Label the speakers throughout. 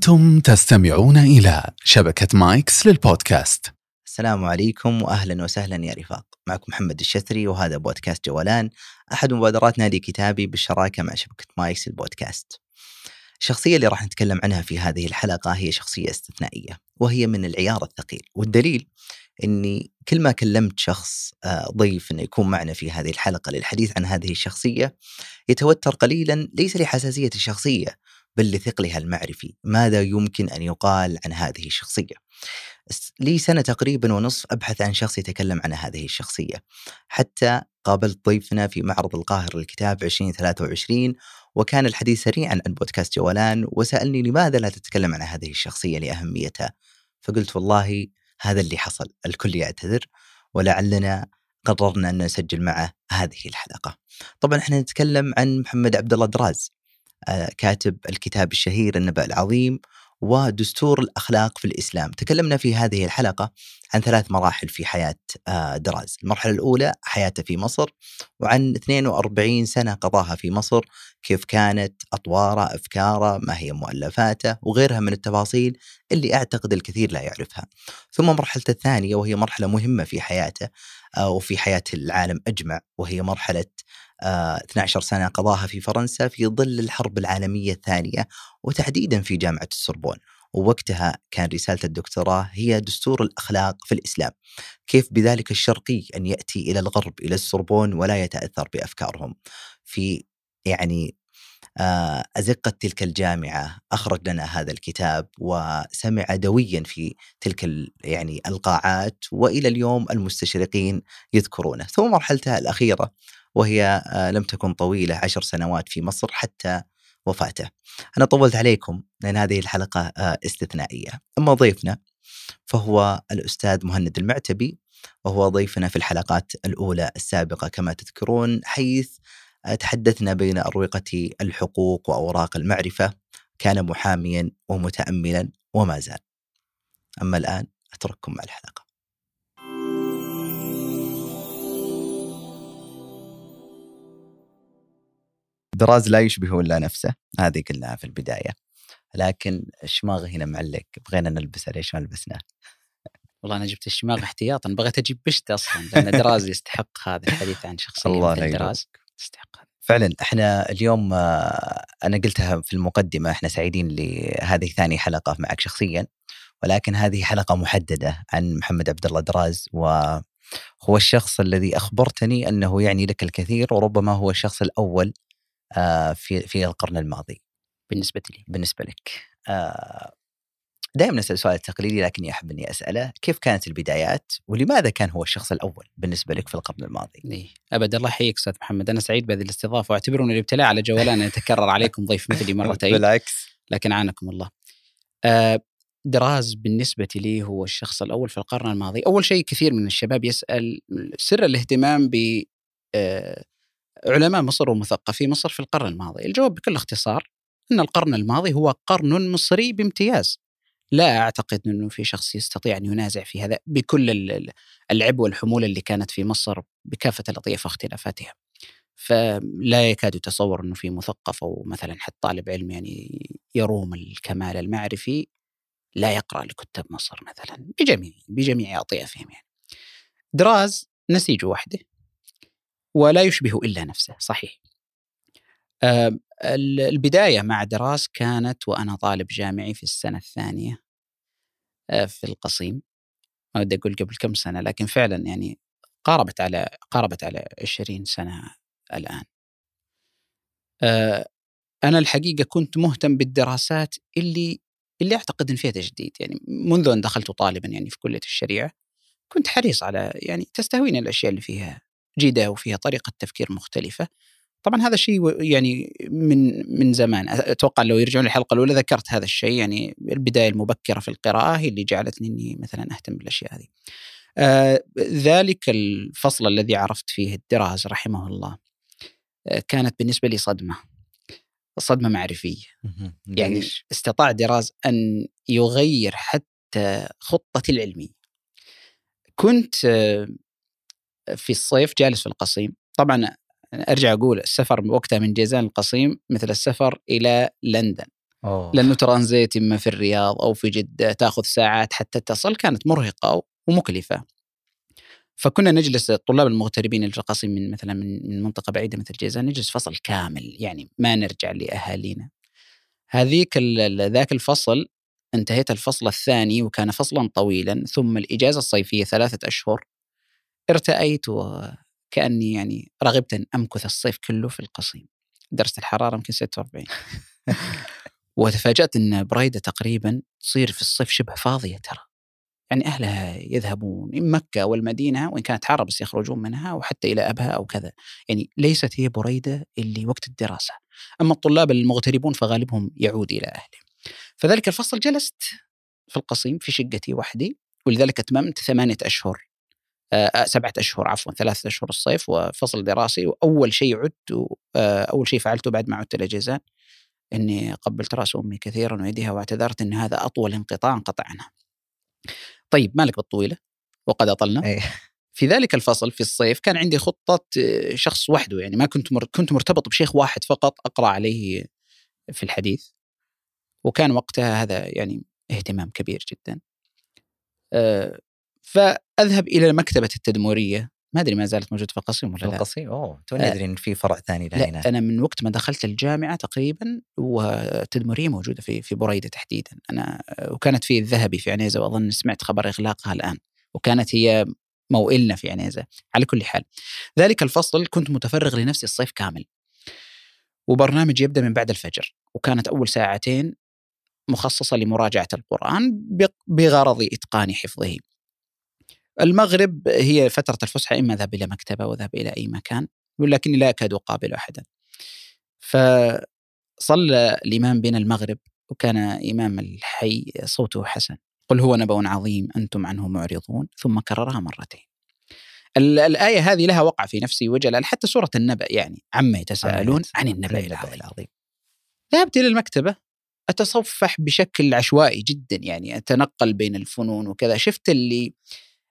Speaker 1: أنتم تستمعون إلى شبكة مايكس للبودكاست.
Speaker 2: السلام عليكم واهلا وسهلا يا رفاق، معكم محمد الشثري وهذا بودكاست جولان، أحد مبادرات نادي كتابي بالشراكة مع شبكة مايكس البودكاست. الشخصية اللي راح نتكلم عنها في هذه الحلقة هي شخصية استثنائية، وهي من العيار الثقيل، والدليل إني كل ما كلمت شخص آه، ضيف إنه يكون معنا في هذه الحلقة للحديث عن هذه الشخصية يتوتر قليلا ليس لحساسية الشخصية بل لثقلها المعرفي، ماذا يمكن أن يقال عن هذه الشخصية؟ لي سنة تقريبا ونصف أبحث عن شخص يتكلم عن هذه الشخصية حتى قابلت ضيفنا في معرض القاهرة للكتاب 2023 وكان الحديث سريعا عن بودكاست جولان وسألني لماذا لا تتكلم عن هذه الشخصية لأهميتها؟ فقلت والله هذا اللي حصل الكل يعتذر ولعلنا قررنا أن نسجل معه هذه الحلقة. طبعا إحنا نتكلم عن محمد عبد الله دراز. كاتب الكتاب الشهير النبأ العظيم ودستور الأخلاق في الإسلام، تكلمنا في هذه الحلقة عن ثلاث مراحل في حياة آه، دراز، المرحلة الأولى حياته في مصر وعن 42 سنة قضاها في مصر، كيف كانت أطواره، أفكاره، ما هي مؤلفاته وغيرها من التفاصيل اللي أعتقد الكثير لا يعرفها. ثم مرحلته الثانية وهي مرحلة مهمة في حياته آه، وفي حياة العالم أجمع وهي مرحلة 12 آه، سنة قضاها في فرنسا في ظل الحرب العالمية الثانية وتحديدا في جامعة السوربون. ووقتها كان رسالة الدكتوراه هي دستور الأخلاق في الإسلام. كيف بذلك الشرقي أن يأتي إلى الغرب إلى السوربون ولا يتأثر بأفكارهم؟ في يعني أزقة تلك الجامعة أخرج لنا هذا الكتاب وسمع دويا في تلك يعني القاعات وإلى اليوم المستشرقين يذكرونه. ثم مرحلته الأخيرة وهي آه، لم تكن طويلة عشر سنوات في مصر حتى وفاته. أنا طولت عليكم لأن هذه الحلقة آه، استثنائية. أما ضيفنا فهو الأستاذ مهند المعتبي وهو ضيفنا في الحلقات الأولى السابقة كما تذكرون حيث آه، تحدثنا بين أروقة الحقوق وأوراق المعرفة كان محاميا ومتأملا وما زال. أما الآن أترككم مع الحلقة. دراز لا يشبه إلا نفسه هذه قلناها في البداية. لكن الشماغ هنا معلق بغينا نلبسه ليش ما لبسناه؟
Speaker 3: والله أنا جبت الشماغ احتياطا بغيت أجيب بشت أصلا لأن دراز يستحق هذا الحديث عن شخصية الله دراز.
Speaker 2: هذا فعلا إحنا اليوم آه، أنا قلتها في المقدمة إحنا سعيدين لهذه ثاني حلقة معك شخصيا ولكن هذه حلقة محددة عن محمد عبد الله دراز وهو الشخص الذي أخبرتني أنه يعني لك الكثير وربما هو الشخص الأول آه، في في القرن الماضي.
Speaker 3: بالنسبة لي.
Speaker 2: بالنسبة لك. آه، دائما نسال السؤال التقليدي لكني أحب إني أسأله كيف كانت البدايات؟ ولماذا كان هو الشخص الأول بالنسبة لك في القرن الماضي؟
Speaker 3: إيه ابد الله يحييك أستاذ محمد. أنا سعيد بهذه الاستضافة واعتبروني الابتلاء على جولان يتكرر عليكم ضيف مثلي مرتين
Speaker 2: بالعكس.
Speaker 3: لكن عانكم الله. آه، دراز بالنسبة لي هو الشخص الأول في القرن الماضي. أول شيء كثير من الشباب يسأل سر الاهتمام ب علماء مصر ومثقفي مصر في القرن الماضي. الجواب بكل اختصار أن القرن الماضي هو قرن مصري بامتياز. لا أعتقد أنه في شخص يستطيع أن ينازع في هذا بكل العبء والحمولة اللي كانت في مصر بكافة الأطياف واختلافاتها فلا يكاد يتصور أنه في مثقف أو مثلا حتى طالب علم يعني يروم الكمال المعرفي لا يقرأ لكتاب مصر مثلا بجميع بجميع أطيافهم يعني دراز نسيج وحده ولا يشبه إلا نفسه صحيح. البداية مع دراس كانت وأنا طالب جامعي في السنة الثانية آه، في القصيم. ما ودي أقول قبل كم سنة لكن فعلا يعني قاربت على قاربت على 20 سنة الآن. آه، أنا الحقيقة كنت مهتم بالدراسات اللي اللي أعتقد إن فيها تجديد. يعني منذ أن دخلت طالبا يعني في كلية الشريعة كنت حريص على يعني تستهويني الأشياء اللي فيها جيدة وفيها طريقة تفكير مختلفة. طبعا هذا الشيء يعني من من زمان أتوقع لو يرجعون الحلقة الأولى ذكرت هذا الشيء يعني البداية المبكرة في القراءة هي اللي جعلتني إني مثلا أهتم بالأشياء هذه. آه ذلك الفصل الذي عرفت فيه الدراز رحمه الله آه كانت بالنسبة لي صدمة صدمة معرفية. يعني استطاع دراز أن يغير حتى خطتي العلمية. كنت آه في الصيف جالس في القصيم طبعا أرجع أقول السفر وقتها من جيزان القصيم مثل السفر إلى لندن
Speaker 2: أوه.
Speaker 3: لأنه ترانزيت إما في الرياض أو في جدة تأخذ ساعات حتى تصل كانت مرهقة ومكلفة. فكنا نجلس الطلاب المغتربين القصيم من مثلا من من منطقة بعيدة مثل جيزان نجلس فصل كامل يعني ما نرجع لأهالينا. هذيك ذاك الفصل انتهيت الفصل الثاني وكان فصلا طويلا ثم الإجازة الصيفية ثلاثة أشهر ارتأيت وكاني يعني رغبت أن أمكث الصيف كله في القصيم. درجة الحرارة يمكن 46 وتفاجأت أن بريدة تقريبا تصير في الصيف شبه فاضية ترى. يعني أهلها يذهبون إما مكة والمدينة وإن كانت حارة بس يخرجون منها وحتى إلى أبها أو كذا. يعني ليست هي بريدة اللي وقت الدراسة. أما الطلاب المغتربون فغالبهم يعود إلى أهله. فذلك الفصل جلست في القصيم في شقتي وحدي ولذلك أتممت ثمانية أشهر آه سبعة أشهر عفوا ثلاثة أشهر الصيف وفصل دراسي وأول شيء عدت آه أول شيء فعلته بعد ما عدت إلى جيزان إني قبلت رأس أمي كثيرا ويديها واعتذرت إن هذا أطول انقطاع انقطع عنها. طيب مالك بالطويلة وقد أطلنا.
Speaker 2: إيه.
Speaker 3: في ذلك الفصل في الصيف كان عندي خطة آه، شخص وحده يعني ما كنت مر... كنت مرتبط بشيخ واحد فقط أقرأ عليه في الحديث. وكان وقتها هذا يعني اهتمام كبير جدا. أه فأذهب إلى مكتبه التدموريه ما أدري ما زالت موجودة في القصيم ولا لا.
Speaker 2: القصيم؟ أوه توني
Speaker 3: آه.
Speaker 2: أدري إن في فرع ثاني
Speaker 3: لا
Speaker 2: لهنا
Speaker 3: أنا من وقت ما دخلت الجامعة تقريبا والتدمرية موجودة في في بريدة تحديدا. أنا وكانت في الذهبي في عنيزة وأظن سمعت خبر إغلاقها الآن. وكانت هي موئلنا في عنيزة. على كل حال ذلك الفصل كنت متفرغ لنفسي الصيف كامل. وبرنامج يبدأ من بعد الفجر وكانت أول ساعتين مخصصة لمراجعة القرآن بغرض إتقان حفظه. المغرب هي فترة الفسحة إما اذهب إلى مكتبة واذهب إلى أي مكان ولكني لا أكاد أقابل أحدا. فصلى الإمام بين المغرب وكان إمام الحي صوته حسن. قل هو نبأ عظيم أنتم عنه معرضون ثم كررها مرتين. ال- الآية هذه لها وقع في نفسي وجلال حتى سورة النبأ يعني عما يتساءلون عن النبأ العظيم.
Speaker 2: العظيم
Speaker 3: ذهبت إلى المكتبة أتصفح بشكل عشوائي جدا يعني أتنقل بين الفنون وكذا شفت اللي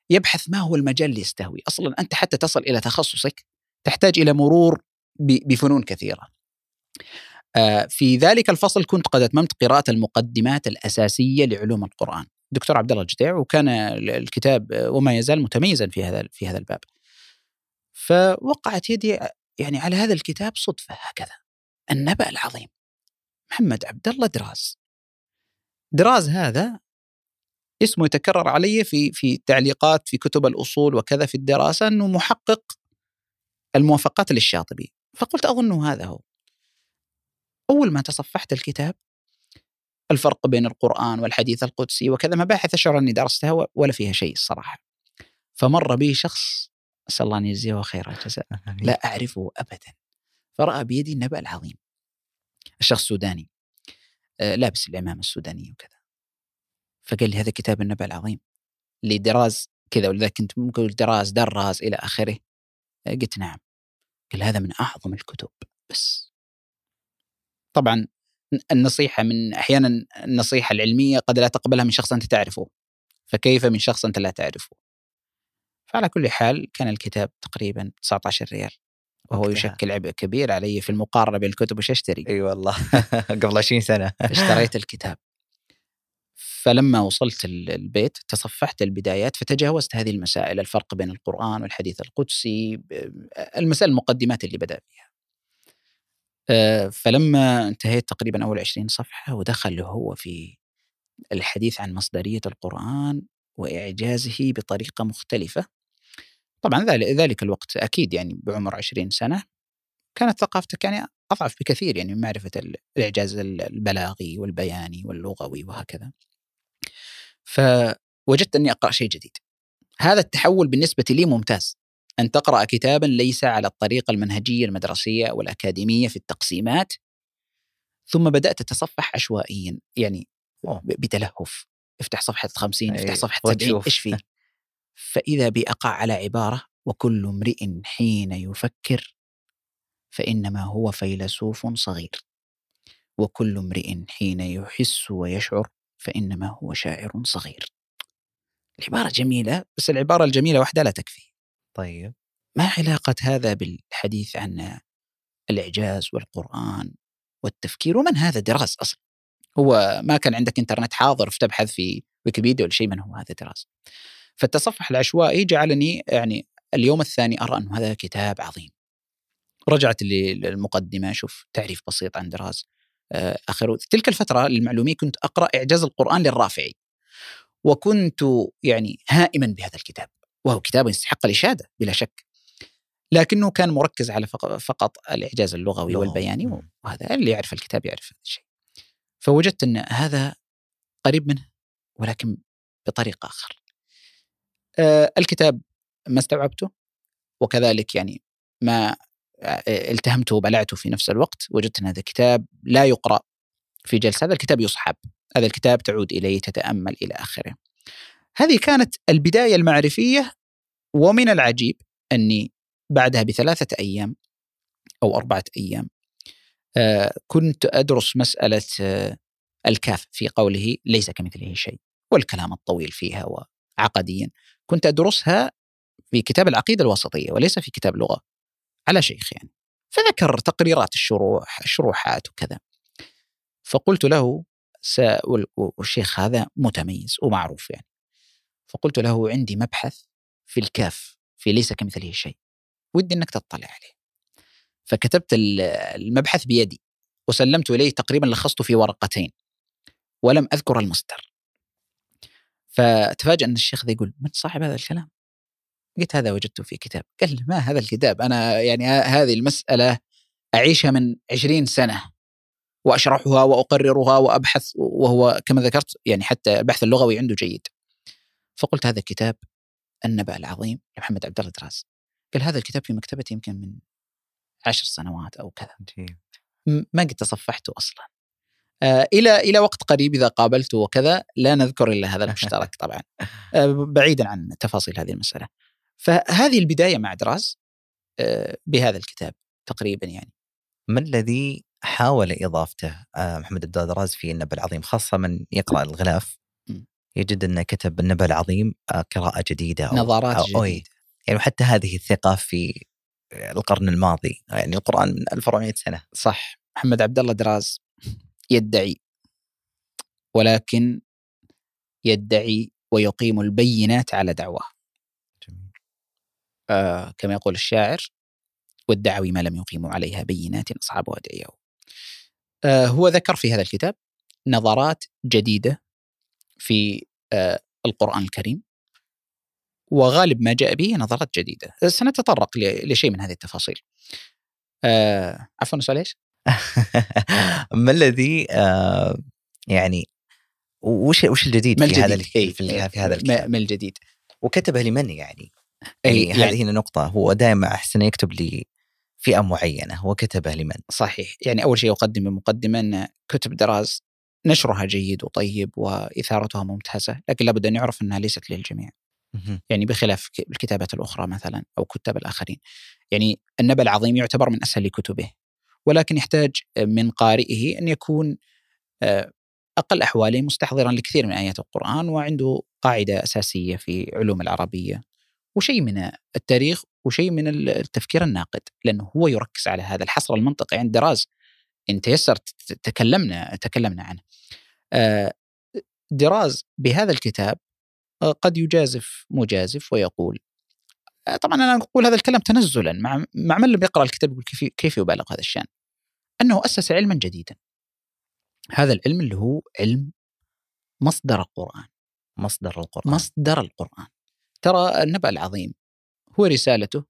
Speaker 3: يبحث ما هو المجال اللي يستهوي أصلا أنت حتى تصل إلى تخصصك تحتاج إلى مرور بفنون كثيرة. آه، في ذلك الفصل كنت قد أتممت قراءة المقدمات الأساسية لعلوم القرآن. دكتور عبد الله الجديع وكان ال- الكتاب آه، وما يزال متميزا في هذا في هذا الباب. فوقعت يدي يعني على هذا الكتاب صدفة هكذا. النبأ العظيم. محمد عبد الله دراز. دراز هذا اسمه يتكرر علي في في تعليقات في كتب الأصول وكذا في الدراسة إنه محقق الموافقات للشاطبي. فقلت أظنه هذا هو. أول ما تصفحت الكتاب الفرق بين القرآن والحديث القدسي وكذا مباحث أشعر أني درستها ولا فيها شيء الصراحة. فمر بي شخص اسال الله ان يجزيه خير الجزاء. لا أعرفه أبدا. فرأى بيدي النبأ العظيم. الشخص سوداني آه، لابس العمامة السودانية وكذا. فقال لي هذا كتاب النبأ العظيم. لدراز كذا ولذلك كنت ممكن دراز دراز إلى آخره. آه، قلت نعم. قال هذا من أعظم الكتب بس. طبعا النصيحة من أحيانا النصيحة العلمية قد لا تقبلها من شخص أنت تعرفه. فكيف من شخص أنت لا تعرفه؟ فعلى كل حال كان الكتاب تقريبا 19 ريال. وهو
Speaker 2: وقتها.
Speaker 3: يشكل عبء كبير علي في المقارنة بين الكتب وش أشتري.
Speaker 2: إي والله. قبل 20 سنة.
Speaker 3: اشتريت الكتاب. فلما وصلت ال- البيت تصفحت البدايات فتجاوزت هذه المسائل الفرق بين القرآن والحديث القدسي المسائل المقدمات اللي بدأ فيها آه، فلما انتهيت تقريبا أول عشرين صفحة ودخل هو في الحديث عن مصدرية القرآن وإعجازه بطريقة مختلفة. طبعا ذلك الوقت أكيد يعني بعمر عشرين سنة. كانت ثقافتك يعني أضعف بكثير يعني من معرفة ال- الإعجاز ال- البلاغي والبياني واللغوي وهكذا. فوجدت أني أقرأ شيء جديد. هذا التحول بالنسبة لي ممتاز. أن تقرأ كتابا ليس على الطريقة المنهجية المدرسية والأكاديمية في التقسيمات ثم بدأت أتصفح عشوائيا يعني
Speaker 2: أوه.
Speaker 3: بتلهف. افتح صفحة 50 افتح
Speaker 2: أي،
Speaker 3: صفحة 70
Speaker 2: وتشوف.
Speaker 3: إيش فيه فإذا بي أقع على عبارة وكل امرئ حين يفكر فإنما هو فيلسوف صغير. وكل امرئ حين يحس ويشعر فإنما هو شاعر صغير. العبارة جميلة بس العبارة الجميلة وحدها لا تكفي.
Speaker 2: طيب.
Speaker 3: ما علاقة هذا بالحديث عن الإعجاز والقرآن والتفكير؟ ومن هذا دراز أصلا؟ هو ما كان عندك إنترنت حاضر فتبحث في ويكيبيديا ولا شيء من هو هذا دراز فالتصفح العشوائي جعلني يعني اليوم الثاني أرى أنه هذا كتاب عظيم. رجعت للمقدمة أشوف تعريف بسيط عن دراز آه، آخر تلك الفترة للمعلوميه كنت أقرأ إعجاز القرآن للرافعي. وكنت يعني هائما بهذا الكتاب. وهو كتاب يستحق الإشادة بلا شك. لكنه كان مركز على فقط الإعجاز اللغوي والبياني وهذا اللي يعرف الكتاب يعرف هذا الشيء. فوجدت أن هذا قريب منه ولكن بطريقة آخر. آه، الكتاب ما استوعبته؟ وكذلك يعني ما التهمته وبلعته في نفس الوقت وجدت أن هذا الكتاب لا يقرأ في جلسة هذا الكتاب يصحب هذا الكتاب تعود إليه تتأمل إلى آخره. هذه كانت البداية المعرفية ومن العجيب أني بعدها بثلاثة أيام أو أربعة أيام آه، كنت أدرس مسألة الكاف في قوله ليس كمثله شيء والكلام الطويل فيها وعقديا. كنت أدرسها في كتاب العقيدة الوسطية وليس في كتاب لغة. على شيخ يعني. فذكر تقريرات الشروح الشروحات وكذا. فقلت له. والشيخ هذا متميز ومعروف يعني. فقلت له عندي مبحث في الكاف في ليس كمثله شيء. ودي إنك تطلع عليه. فكتبت المبحث بيدي. وسلمت إليه تقريبا لخصته في ورقتين. ولم أذكر المصدر. فتفاجأ إن الشيخ ذا يقول من صاحب هذا الكلام؟ قلت هذا وجدته في كتاب. قال ما هذا الكتاب؟ أنا يعني هذه المسألة أعيشها من عشرين سنة وأشرحها وأقررها وأبحث وهو كما ذكرت يعني حتى البحث اللغوي عنده جيد. فقلت هذا الكتاب النبأ العظيم لمحمد عبد الله دراز. قال هذا الكتاب في مكتبتي يمكن من عشر سنوات أو كذا. ما قد تصفحته أصلا. آه، إلى إلى وقت قريب إذا قابلته وكذا لا نذكر إلا هذا المشترك طبعا. آه، بعيدا عن تفاصيل هذه المسألة. فهذه البداية مع دراز آه، بهذا الكتاب تقريبا يعني.
Speaker 2: ما الذي حاول إضافته محمد عبد دراز في النبأ العظيم خاصة من يقرأ الغلاف؟ يجد أنه كتب النبأ العظيم قراءة جديدة
Speaker 3: أو نظارات أو جديدة.
Speaker 2: يعني حتى هذه الثقة في القرن الماضي يعني القرآن من 1400 سنة.
Speaker 3: صح. محمد عبد الله دراز يدعي ولكن يدعي ويقيم البينات على دعواه. آه كما يقول الشاعر والدعوي ما لم يقيموا عليها بينات أصحابها دعيه آه هو ذكر في هذا الكتاب نظرات جديدة في آه القرآن الكريم وغالب ما جاء به نظرات جديدة سنتطرق لشيء من هذه التفاصيل آه عفوا سؤال إيش؟
Speaker 2: ما الذي آه يعني وش وش الجديد في هذا في, في هذا
Speaker 3: الكتاب؟ ما الجديد؟
Speaker 2: وكتبه لمن يعني؟ يعني, يعني هذه هنا نقطة. هو دائما أحسن يكتب لفئة معينة وكتبه لمن؟
Speaker 3: صحيح. يعني أول شيء أقدم مقدمة أن كتب دراز نشرها جيد وطيب وإثارتها ممتازة لكن لابد أن يعرف أنها ليست للجميع. يعني بخلاف الكتابات الأخرى مثلا أو كتاب الآخرين. يعني النبأ العظيم يعتبر من أسهل كتبه ولكن يحتاج من قارئه أن يكون آه، أقل أحواله مستحضرا لكثير من آيات القرآن وعنده قاعدة أساسية في علوم العربية. وشيء من التاريخ وشيء من التفكير الناقد لأنه هو يركز على هذا الحصر المنطقي عند دراز إن تيسر تكلمنا تكلمنا عنه. آه، دراز بهذا الكتاب آه، قد يجازف مجازف ويقول طبعا أنا أقول هذا الكلام تنزلا مع مع من لم يقرأ الكتاب يقول كيف كيف يبالغ هذا الشأن؟ أنه أسس علما جديدا. هذا العلم اللي هو علم مصدر القرآن.
Speaker 2: مصدر القرآن.
Speaker 3: مصدر القرآن. ترى النبأ العظيم هو رسالته.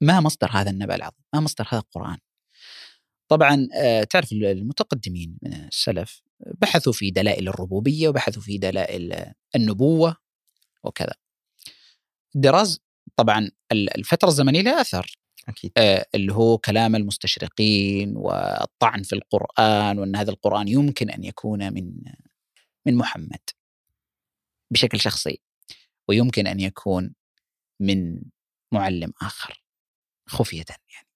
Speaker 3: ما مصدر هذا النبأ العظيم ما مصدر هذا القرآن. طبعا آه، تعرف المتقدمين من السلف بحثوا في دلائل الربوبية وبحثوا في دلائل النبوة وكذا. دراز طبعا الفترة الزمنية لها أثر
Speaker 2: أكيد.
Speaker 3: آه اللي هو كلام المستشرقين والطعن في القرآن وأن هذا القرآن يمكن أن يكون من من محمد بشكل شخصي. ويمكن أن يكون من معلم آخر خفية يعني.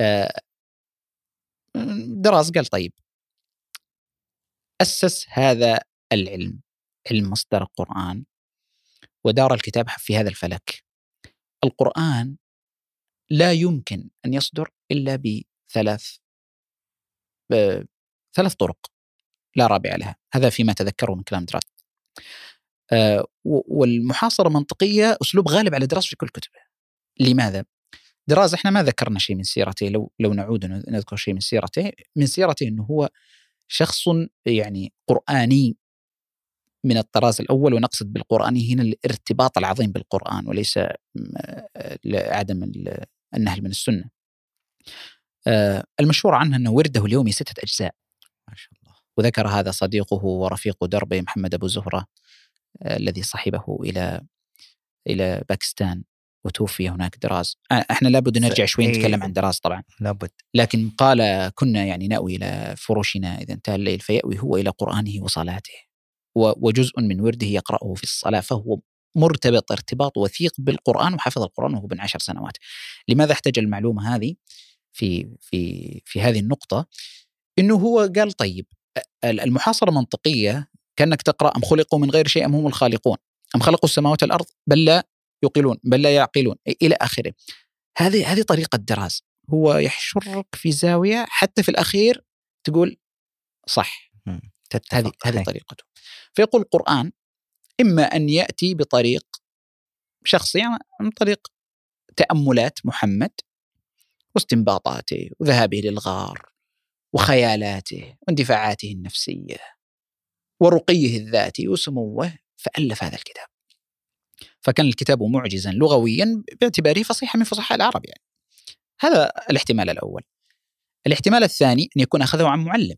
Speaker 3: آه دراز قال طيب. أسس هذا العلم علم مصدر القرآن ودار الكتاب في هذا الفلك. القرآن لا يمكن أن يصدر إلا بثلاث ثلاث طرق لا رابع لها. هذا فيما تذكره من كلام دراز آه والمحاصرة المنطقية أسلوب غالب على دراز في كل كتبه لماذا؟ دراز إحنا ما ذكرنا شيء من سيرته لو لو نعود نذكر شيء من سيرته. من سيرته إنه هو شخص يعني قرآني من الطراز الأول ونقصد بالقرآني هنا الارتباط العظيم بالقرآن وليس عدم النهل من السنة. آه، المشهور عنه أنه ورده اليومي ستة أجزاء. ما شاء الله. وذكر هذا صديقه ورفيق دربه محمد أبو زهرة. آه، الذي صحبه إلى إلى باكستان وتوفي هناك دراز. آه، إحنا لابد نرجع شوي نتكلم عن دراز طبعا.
Speaker 2: لابد.
Speaker 3: لكن قال كنا يعني نأوي إلى فرشنا إذا انتهى الليل فيأوي هو إلى قرآنه وصلاته. وجزء من ورده يقرأه في الصلاة فهو مرتبط ارتباط وثيق بالقرآن وحفظ القرآن وهو بن عشر سنوات. لماذا احتاج المعلومة هذه في في في هذه النقطة؟ إنه هو قال طيب المحاصرة منطقية كأنك تقرأ أم خلقوا من غير شيء أم هم الخالقون. أم خلقوا السماوات والأرض بل لا يقيلون بل لا يعقلون إلى آخره. هذه هذه طريقة دراز. هو يحشرك في زاوية حتى في الأخير تقول صح. هذه هذه طريقته. فيقول القرآن إما أن يأتي بطريق شخصي يعني من طريق تأملات محمد واستنباطاته وذهابه للغار وخيالاته واندفاعاته النفسية. ورقيه الذاتي وسموه فألف هذا الكتاب. فكان الكتاب معجزا لغويا باعتباره فصيحة من فصحاء العرب يعني. هذا الاحتمال الأول. الاحتمال الثاني أن يكون أخذه عن معلم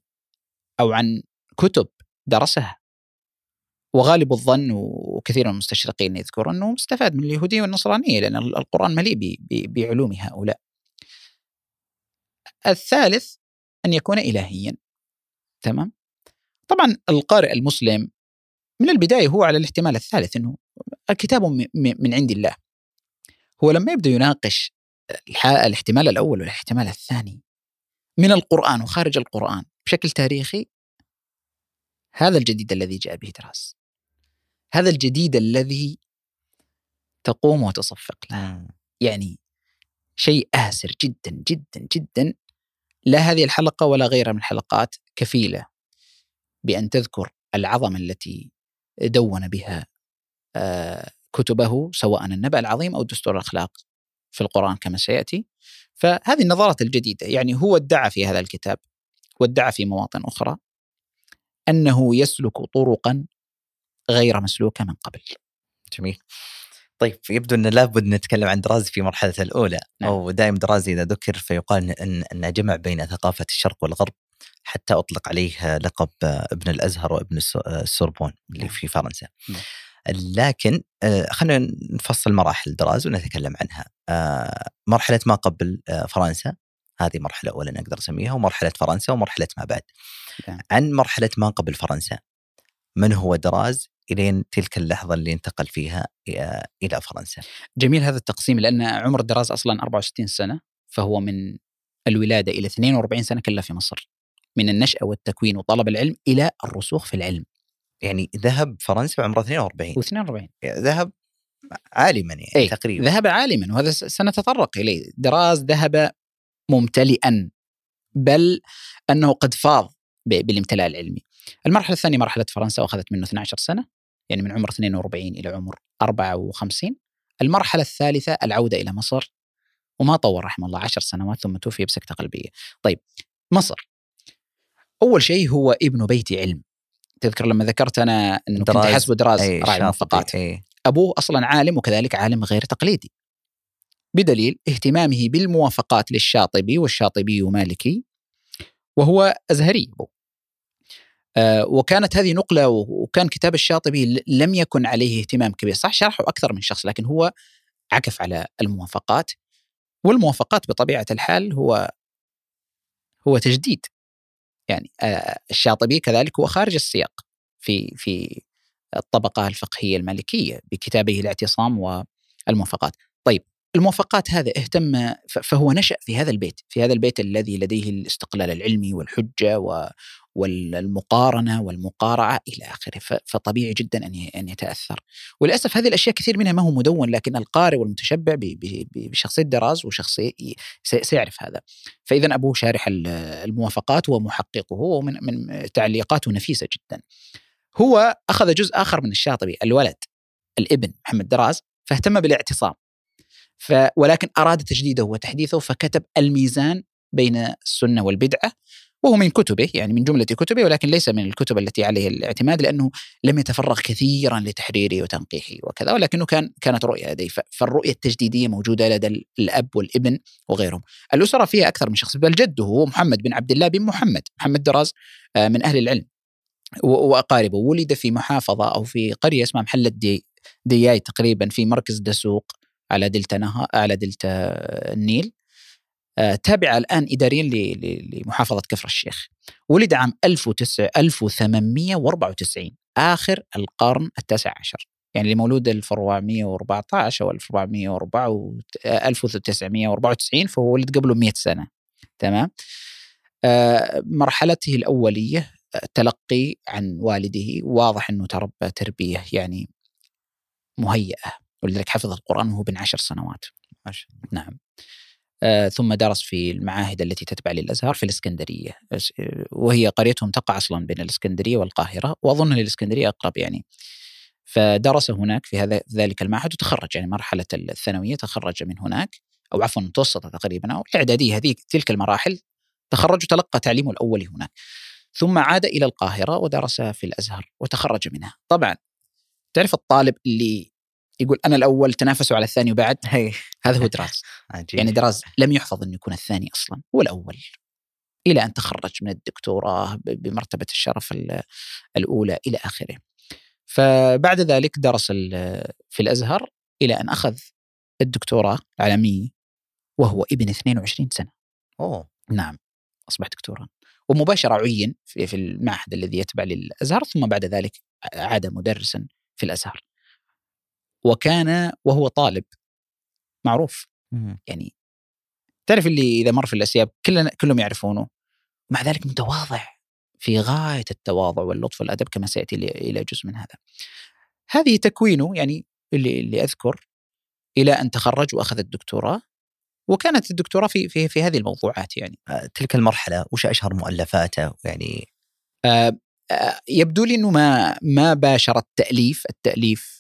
Speaker 3: أو عن كتب درسها. وغالب الظن وكثير من المستشرقين يذكر أنه مستفاد من اليهودية والنصرانية لأن القرآن مليء بعلوم هؤلاء. الثالث أن يكون إلهيا. تمام؟ طبعا القارئ المسلم من البداية هو على الاحتمال الثالث أنه الكتاب من عند الله. هو لما يبدأ يناقش الاحتمال الأول والاحتمال الثاني من القرآن وخارج القرآن بشكل تاريخي هذا الجديد الذي جاء به دراس. هذا الجديد الذي تقوم وتصفق. له يعني شيء آسر جدا جدا جدا. لا هذه الحلقة ولا غيرها من الحلقات كفيلة. بأن تذكر العظمة التي دون بها آه، كتبه سواء النبأ العظيم أو دستور الأخلاق في القرآن كما سيأتي. فهذه النظرات الجديدة يعني هو ادعى في هذا الكتاب وادعى في مواطن أخرى أنه يسلك طرقا غير مسلوكة من قبل.
Speaker 2: جميل. طيب يبدو أن لابد نتكلم عن درازي في مرحلته الأولى. نعم. أو دائما درازي إذا ذكر فيقال انه جمع بين ثقافة الشرق والغرب حتى أطلق عليه لقب ابن الأزهر وابن السوربون اللي نعم. في فرنسا. نعم. لكن آه، خلينا نفصل مراحل دراز ونتكلم عنها. آه، مرحلة ما قبل آه، فرنسا هذه مرحلة أولى نقدر نسميها ومرحلة فرنسا ومرحلة ما بعد. نعم. عن مرحلة ما قبل فرنسا من هو دراز إلين تلك اللحظة اللي انتقل فيها إلى فرنسا.
Speaker 3: جميل هذا التقسيم لأن عمر الدراز أصلا 64 سنة فهو من الولادة إلى 42 سنة كلها في مصر. من النشأة والتكوين وطلب العلم إلى الرسوخ في العلم.
Speaker 2: يعني ذهب فرنسا وعمره 42
Speaker 3: و42
Speaker 2: ذهب عالما يعني
Speaker 3: أي تقريبا. ذهب عالما وهذا سنتطرق إليه. دراز ذهب ممتلئا بل أنه قد فاض بالامتلاء العلمي. المرحلة الثانية مرحلة فرنسا وأخذت منه 12 سنة يعني من عمر 42 إلى عمر 54 المرحلة الثالثة العودة إلى مصر وما طول رحمه الله عشر سنوات ثم توفي بسكتة قلبية. طيب مصر. أول شيء هو ابن بيت علم. تذكر لما ذكرت أنا أنه كنت حسب دراز راعي الموفقات أبوه أصلا عالم وكذلك عالم غير تقليدي. بدليل اهتمامه بالموافقات للشاطبي والشاطبي مالكي وهو أزهري أبوه. آه، وكانت هذه نقلة وكان كتاب الشاطبي لم يكن عليه اهتمام كبير. صح شرحه أكثر من شخص لكن هو عكف على الموافقات. والموافقات بطبيعة الحال هو هو تجديد. يعني الشاطبي كذلك هو خارج السياق في في الطبقة الفقهية المالكية بكتابه الاعتصام والموافقات. طيب الموافقات هذا اهتم فهو نشأ في هذا البيت في هذا البيت الذي لديه الاستقلال العلمي والحجة والمقارنة والمقارعة إلى آخره. فطبيعي جدا أن يتأثر. وللأسف هذه الأشياء كثير منها ما هو مدون لكن القارئ والمتشبع بشخصية دراز وشخصية سي- سيعرف هذا. فإذا أبوه شارح ال- الموافقات ومحققه ومن من تعليقاته نفيسة جدا. هو أخذ جزء آخر من الشاطبي الولد الابن محمد دراز فاهتم بالاعتصام. ف ولكن أراد تجديده وتحديثه فكتب الميزان بين السنة والبدعة وهو من كتبه يعني من جملة كتبه ولكن ليس من الكتب التي عليه الاعتماد لأنه لم يتفرغ كثيرا لتحريره وتنقيحه وكذا ولكنه كان كانت رؤية لديه. فالرؤية التجديدية موجودة لدى ال- الأب والابن وغيرهم. الأسرة فيها أكثر من شخص بل جده هو محمد بن عبد الله بن محمد محمد دراز آه، من أهل العلم وأقاربه. ولد في محافظة أو في قرية اسمها محلة دياي تقريبا في مركز دسوق على دلتا نهر على دلتا النيل. آه، تابعة الآن إداريا لمحافظة كفر الشيخ. ولد عام 1900 1894 آخر القرن التاسع عشر. يعني اللي مولود 1414 أو 1404 و- آه، 1994 فهو ولد قبله 100 سنة. تمام؟ آه، مرحلته الأولية آه، تلقي عن والده واضح أنه تربى تربية يعني مهيئة. ولذلك حفظ القرآن وهو بن عشر سنوات.
Speaker 2: الله.
Speaker 3: نعم. آه، ثم درس في المعاهد التي تتبع للأزهر في الإسكندرية. آه، وهي قريتهم تقع أصلا بين الإسكندرية والقاهرة وأظن الإسكندرية أقرب يعني. فدرس هناك في هذا ذلك المعهد وتخرج يعني مرحلة الثانوية تخرج من هناك أو عفوا المتوسطه تقريبا أو الإعدادية هذه تلك المراحل تخرج وتلقى تعليمه الاولي هناك. ثم عاد إلى القاهرة ودرس في الأزهر وتخرج منها. طبعا تعرف الطالب اللي يقول أنا الأول تنافسوا على الثاني وبعد.
Speaker 2: هي.
Speaker 3: هذا هو دراز.
Speaker 2: عجيب.
Speaker 3: يعني دراز لم يحفظ أنه يكون الثاني أصلا هو الأول. إلى أن تخرج من الدكتوراه بمرتبة الشرف ال- الأولى إلى آخره. فبعد ذلك درس في الأزهر إلى أن أخذ الدكتوراه العالميه وهو ابن 22 سنة.
Speaker 2: أوه.
Speaker 3: نعم. أصبح دكتورا. ومباشرة عين في في المعهد الذي يتبع للأزهر ثم بعد ذلك عاد مدرسا في الأزهر. وكان وهو طالب. معروف.
Speaker 2: مم.
Speaker 3: يعني تعرف اللي إذا مر في الأسياب كلنا كلهم يعرفونه. مع ذلك متواضع في غاية التواضع واللطف والأدب كما سيأتي إلى جزء من هذا. هذه تكوينه يعني اللي اللي أذكر إلى أن تخرج وأخذ الدكتوراه وكانت الدكتوراه في في في هذه الموضوعات يعني.
Speaker 2: آه، تلك المرحلة وش أشهر مؤلفاته؟ يعني
Speaker 3: آه، آه، يبدو لي إنه ما ما باشر التاليف التأليف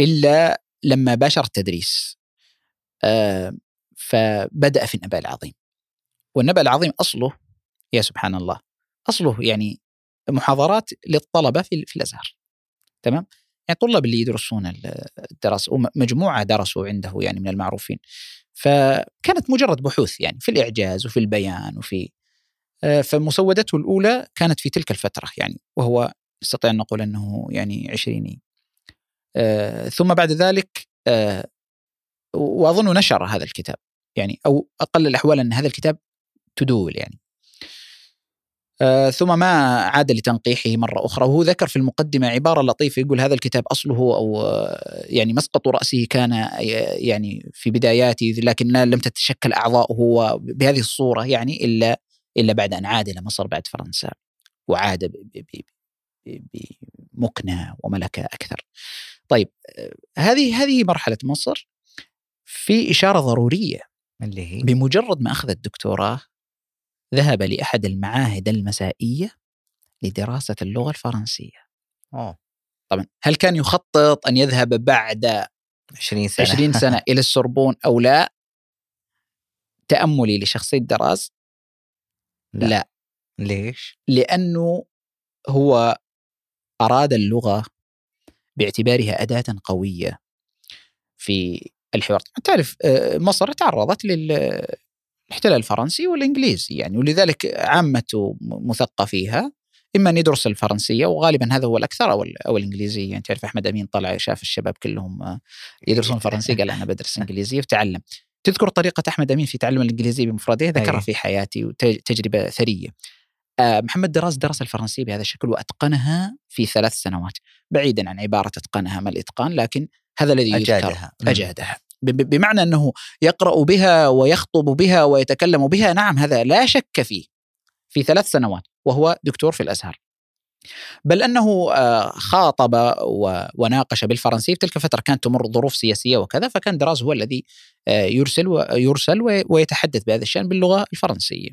Speaker 3: إلا لما باشر التدريس آه، فبدأ في النبأ العظيم. والنبأ العظيم أصله يا سبحان الله أصله يعني محاضرات للطلبة في, في الأزهر. تمام؟ يعني الطلاب اللي يدرسون الدراسه ومجموعة درسوا عنده يعني من المعروفين. فكانت مجرد بحوث يعني في الإعجاز وفي البيان وفي آه، فمسودته الأولى كانت في تلك الفترة يعني وهو نستطيع أن نقول أنه يعني عشريني ثم بعد ذلك آه، وأظن نشر هذا الكتاب. يعني أو أقل الأحوال أن هذا الكتاب تدول يعني. آه، ثم ما عاد لتنقيحه مرة أخرى. وهو ذكر في المقدمة عبارة لطيفة يقول هذا الكتاب أصله أو آه، يعني مسقط رأسه كان آه، يعني في بداياته لكن لم تتشكل أعضاؤه بهذه الصورة يعني إلا إلا بعد أن عاد إلى مصر بعد فرنسا. وعاد بمكنة وملكة أكثر. طيب هذه هذه مرحلة مصر في إشارة ضرورية
Speaker 2: اللي هي؟
Speaker 3: بمجرد ما أخذ الدكتوراه ذهب لأحد المعاهد المسائية لدراسة اللغة الفرنسية.
Speaker 2: أوه.
Speaker 3: طبعا هل كان يخطط أن يذهب بعد
Speaker 2: 20 سنة؟
Speaker 3: 20 سنة إلى السوربون أو لا؟ تأملي لشخصية دراز؟
Speaker 2: لا.
Speaker 3: لا.
Speaker 2: ليش؟
Speaker 3: لأنه هو أراد اللغة باعتبارها أداة قوية في الحوار. تعرف آه، مصر تعرضت للاحتلال الفرنسي والإنجليزي يعني ولذلك عامة مثقفيها إما أن يدرس الفرنسية وغالبا هذا هو الأكثر أو, أو الإنجليزية. يعني تعرف أحمد أمين طلع شاف الشباب كلهم آه، يدرسون الفرنسية قال أنا بدرس إنجليزية وتعلم. تذكر طريقة أحمد أمين في تعلم الإنجليزية بمفردها ذكرها
Speaker 2: أي.
Speaker 3: في حياتي وتجربة ثرية. محمد دراس درس الفرنسية بهذا الشكل وأتقنها في ثلاث سنوات بعيدا عن عبارة أتقنها ما الإتقان لكن هذا الذي أجادها. ب- بمعنى أنه يقرأ بها ويخطب بها ويتكلم بها نعم هذا لا شك فيه في ثلاث سنوات وهو دكتور في الأزهر. بل أنه آه، خاطب وناقش بالفرنسية في تلك الفترة كانت تمر ظروف سياسية وكذا فكان دراز هو الذي آه، يرسل ويرسل وي- ويتحدث بهذا الشأن باللغة الفرنسية.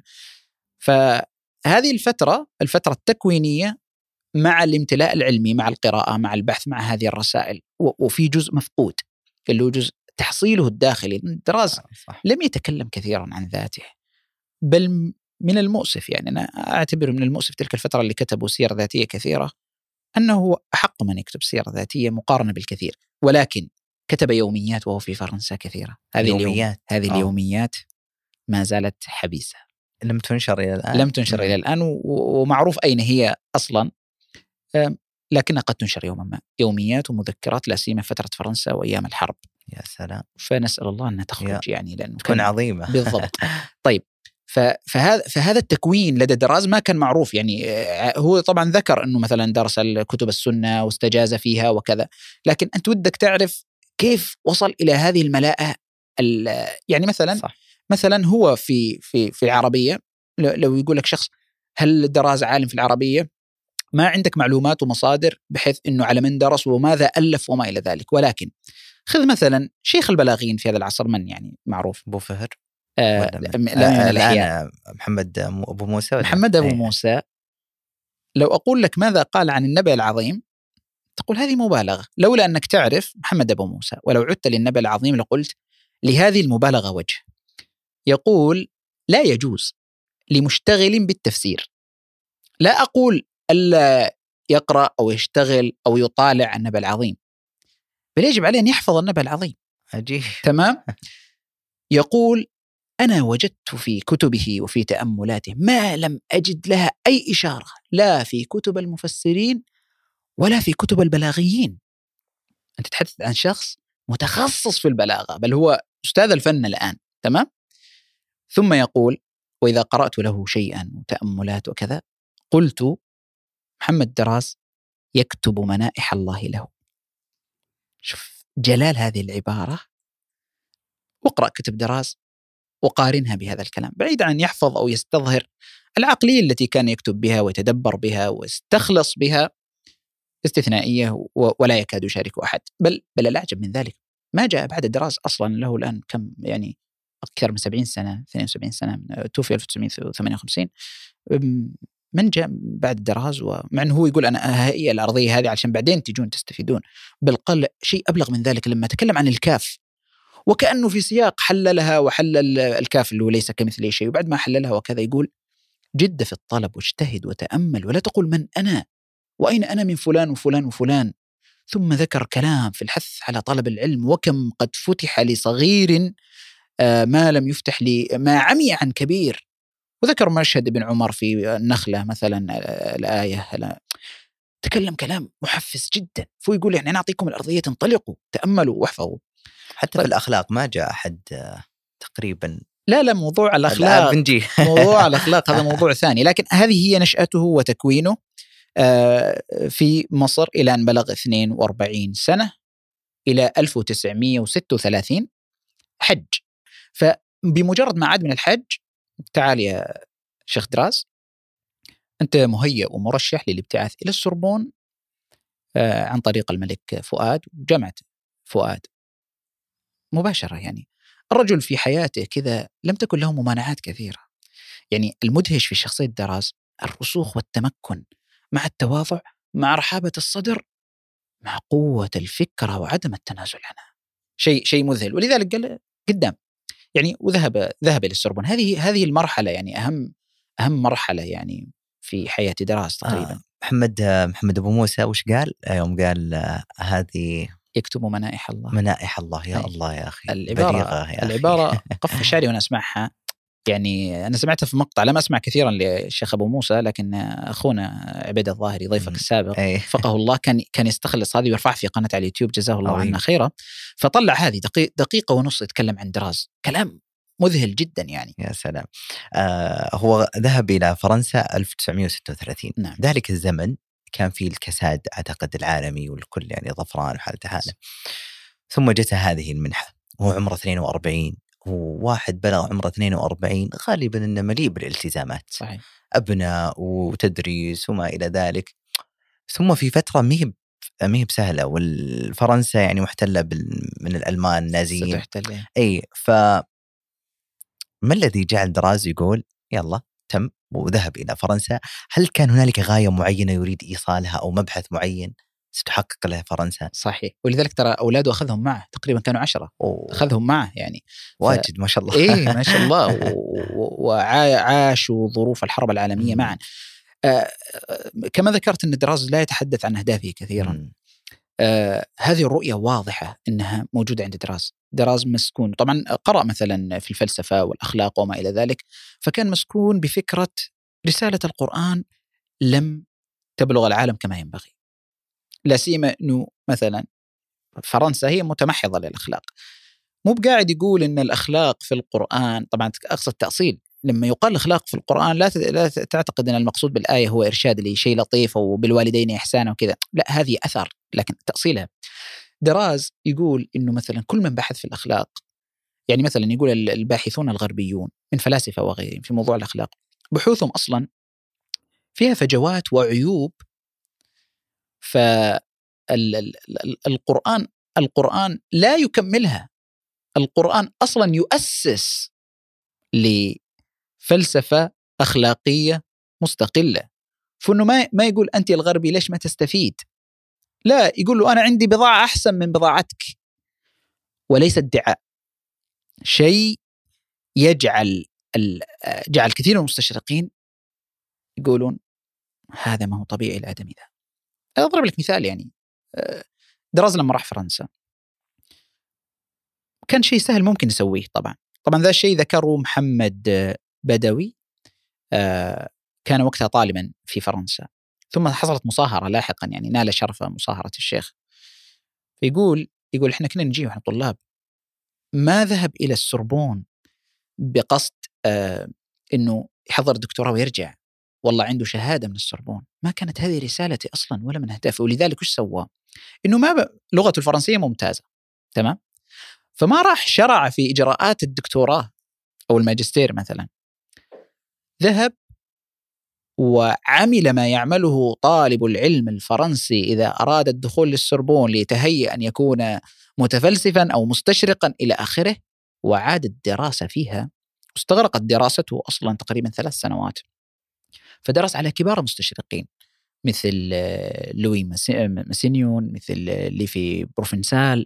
Speaker 3: فهذه الفترة الفترة التكوينية مع الامتلاء العلمي مع القراءة مع البحث مع هذه الرسائل وفي جزء مفقود اللي هو جزء تحصيله الداخلي دراز
Speaker 2: صح
Speaker 3: لم يتكلم كثيرا عن ذاته بل من المؤسف يعني أنا اعتبر من المؤسف تلك الفترة اللي كتبوا سير ذاتية كثيرة أنه هو أحق من يكتب سيره ذاتية مقارنة بالكثير ولكن كتب يوميات وهو في فرنسا كثيرة. هذه اليوم.
Speaker 2: يوميات
Speaker 3: هذه
Speaker 2: آه.
Speaker 3: اليوميات ما زالت حبيسة.
Speaker 2: لم تنشر إلى الآن.
Speaker 3: لم تنشر إلى الآن ومعروف أين هي أصلا. لكنها قد تنشر يوما ما. يوميات ومذكرات لا سيما فترة فرنسا وأيام الحرب.
Speaker 2: يا سلام.
Speaker 3: فنسأل الله أنها تخرج يعني لأنه
Speaker 2: تكون عظيمة.
Speaker 3: بالضبط. طيب فهذا فهذا التكوين لدى دراز ما كان معروف يعني آه، هو طبعا ذكر أنه مثلا درس كتب السنة واستجاز فيها وكذا. لكن أنت ودك تعرف كيف وصل إلى هذه الملاءة ال- يعني مثلا
Speaker 2: صح.
Speaker 3: مثلا هو في في في العربية لو يقول لك شخص هل دراز عالم في العربية؟ ما عندك معلومات ومصادر بحيث إنه على من درس وماذا ألف وما إلى ذلك ولكن خذ مثلا شيخ البلاغين في هذا العصر من يعني معروف
Speaker 2: أبو فهر
Speaker 3: آه لا الأحياء.
Speaker 2: الآن محمد أبو موسى؟
Speaker 3: محمد أبو
Speaker 2: إيه.
Speaker 3: موسى لو أقول لك ماذا قال عن النبأ العظيم تقول هذه مبالغة لولا أنك تعرف محمد أبو موسى ولو عدت للنبأ العظيم لقلت لهذه المبالغة وجه يقول لا يجوز لمشتغل بالتفسير. لا أقول ألا يقرأ أو يشتغل أو يطالع النبأ العظيم بل يجب عليه أن يحفظ النبأ العظيم.
Speaker 2: عجيب.
Speaker 3: تمام؟ يقول أنا وجدت في كتبه وفي تأملاته ما لم أجد لها أي إشارة لا في كتب المفسرين ولا في كتب البلاغيين. أنت تتحدث عن شخص متخصص في البلاغة بل هو أستاذ الفن الآن تمام؟ ثم يقول وإذا قرأت له شيئا وتأملات وكذا قلت محمد دراس يكتب منائح الله له. شوف جلال هذه العبارة. واقرأ كتب دراس وقارنها بهذا الكلام. بعيد عن يحفظ أو يستظهر العقلية التي كان يكتب بها ويتدبر بها ويستخلص بها استثنائية ولا يكاد يشارك أحد. بل بل الأعجب من ذلك ما جاء بعد دراس أصلا له الآن كم يعني أكثر من 70 سنة 72 سنة من- توفي 1958 أم، من جاء بعد دراز ومع إنه هو يقول أنا هي الأرضية هذه علشان بعدين تجون تستفيدون. بل قال شيء أبلغ من ذلك لما تكلم عن الكاف وكأنه في سياق حللها وحلل الكاف اللي هو ليس كمثله شيء وبعد ما حللها وكذا يقول جد في الطلب واجتهد وتأمل ولا تقل من أنا وأين أنا من فلان وفلان وفلان؟ ثم ذكر كلام في الحث على طلب العلم وكم قد فتح لصغير آه، ما لم يفتح لي ما عمي عن كبير. وذكر مشهد ابن عمر في النخلة مثلا آه، الآية لا- تكلم كلام محفز جدا. فهو يقول يعني أنا أعطيكم الأرضية انطلقوا تأملوا واحفظوا.
Speaker 2: حتى. في الأخلاق ما جاء أحد آه، تقريبا.
Speaker 3: لا لا موضوع الأخلاق.
Speaker 2: بنجي.
Speaker 3: موضوع الأخلاق هذا موضوع ثاني. لكن هذه هي نشأته وتكوينه آه، في مصر إلى أن بلغ 42 سنة إلى 1936 حج. فبمجرد ما عاد من الحج تعال يا شيخ دراز أنت مهيئ ومرشح للابتعاث إلى السربون آه، عن طريق الملك فؤاد جامعة فؤاد. مباشرة يعني. الرجل في حياته كذا لم تكن له ممانعات كثيرة. يعني المدهش في شخصية دراز الرسوخ والتمكن مع التواضع مع رحابة الصدر مع قوة الفكرة وعدم التنازل عنها. شيء شيء مذهل. ولذلك قال قدام يعني وذهب ذهب إلى السربون هذه هذه المرحلة يعني أهم أهم مرحلة يعني في حياة دراز تقريبا
Speaker 2: آه. محمد آه، محمد أبو موسى وش قال؟ آه، يوم قال آه، هذه
Speaker 3: يكتب منائح الله
Speaker 2: منائح الله يا
Speaker 3: أي.
Speaker 2: الله يا أخي
Speaker 3: العبارة
Speaker 2: بليغة يا أخي.
Speaker 3: العبارة قف شعري وأنا أسمعها يعني أنا سمعتها في مقطع لم أسمع كثيرا للشيخ أبو موسى لكن أخونا عبيد الظاهري ضيفك. السابق
Speaker 2: اي
Speaker 3: وفقه الله كان كان يستخلص هذه ويرفعها في قناة على اليوتيوب جزاه الله. عنا خيرا. فطلع هذه دقيقة ونص يتكلم عن دراز. كلام مذهل جدا يعني.
Speaker 2: يا سلام. آه هو ذهب إلى فرنسا 1936
Speaker 3: نعم.
Speaker 2: ذلك الزمن كان فيه الكساد أعتقد العالمي والكل يعني ظفران وحالته حالة. ثم جت هذه المنحة وهو عمره 42 وواحد بلغ عمره 42 غالبا إنه مليء بالالتزامات
Speaker 3: صحيح.
Speaker 2: أبناء وتدريس وما إلى ذلك. ثم في فترة مهب مهب سهله والفرنسا يعني محتلة بال- من الألمان النازيين.
Speaker 3: ستحتل
Speaker 2: إي ف ما الذي جعل دراز يقول يلا تم وذهب إلى فرنسا. هل كان هنالك غاية معينة يريد إيصالها أو مبحث معين؟ ستحقق له فرنسا.
Speaker 3: صحيح. ولذلك ترى اولاده أخذهم معه تقريبا كانوا عشرة.
Speaker 2: أوه.
Speaker 3: أخذهم معه يعني.
Speaker 2: واجد ما شاء الله.
Speaker 3: إيه ما شاء الله. وعاشوا ظروف الحرب
Speaker 2: العالمية.
Speaker 3: معا. آه، آه، كما ذكرت إن دراز لا يتحدث عن أهدافه كثيرا. آه هذه الرؤية واضحة أنها موجودة عند دراز. دراز مسكون. طبعا قرأ مثلا في الفلسفة والأخلاق وما إلى ذلك فكان مسكون بفكرة رسالة القرآن لم تبلغ العالم كما ينبغي. لا سيما أنه مثلا فرنسا هي متمحضة للأخلاق. مو بقاعد يقول أن الأخلاق في القرآن طبعا أقصد تأصيل لما يقال الأخلاق في القرآن لا لا تعتقد أن المقصود بالآية هو إرشاد لشيء لطيف وبالوالدين إحسانا وكذا لا هذه أثر لكن تأصيلها. دراز يقول إنه مثلا كل من بحث في الأخلاق يعني مثلا يقول ال- الباحثون الغربيون من فلاسفة وغيرهم في موضوع الأخلاق بحوثهم أصلا فيها فجوات وعيوب فالقرآن القرآن لا يكملها. القرآن أصلا يؤسس لفلسفة أخلاقية مستقلة. فإنه ما ما يقول أنت الغربي ليش ما تستفيد؟ لا يقول له أنا عندي بضاعة أحسن من بضاعتك. وليس ادعاء. شيء يجعل جعل كثير من المستشرقين يقولون هذا ما هو طبيعي الادمي ذا أضرب لك مثال يعني. آه، دراز لما راح فرنسا. كان شيء سهل ممكن يسويه طبعا. طبعا ذا الشيء ذكره محمد بدوي آه، كان وقتها طالبا في فرنسا. ثم حصلت مصاهرة لاحقا يعني نال شرف مصاهرة الشيخ. فيقول يقول إحنا كنا نجي وإحنا طلاب. ما ذهب إلى السربون بقصد آه إنه يحضر دكتوراه ويرجع. والله عنده شهادة من السربون ما كانت هذه رسالتي أصلا ولا من أهدافي. ولذلك وش سوى؟ إنه ما ب... لغته الفرنسية ممتازة. تمام؟ فما راح شرع في إجراءات الدكتوراه أو الماجستير مثلا. ذهب وعمل ما يعمله طالب العلم الفرنسي إذا أراد الدخول للسربون ليتهيأ أن يكون متفلسفا أو مستشرقا إلى آخره وعاد الدراسة فيها. واستغرقت دراسته أصلا تقريبا ثلاث سنوات. فدرس على كبار المستشرقين مثل آه، لوي ماسي- ماسينيون مثل آه، ليفي بروفنسال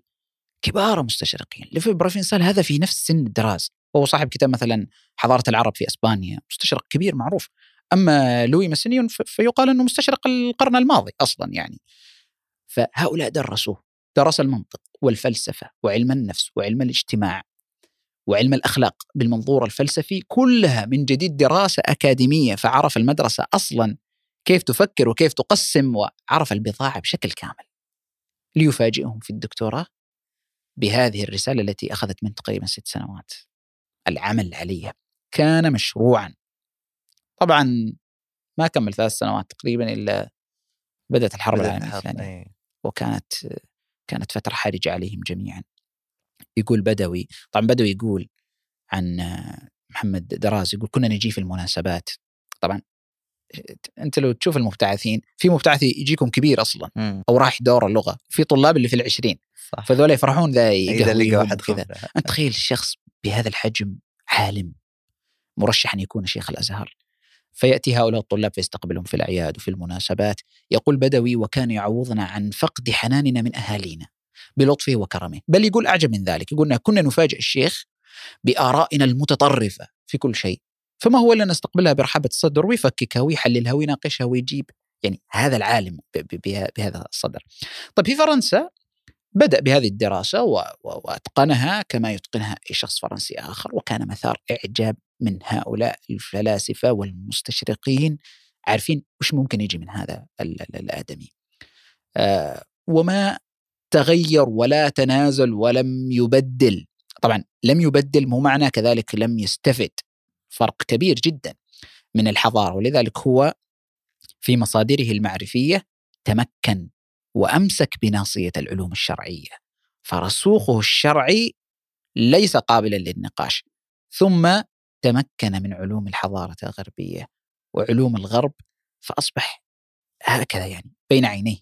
Speaker 3: كبار المستشرقين ليفي بروفنسال هذا في نفس سن دراز وهو صاحب كتاب مثلا حضارة العرب في إسبانيا مستشرق كبير معروف. أما لوي ماسينيون فيقال إنه مستشرق القرن الماضي أصلا يعني. فهؤلاء درسوه درس المنطق والفلسفة وعلم النفس وعلم الاجتماع. وعلم الأخلاق بالمنظور الفلسفي كلها من جديد دراسة أكاديمية فعرف المدرسة أصلا كيف تفكر وكيف تقسم وعرف البضاعة بشكل كامل. ليفاجئهم في الدكتوراه بهذه الرسالة التي أخذت من تقريبا ست سنوات. العمل عليها. كان مشروعا. طبعا ما كمل ثلاث سنوات تقريبا إلا بدأت الحرب
Speaker 2: العالمية
Speaker 3: الثانية.
Speaker 2: إيه.
Speaker 3: وكانت كانت فترة حرجة عليهم جميعا. يقول بدوي طبعا بدوي يقول عن محمد دراز يقول كنا نجي في المناسبات. طبعا انت لو تشوف المبتعثين في مبتعث يجيكم كبير
Speaker 2: أصلا.
Speaker 3: أو راح دور اللغة في طلاب اللي في العشرين
Speaker 2: صح.
Speaker 3: فذولا يفرحون ذا
Speaker 2: اذا لقى واحد خبره
Speaker 3: أنت تخيل شخص بهذا الحجم عالم مرشح أن يكون شيخ الأزهر. فيأتي هؤلاء الطلاب فيستقبلهم في الاعياد وفي المناسبات. يقول بدوي وكان يعوضنا عن فقد حناننا من أهالينا. بلطفه وكرمه. بل يقول أعجب من ذلك. يقول كنا نفاجئ الشيخ بآرائنا المتطرفة في كل شيء. فما هو إلا نستقبلها برحابة الصدر ويفككها ويحللها ويناقشها ويجيب يعني هذا العالم بهذا الصدر. طيب في فرنسا بدأ بهذه الدراسة وأتقنها كما يتقنها أي شخص فرنسي آخر وكان مثار إعجاب من هؤلاء الفلاسفة والمستشرقين. عارفين وش ممكن يجي من هذا ال- ال- الآدمي؟ آه وما تغير ولا تنازل ولم يبدل. طبعا لم يبدل مو معنى كذلك لم يستفد. فرق كبير جدا من الحضارة ولذلك هو في مصادره المعرفية تمكن وأمسك بناصية العلوم الشرعية. فرسوخه الشرعي ليس قابلا للنقاش. ثم تمكن من علوم الحضارة الغربية وعلوم الغرب فأصبح هكذا يعني بين عينيه.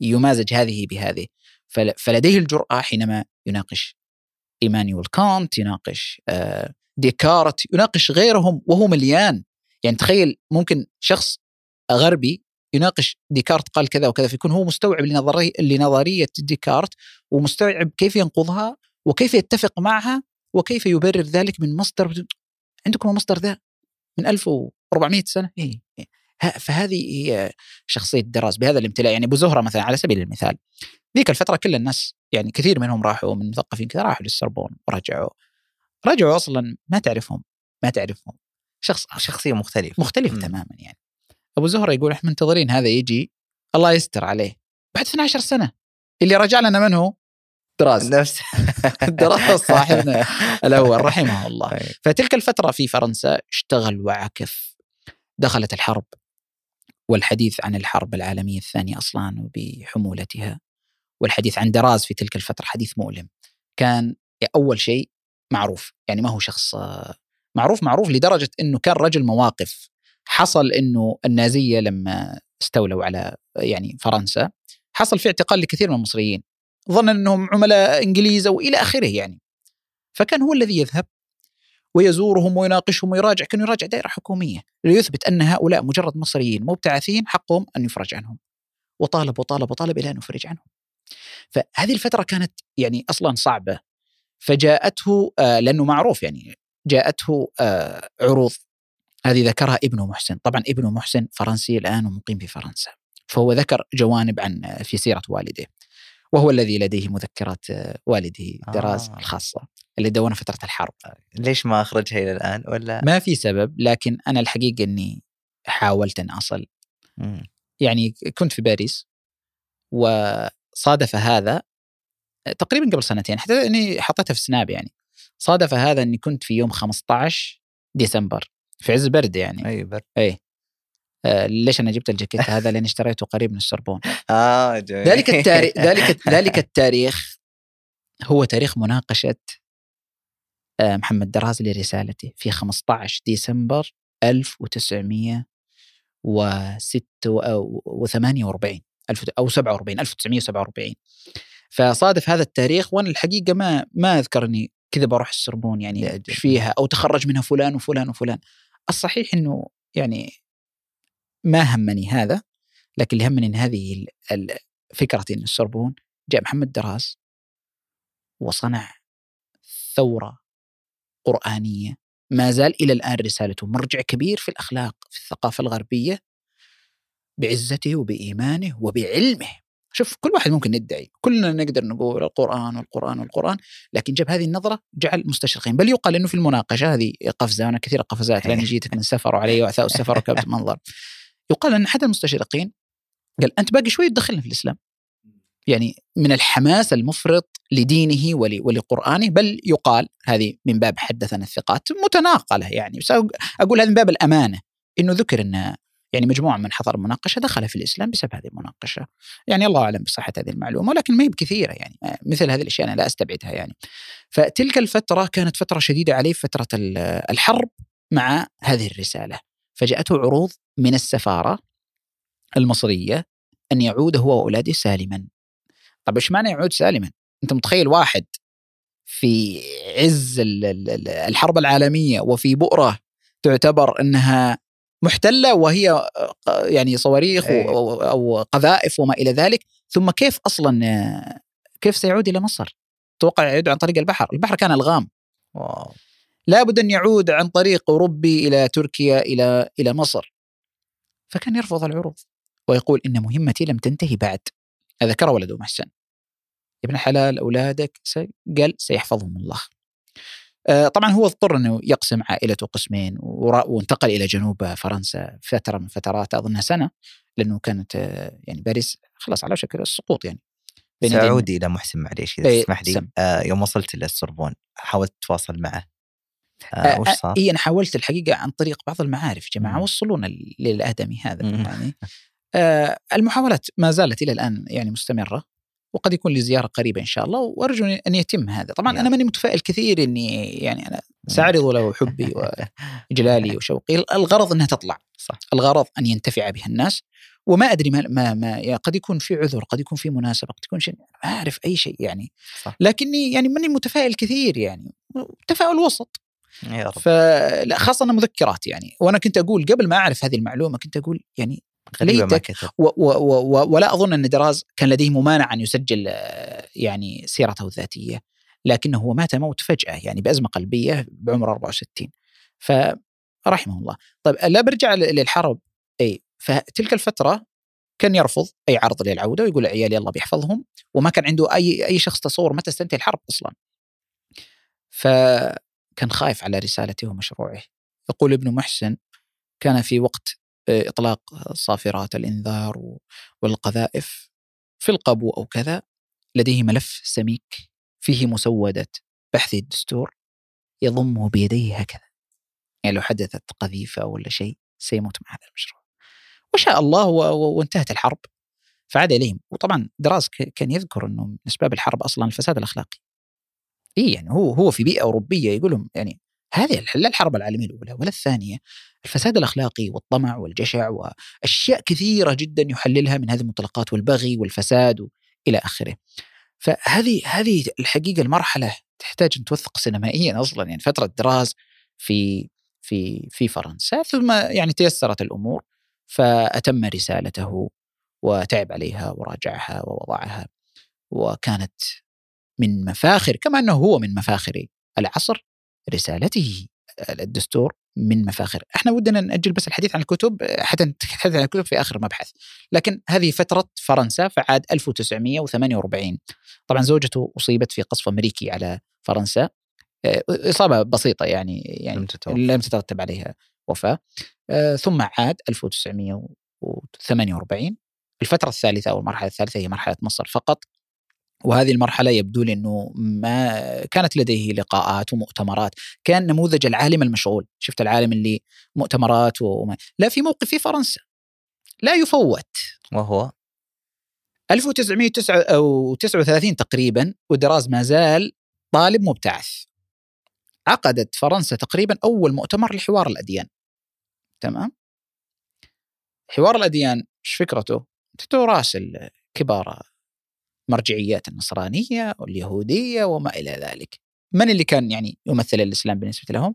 Speaker 3: يمازج هذه بهذه فلديه الجرأة حينما يناقش إيمانويل كانت يناقش آه، ديكارت يناقش غيرهم وهو مليان يعني تخيل ممكن شخص غربي يناقش ديكارت قال كذا وكذا فيكون هو مستوعب لنظرية, لنظرية ديكارت ومستوعب كيف ينقضها وكيف يتفق معها وكيف يبرر ذلك من مصدر عندكم المصدر ذا من 1400 سنة إيه. إيه. فهذه هي شخصية دراز بهذا الامتلاء. يعني أبو زهرة مثلا على سبيل المثال ذيك الفترة كل الناس يعني كثير منهم راحوا من مثقفين كذا راحوا للسربون ورجعوا. رجعوا أصلا ما تعرفهم ما تعرفهم.
Speaker 2: شخص شخصية مختلفة.
Speaker 3: مختلف م. تماما يعني. أبو زهرة يقول إحنا منتظرين هذا يجي الله يستر عليه. بعد 12 سنة اللي رجع لنا من هو؟ دراز.
Speaker 2: نفس.
Speaker 3: دراز صاحبنا الأول رحمه الله. طيب. فتلك الفترة في فرنسا اشتغل وعكف دخلت الحرب. والحديث عن الحرب العالمية الثانية أصلا وبحمولتها والحديث عن دراز في تلك الفترة حديث مؤلم. كان أول شيء معروف يعني ما هو شخص معروف معروف لدرجة أنه كان رجل مواقف. حصل أنه النازية لما استولوا على يعني فرنسا حصل في اعتقال لكثير من المصريين. ظن أنهم عملاء إنجليز وإلى آخره يعني. فكان هو الذي يذهب ويزورهم ويناقشهم ويراجع كانه يراجع دائرة حكومية ليثبت أن هؤلاء مجرد مصريين مبتعثين حقهم أن يفرج عنهم. وطالب وطالب وطالب إلى أن يفرج عنهم. فهذه الفترة كانت يعني أصلا صعبة. فجاءته آه لأنه معروف يعني جاءته آه عروض. هذه ذكرها ابنه محسن. طبعا ابنه محسن فرنسي الآن ومقيم في فرنسا. فهو ذكر جوانب عن آه، في سيرة والده. وهو الذي لديه مذكرات آه، والده دراز آه. الخاصة اللي دونها فترة الحرب.
Speaker 2: ليش ما أخرجها إلى الآن؟ ولا؟
Speaker 3: ما في سبب لكن أنا الحقيقة أني حاولت أن أصل. م. يعني كنت في باريس وصادف هذا تقريبا قبل سنتين حتى إني حطيتها في سناب يعني. صادف هذا إني كنت في يوم 15 ديسمبر في عز البرد يعني.
Speaker 2: أي برد.
Speaker 3: اي آه ليش أنا جبت الجاكيت هذا؟ لأني اشتريته قريب من السربون
Speaker 2: آه جميل.
Speaker 3: ذلك التاريخ ذلك ذلك التاريخ هو تاريخ مناقشة آه محمد دراز لرسالته في 15 ديسمبر 1948 أو 47 1947 فصادف هذا التاريخ وأنا الحقيقة ما ما اذكر اني كذا بروح السربون يعني فيها أو تخرج منها فلان وفلان وفلان. الصحيح إنه يعني ما همني هذا لكن اللي همني إن هذه فكرة إن السربون جاء محمد دراس وصنع ثورة قرآنية ما زال إلى الآن رسالته مرجع كبير في الأخلاق في الثقافة الغربية بعزته وبإيمانه وبعلمه. شوف كل واحد ممكن يدعي كلنا نقدر نقول القرآن والقرآن والقرآن لكن جاب هذه النظرة جعل مستشرقين بل يقال أنه في المناقشة هذه قفزة وأنا كثير قفزات لأني جيتك من سفر وعلي وعثاء السفر وكبت المنظر يقال أن أحد المستشرقين قال أنت باقي شوي تدخلنا في الإسلام. يعني من الحماس المفرط لدينه ولقرآنه بل يقال هذه من باب حدثنا الثقات متناقلة يعني. أقول هذا من باب الأمانة إنه ذكر أن يعني مجموعة من حضر المناقشه دخل في الإسلام بسبب هذه المناقشة. يعني الله أعلم بصحة هذه المعلومة ولكن ما هي بكثيرة يعني. مثل هذه الأشياء أنا لا أستبعدها يعني. فتلك الفترة كانت فترة شديدة عليه فترة الحرب مع هذه الرسالة. فجاءته عروض من السفارة المصرية أن يعود هو وأولاده سالما طب إيش معنى يعود سالما أنت متخيل واحد في عز الحرب العالمية وفي بؤرة تعتبر أنها محتلة وهي يعني صواريخ أيه. أو قذائف وما إلى ذلك ثم كيف أصلا كيف سيعود إلى مصر؟ توقع يعود عن طريق البحر، البحر كان الغام. واو. لابد أن يعود عن طريق أوروبي إلى تركيا إلى إلى مصر. فكان يرفض العروض ويقول إن مهمتي لم تنتهي بعد. ذكر ولده محسن. ابن حلال أولادك قال سيحفظهم الله. آه، طبعا هو اضطر إنه يقسم عائلته قسمين وانتقل إلى جنوب فرنسا فترة من فترات اظنها سنة لأنه كانت آه، يعني باريس خلاص على شكل السقوط يعني
Speaker 2: سأعود إلى محسن معليش إذا إيه، تسمح لي آه يوم وصلت إلى السوربون حاولت تتواصل معه
Speaker 3: آه, وش صار؟ إيه أنا حاولت الحقيقة عن طريق بعض المعارف جماعة وصلونا للآدمي هذا يعني. آه المحاولات ما زالت إلى الآن يعني مستمرة وقد يكون لي زيارة قريبة إن شاء الله وأرجو أن يتم هذا. طبعا
Speaker 2: يا
Speaker 3: أنا ماني متفائل كثير إني يعني أنا سأعرض له حبي وإجلالي وشوقي. الغرض إنها تطلع.
Speaker 2: صح.
Speaker 3: الغرض أن ينتفع بها الناس وما أدري ما ما, ما يعني قد يكون في عذر قد يكون في مناسبة قد يكون شيء ما أعرف أي شيء يعني.
Speaker 2: صح.
Speaker 3: لكني يعني ماني متفائل كثير يعني. تفاؤل وسط.
Speaker 2: يا رب.
Speaker 3: فلا خاصة مذكرات يعني. وأنا كنت أقول قبل ما أعرف هذه المعلومة كنت أقول يعني ليتك
Speaker 2: كتب.
Speaker 3: و و و ولا أظن أن دراز كان لديه ممانعة أن يسجل يعني سيرته الذاتية لكنه هو مات موت فجأة يعني بأزمة قلبية بعمر 64 فرحمه الله. طيب لا برجع للحرب. إي فتلك الفترة كان يرفض أي عرض للعودة ويقول عيالي الله بيحفظهم وما كان عنده أي أي شخص تصور متى ستنتهي الحرب أصلا. فكان خايف على رسالته ومشروعه يقول ابن محسن كان في وقت آه، إطلاق صافرات الإنذار و- والقذائف في القبو أو كذا لديه ملف سميك فيه مسودة بحث الدستور يضمه بيديه هكذا. يعني لو حدثت قذيفة ولا شيء سيموت مع هذا المشروع. وشاء الله وانتهت الحرب. فعاد إليهم. وطبعا دراز كان يذكر إنه من أسباب الحرب أصلا الفساد الأخلاقي. اي يعني هو هو في بيئة أوروبية يقول لهم يعني هذه لا الحرب العالمية الأولى ولا الثانية الفساد الأخلاقي والطمع والجشع وأشياء كثيرة جدا يحللها من هذه المنطلقات والبغي والفساد إلى آخره. فهذه هذه الحقيقة المرحلة تحتاج أن توثق سينمائيا أصلا يعني فترة دراز في في في فرنسا ثم يعني تيسرت الأمور فأتم رسالته وتعب عليها وراجعها ووضعها وكانت من مفاخر كما أنه هو من مفاخر العصر رسالته الدستور من مفاخر. إحنا ودنا نأجل بس الحديث عن الكتب حتى نتحدث عن الكتب في آخر مبحث. لكن هذه فترة فرنسا فعاد 1948 طبعا زوجته أصيبت في قصف أمريكي على فرنسا. آه، إصابة بسيطة يعني يعني
Speaker 2: لم
Speaker 3: تترتب عليها وفاة. آه، ثم عاد 1948 الفترة الثالثة أو المرحلة الثالثة هي مرحلة مصر فقط. وهذه المرحلة يبدو لي أنه ما كانت لديه لقاءات ومؤتمرات كان نموذج العالم المشغول شفت العالم اللي مؤتمرات وما لا في موقف في فرنسا لا يفوت.
Speaker 2: وهو؟
Speaker 3: 1939 تقريبا ودراز ما زال طالب مبتعث. عقدت فرنسا تقريبا أول مؤتمر لحوار الأديان. تمام؟ حوار الأديان إيش فكرته؟ تراسل كبار مرجعيات النصرانية واليهودية وما إلى ذلك. من اللي كان يعني يمثل الإسلام بالنسبة لهم؟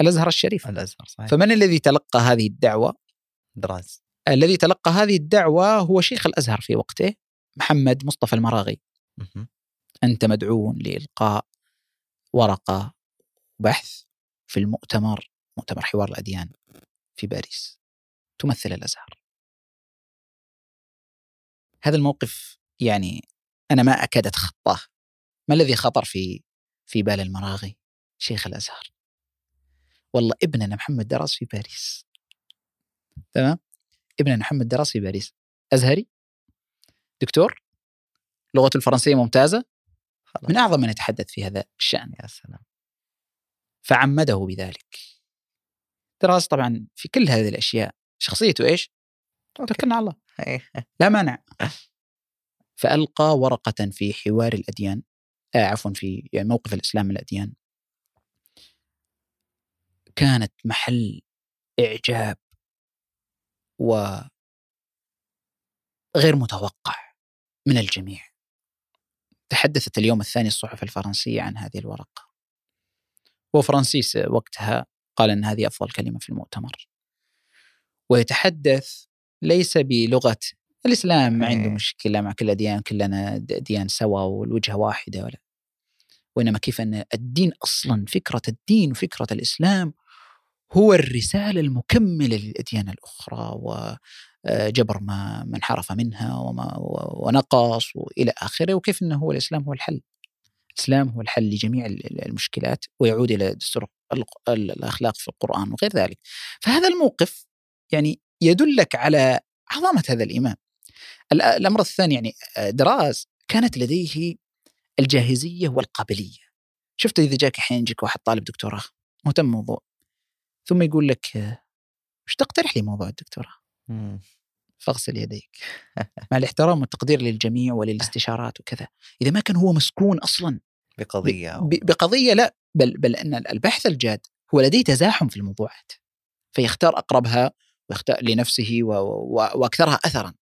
Speaker 3: الأزهر الشريف.
Speaker 2: الأزهر صحيح.
Speaker 3: فمن الذي تلقى هذه الدعوة؟
Speaker 2: دراز.
Speaker 3: الذي تلقى هذه الدعوة هو شيخ الأزهر في وقته محمد مصطفى المراغي. أنت مدعو لإلقاء ورقة بحث في المؤتمر مؤتمر حوار الأديان في باريس. تمثل الأزهر. هذا الموقف يعني أنا ما أكاد أتخطاه ما الذي خطر في في بال المراغي؟ شيخ الأزهر. والله ابننا محمد درس في باريس. تمام؟ ابننا محمد درس في باريس. أزهري؟ دكتور؟ لغته الفرنسية ممتازة؟
Speaker 2: خلاص.
Speaker 3: من أعظم من يتحدث في هذا الشأن.
Speaker 2: يا سلام.
Speaker 3: فعمده بذلك. دراس طبعا في كل هذه الأشياء. شخصيته إيش؟ توكلنا على الله.
Speaker 2: إيه.
Speaker 3: لا مانع. فألقى ورقة في حوار الأديان آه عفوا في يعني موقف الإسلام من الأديان. كانت محل إعجاب و غير متوقع من الجميع. تحدثت اليوم الثاني الصحف الفرنسية عن هذه الورقة. وفرانسيس وقتها قال أن هذه أفضل كلمة في المؤتمر. ويتحدث ليس بلغة الإسلام ما عنده
Speaker 2: إيه.
Speaker 3: مشكلة مع كل الأديان كلنا د- أديان سوا والوجهة واحدة ولا. وإنما كيف أن الدين أصلا فكرة الدين وفكرة الإسلام هو الرسالة المكملة للأديان الأخرى وجبر ما ما انحرف منها وما ونقص وإلى آخره وكيف أنه هو الإسلام هو الحل. الإسلام هو الحل لجميع ال- ال- المشكلات ويعود إلى دستور الق- ال- الأخلاق في القرآن وغير ذلك. فهذا الموقف يعني يدلك على عظمة هذا الإمام. ال- الأمر الثاني يعني آه، دراز كانت لديه الجاهزية والقابلية. شفت إذا جاك أحيانا يجيك واحد طالب دكتوراه مهتم موضوع ثم يقول لك آه، وش تقترح لي موضوع الدكتوراه. فاغسل يديك. مع الاحترام والتقدير للجميع وللاستشارات وكذا. إذا ما كان هو مسكون أصلا
Speaker 2: بقضية
Speaker 3: ب- بقضية لا بل بل أن البحث الجاد هو لديه تزاحم في الموضوعات فيختار أقربها ويختار لنفسه و... و... وأكثرها اثرا.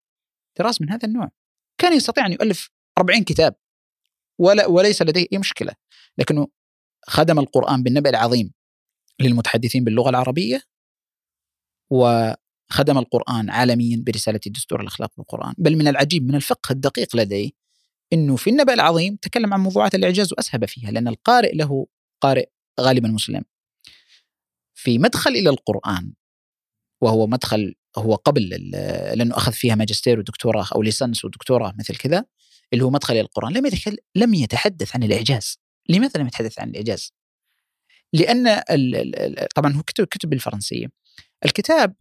Speaker 3: دراس من هذا النوع. كان يستطيع أن يؤلف 40 كتاب ولا وليس لديه أي مشكلة. لكنه خدم القرآن بالنبأ العظيم للمتحدثين باللغة العربية وخدم القرآن عالميا برسالة دستور الاخلاق بالقرآن. بل من العجيب من الفقه الدقيق لديه إنه في النبأ العظيم تكلم عن موضوعات الإعجاز وأسهب فيها لأن القارئ له قارئ غالبا مسلم. في مدخل إلى القرآن وهو مدخل هو قبل لأنه أخذ فيها ماجستير ودكتوراه أو ليسانس ودكتوراه مثل كذا اللي هو مدخل إلى القرآن. لم يتكلم لم يتحدث عن الإعجاز. لماذا لم يتحدث عن الإعجاز؟ لأن طبعا هو كتب كتب بالفرنسية. الكتاب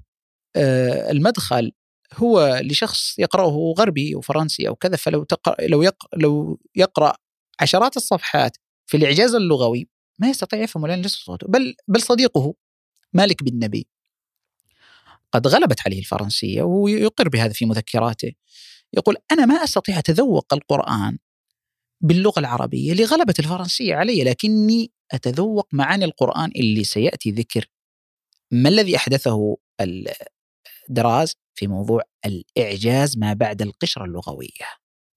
Speaker 3: آه، المدخل هو لشخص يقرأه غربي وفرنسي أو كذا فلو تقرأ لو يق لو يقرأ عشرات الصفحات في الإعجاز اللغوي ما يستطيع يفهم لأن ليس صوته. بل بل صديقه مالك بن نبي. قد غلبت عليه الفرنسية وهو يقر بهذا في مذكراته. يقول أنا ما أستطيع اتذوق القرآن باللغة العربية لغلبة الفرنسية علي لكني أتذوق معاني القرآن اللي سيأتي ذكر. ما الذي أحدثه الدراز في موضوع الإعجاز ما بعد القشرة اللغوية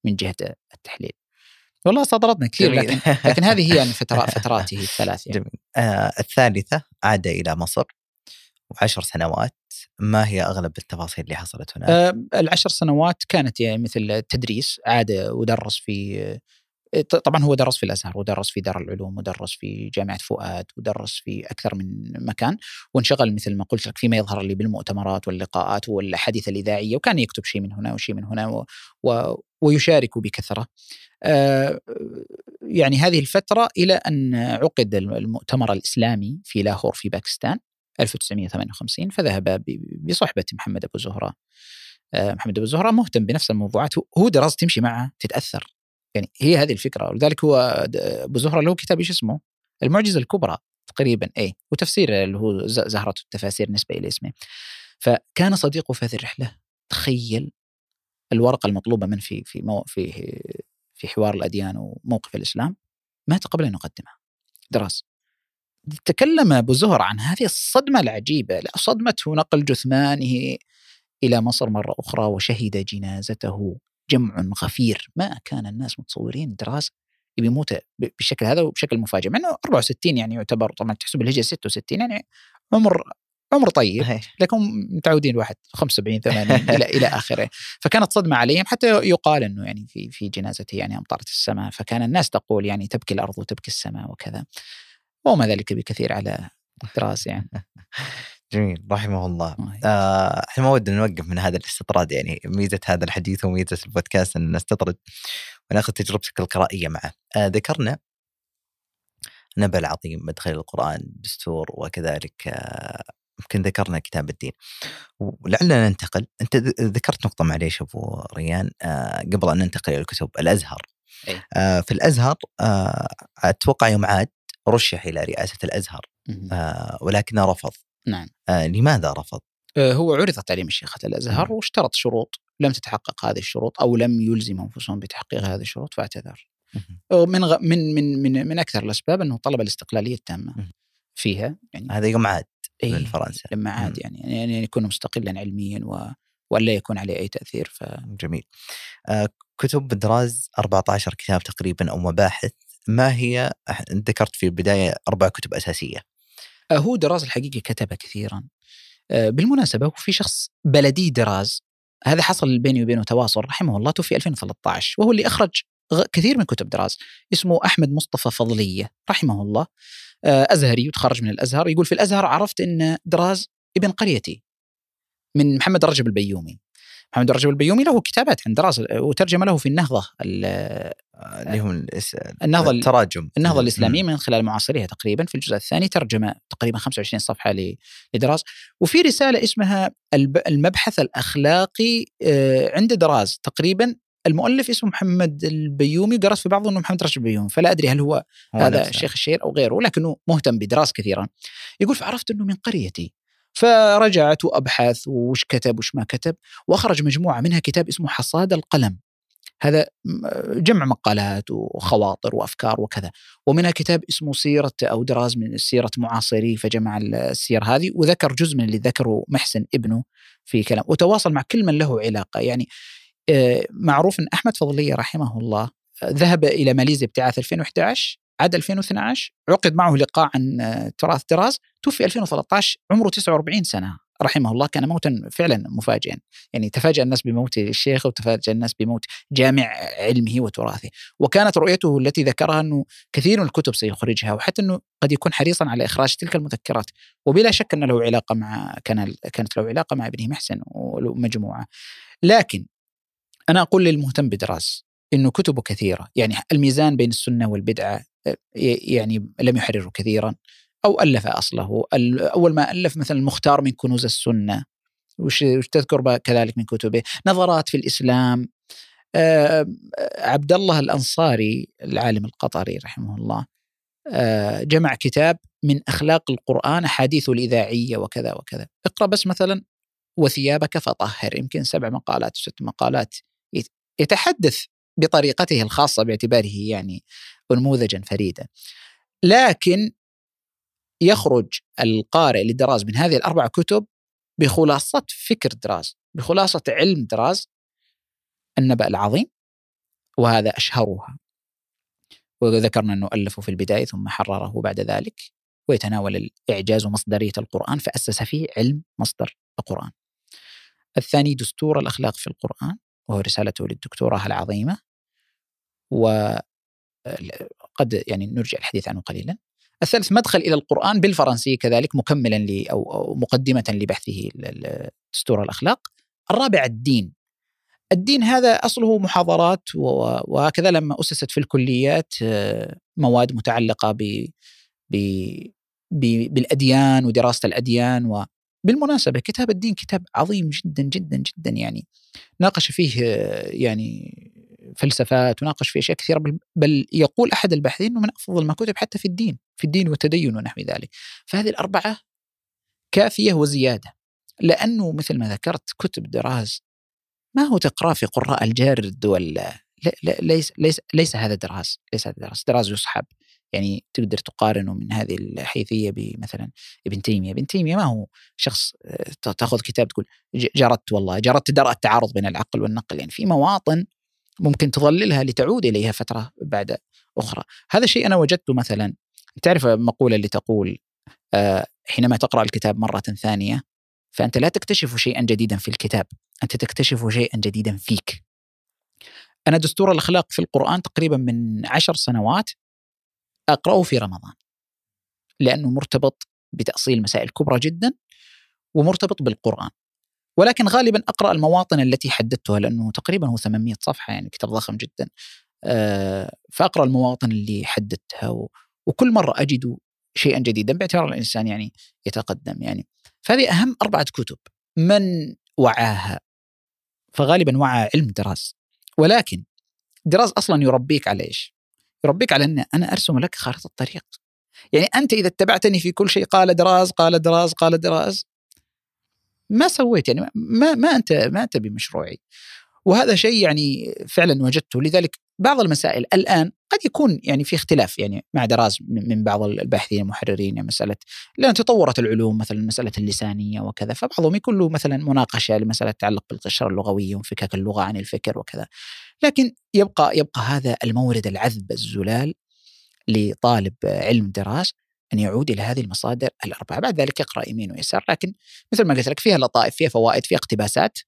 Speaker 3: من جهة التحليل؟ والله صدرتنا كثير. لكن لكن هذه هي فترات فتراته الثلاث يعني.
Speaker 2: آه الثالثة عاد إلى مصر وعشر سنوات. ما هي أغلب التفاصيل اللي حصلت هناك؟
Speaker 3: آه، العشر سنوات كانت يعني مثل التدريس عاد ودرس في آه، طبعا هو درس في الأزهر ودرس في دار العلوم ودرس في جامعة فؤاد ودرس في أكثر من مكان وانشغل مثل ما قلت لك فيما يظهر لي بالمؤتمرات واللقاءات والحديث الإذاعية وكان يكتب شيء من هنا وشيء من هنا و و ويشارك بكثرة. آه، يعني هذه الفترة إلى أن عقد المؤتمر الإسلامي في لاهور في باكستان 1958 فذهب ب- بصحبة محمد أبو زهرة. آه، محمد أبو زهرة مهتم بنفس الموضوعات هو- دراسة تمشي معه تتأثر. يعني هي هذه الفكرة. ولذلك هو أبو زهرة له كتاب إيش اسمه؟ المعجزة الكبرى تقريبا. إيه وتفسير اللي هو ز- زهرة التفاسير نسبة إلى اسمه. فكان صديقه في هذه الرحلة. تخيل الورقة المطلوبة منه في في مو في في حوار الأديان وموقف الإسلام. مات قبل أن يقدمها. دراسة. تكلم أبو زهر عن هذه الصدمة العجيبة. لا صدمته نقل جثمانه إلى مصر مرة أخرى وشهد جنازته. جمع غفير. ما كان الناس متصورين دراسة بيموت بالشكل هذا وبشكل مفاجئ. مع إنه 64 يعني يعتبر طبعا تحسب الهجرة 66 يعني عمر عمر طيب. لكن متعودين واحد 75 80 إلى إلى آخره. فكانت صدمة عليهم. حتى يقال إنه يعني في في جنازته يعني أمطرت السماء. فكان الناس تقول يعني تبكي الأرض وتبكي السماء وكذا. وما ذلك بكثير على دراس يعني.
Speaker 2: جميل رحمه الله. آه، إحنا ما ودنا نوقف من هذا الاستطراد يعني ميزة هذا الحديث وميزة البودكاست إن نستطرد ونأخذ تجربتك القرائية معه. آه، ذكرنا النبأ العظيم مدخل القرآن دستور وكذلك آه، يمكن ذكرنا كتاب الدين. ولعلنا ننتقل. أنت ذكرت نقطة معليش أبو ريان؟ آه، قبل أن ننتقل إلى الكتب الأزهر.
Speaker 3: أي.
Speaker 2: آه، في الأزهر آه، أتوقع يوم عاد رشح إلى رئاسة الأزهر
Speaker 3: مهم.
Speaker 2: آه، ولكنه رفض
Speaker 3: نعم
Speaker 2: آه، لماذا رفض؟
Speaker 3: آه، هو عرضت عليه مشيخة الأزهر واشترط شروط لم تتحقق هذه الشروط أو لم يلزم أنفسهم بتحقيق هذه الشروط فاعتذر من غ... من من من من أكثر الأسباب أنه طلب الاستقلالية التامة
Speaker 2: مم.
Speaker 3: فيها يعني
Speaker 2: هذا يوم عاد
Speaker 3: إيه،
Speaker 2: من فرنسا
Speaker 3: لما عاد
Speaker 2: مم.
Speaker 3: يعني يعني يكون مستقلا علميا و... ولا يكون عليه أي تأثير ف
Speaker 2: جميل آه، كتب دراز 14 كتاب تقريبا أو مباحث ما هي ذكرت في البداية أربع كتب أساسية.
Speaker 3: آه، هو دراز الحقيقة كتب كثيرا. آه، بالمناسبة هو في شخص بلدي دراز. هذا حصل بيني وبينه تواصل رحمه الله توفي 2013 وهو اللي أخرج غ- كثير من كتب دراز. اسمه أحمد مصطفى فضلية رحمه الله. آه، أزهري وتخرج من الأزهر يقول في الأزهر عرفت أن دراز ابن قريتي من محمد رجب البيومي. محمد رجب البيومي له كتابات عن دراز وترجم له في النهضة ال-
Speaker 2: آه، اللي هم الإس-
Speaker 3: النهضة ال-
Speaker 2: التراجم
Speaker 3: النهضة الإسلامية
Speaker 2: مم.
Speaker 3: من خلال معاصريها تقريبا في الجزء الثاني ترجم تقريبا 25 صفحة ل- لدراز وفي رسالة اسمها المبحث الأخلاقي آه، عند دراز تقريبا المؤلف اسمه محمد البيومي قرأت في بعضه أنه محمد راشد البيومي فلا أدري هل هو
Speaker 2: هو
Speaker 3: هذا
Speaker 2: نفسه.
Speaker 3: الشيخ الشهير أو غيره لكنه مهتم بدراز كثيرا يقول فعرفت أنه من قريتي فرجعت وأبحث وش كتب وش ما كتب وأخرج مجموعة منها كتاب اسمه حصاد القلم. هذا جمع مقالات وخواطر وأفكار وكذا. ومنها كتاب اسمه سيرة أو دراز من سيرة معاصري فجمع السير هذه وذكر جزء من اللي ذكره محسن ابنه في كلام. وتواصل مع كل من له علاقة. يعني آه، معروف إن أحمد فضلية رحمه الله ذهب إلى ماليزيا ابتعاث 2011 عاد 2012 عقد معه لقاء عن آه، تراث دراز توفي 2013 عمره 49 سنة. رحمه الله كان موتا فعلا مفاجئا. يعني تفاجأ الناس بموت الشيخ وتفاجأ الناس بموت جامع علمه وتراثه. وكانت رؤيته التي ذكرها أنه كثير من الكتب سيخرجها وحتى أنه قد يكون حريصا على إخراج تلك المذكرات. وبلا شك أن له علاقة مع كان كانت له علاقة مع ابنه محسن ومجموعة. لكن أنا أقول للمهتم بدراس إنه كتبه كثيرة. يعني الميزان بين السنة والبدعة يعني لم يحرره كثيرا أو ألف أصله. أول ما ألف مثلا المختار من كنوز السنة وش تذكر كذلك من كتبه؟ نظرات في الإسلام. آه عبد الله الأنصاري العالم القطري رحمه الله آه جمع كتاب من أخلاق القرآن احاديثه الإذاعية وكذا وكذا. اقرأ بس مثلا وثيابك فطهر. يمكن سبع مقالات ست مقالات. يتحدث بطريقته الخاصة باعتباره يعني نموذجا فريدا لكن يخرج القارئ لدراز من هذه الأربع كتب بخلاصة فكر دراز بخلاصة علم دراز النبأ العظيم وهذا أشهرها وذكرنا أنه ألفه في البداية ثم حرره بعد ذلك ويتناول الإعجاز ومصدرية القرآن فأسس فيه علم مصدر القرآن. الثاني دستور الأخلاق في القرآن وهو رسالته للدكتوراه العظيمة وقد يعني نرجع الحديث عنه قليلا. الثالث مدخل إلى القرآن بالفرنسيه كذلك مكملا ل أو مقدمة لبحثه دستور الأخلاق. الرابع الدين. الدين هذا أصله محاضرات وهكذا لما أسست في الكليات آه، مواد متعلقة ب بالأديان ودراسة الأديان وبالمناسبه كتاب الدين كتاب عظيم جدا جدا جدا يعني ناقش فيه آه، يعني فلسفات وناقش في أشياء كثيرة بل يقول أحد الباحثين إنه من أفضل ما كتب حتى في الدين في الدين والتدين ونحو ذلك. فهذه الأربعة كافية وزيادة لأنه مثل ما ذكرت كتب دراز ما هو تقراه في قراءة الجرد ولا ليس ليس ليس هذا دراز ليس هذا دراز دراز يصحب. يعني تقدر تقارنه من هذه الحيثية بمثلا ابن تيمية، ابن تيمية ما هو شخص آه، تأخذ كتاب تقول جردت والله جردت درء التعارض بين العقل والنقل. يعني في مواطن ممكن تظللها لتعود إليها فترة بعد أخرى. هذا شيء أنا وجدته مثلا. تعرف المقوله اللي تقول آه، حينما تقرأ الكتاب مرة ثانية فأنت لا تكتشف شيئا جديدا في الكتاب أنت تكتشف شيئا جديدا فيك. أنا دستور الأخلاق في القرآن تقريبا من عشر سنوات أقرأه في رمضان. لأنه مرتبط بتأصيل مسائل كبرى جدا ومرتبط بالقرآن. ولكن غالبا أقرأ المواطن التي حددتها لأنه تقريبا هو 800 صفحة يعني كتاب ضخم جدا. آه، فأقرأ المواطن اللي حددتها وكل مرة أجد شيئا جديدا باعتبار الإنسان يعني يتقدم يعني. فهذه أهم أربعة كتب من وعاها؟ فغالبا وعى علم دراز ولكن دراز أصلا يربيك على إيش؟ يربيك على أن أنا أرسم لك خارطة الطريق. يعني أنت إذا اتبعتني في كل شيء قال دراز قال دراز قال دراز ما سويت يعني ما ما أنت ما أنت بمشروعي. وهذا شيء يعني فعلا وجدته. لذلك بعض المسائل الآن قد يكون يعني في اختلاف يعني مع دراز من بعض الباحثين المحررين. يعني مسألة لأن تطورت العلوم مثلا مسألة اللسانية وكذا فبعضهم يكون له مثلا مناقشة لمسألة تتعلق بالقشره اللغويه وانفكاك اللغة عن الفكر وكذا. لكن يبقى يبقى هذا المورد العذب الزلال لطالب علم دراس أن يعود إلى هذه المصادر الأربعة. بعد ذلك يقرأ يمين ويسار. لكن مثل ما قلت لك فيها لطائف فيها فوائد فيها اقتباسات.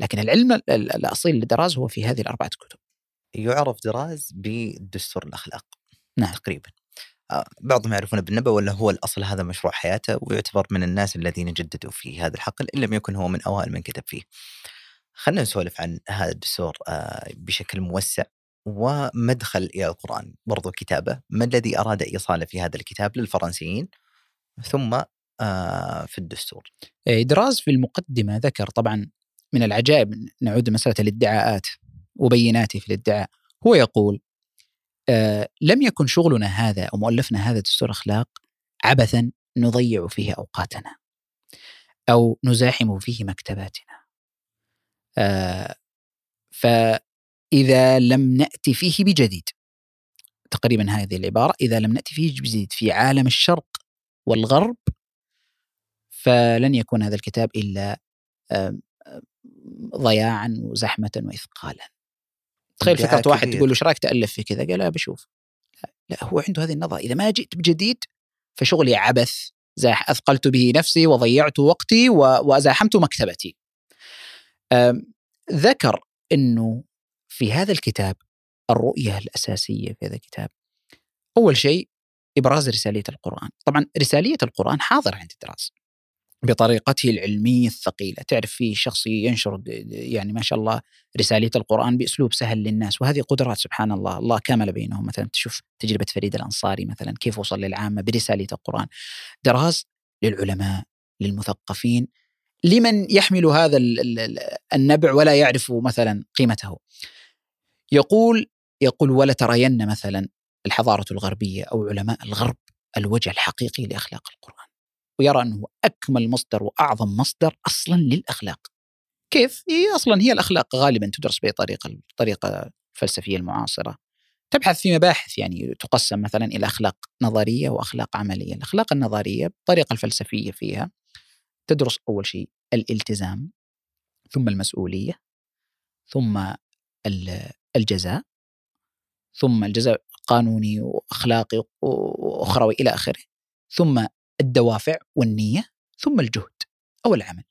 Speaker 3: لكن العلم الأصيل لدراز هو في هذه الأربعة كتب.
Speaker 2: يعرف دراز بدستور الأخلاق
Speaker 3: نعم.
Speaker 2: تقريبا. آه، بعضهم يعرفونه بالنبأ ولا هو الأصل هذا مشروع حياته ويعتبر من الناس الذين جددوا في هذا الحقل إن لم يكن هو من أوائل من كتب فيه. خلينا نسولف عن هذا الدستور آه، بشكل موسع. ومدخل إلى القرآن برضو كتابة ما الذي أراد إيصاله في هذا الكتاب للفرنسيين؟ ثم آه، في الدستور.
Speaker 3: إيه، دراز في المقدمة ذكر طبعا من العجائب نعود مسألة الادعاءات وبيناته في الادعاء. هو يقول آه لم يكن شغلنا هذا أو مؤلفنا هذا دستور أخلاق عبثا نضيع فيه أوقاتنا أو نزاحم فيه مكتباتنا. آه فإذا لم نأتي فيه بجديد. تقريبا هذه العبارة إذا لم نأتي فيه بجديد في عالم الشرق والغرب فلن يكون هذا الكتاب إلا ضياعا وزحمة وإثقالا. تخيل فكرة واحد تقول له إيش رأيك تألف في كذا؟ قال لا بشوف. لا, لا هو عنده هذه النظرة. إذا ما جئت بجديد فشغلي عبث زاح أثقلت به نفسي وضيعت وقتي وزاحمت مكتبتي. ذكر أنه في هذا الكتاب الرؤية الأساسية في هذا الكتاب أول شيء إبراز رسالية القرآن. طبعا رسالية القرآن حاضرة عند الدراسة بطريقته العلمية الثقيلة. تعرف في شخص ينشر يعني ما شاء الله رسالية القرآن بأسلوب سهل للناس وهذه قدرات سبحان الله الله كامل بينهم. مثلا تشوف تجربة فريد الأنصاري مثلا كيف وصل للعامة برسالية القرآن. دراس للعلماء للمثقفين لمن يحمل هذا النبع ولا يعرف مثلا قيمته. يقول يقول ولا ترين مثلا الحضارة الغربية أو علماء الغرب الوجه الحقيقي لأخلاق القرآن ويرى أنه أكمل مصدر وأعظم مصدر أصلا للأخلاق. كيف؟ هي أصلا هي الأخلاق غالبا تدرس بطريقة الطريقة الفلسفية المعاصرة. تبحث في مباحث يعني تقسم مثلا إلى أخلاق نظرية وأخلاق عملية. الأخلاق النظرية بالطريقة الفلسفية فيها تدرس أول شيء الالتزام ثم المسؤولية ثم الجزاء ثم الجزاء قانوني وأخلاقي وأخروي إلى آخره ثم الدوافع والنية ثم الجهد أو العمل.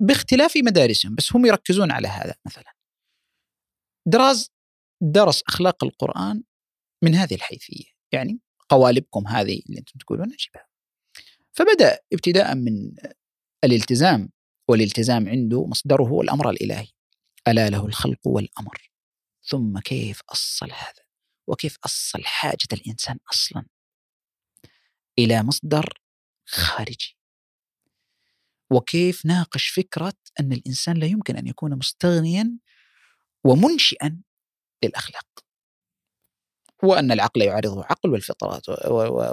Speaker 3: باختلاف مدارسهم بس هم يركزون على هذا مثلا. دراز درس أخلاق القرآن من هذه الحيثية يعني قوالبكم هذه اللي أنتم تقولون نجيبها. فبدأ ابتداء من الالتزام والالتزام عنده مصدره الأمر الإلهي. ألا له الخلق والأمر؟ ثم كيف أصل هذا؟ وكيف أصل حاجة الإنسان أصلا؟ إلى مصدر خارجي. وكيف ناقش فكرة أن الإنسان لا يمكن أن يكون مستغنيا ومنشئا للأخلاق؟ وأن العقل يعارضه عقل والفطرة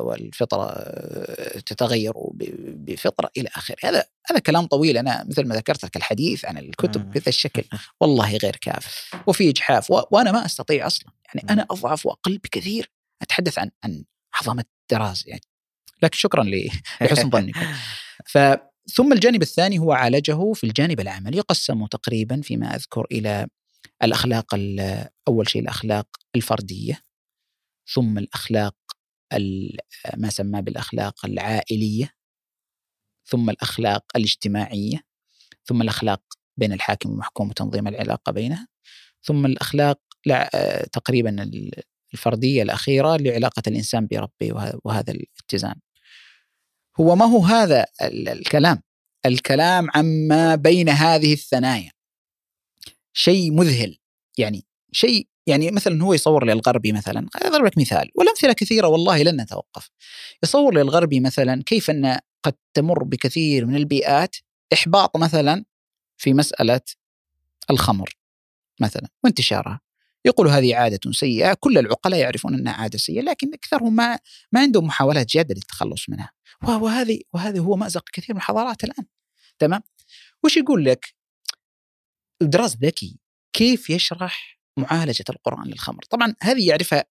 Speaker 3: والفطره تتغير بفطرة إلى آخره. هذا هذا كلام طويل. أنا مثل ما ذكرت لك الحديث عن الكتب بهذا الشكل. والله غير كاف. وفي اجحاف وأنا ما أستطيع أصلا. يعني أنا أضعف وأقل بكثير. أتحدث عن عن عظمة دراز يعني. لكن شكرا لحسن ظنكم ف ثم الجانب الثاني هو عالجه في الجانب العملي. يقسم تقريبا فيما أذكر إلى الأخلاق أول شيء الأخلاق الفردية. ثم الأخلاق ما سماه بالأخلاق العائلية ثم الأخلاق الاجتماعية ثم الأخلاق بين الحاكم والمحكوم وتنظيم العلاقة بينها ثم الأخلاق تقريبا الفردية الأخيرة لعلاقة الإنسان بربه وهذا الاتزان. هو ما هو هذا الكلام، الكلام عما بين هذه الثنايا. شيء مذهل يعني شيء يعني مثلا هو يصور للغربي مثلا اضرب لك مثال والأمثلة كثيرة والله لن نتوقف. يصور للغربي مثلا كيف أن قد تمر بكثير من البيئات إحباط مثلا في مسألة الخمر مثلا وانتشارها. يقول هذه عادة سيئة كل العقلاء يعرفون أنها عادة سيئة لكن أكثرهم ما ما عندهم محاولات جادة للتخلص منها. وهذه وهذه هو مأزق كثير من الحضارات الآن. تمام؟ وش يقول لك؟ دراس ذكي كيف يشرح معالجة القرآن للخمر. طبعا هذه يعرفها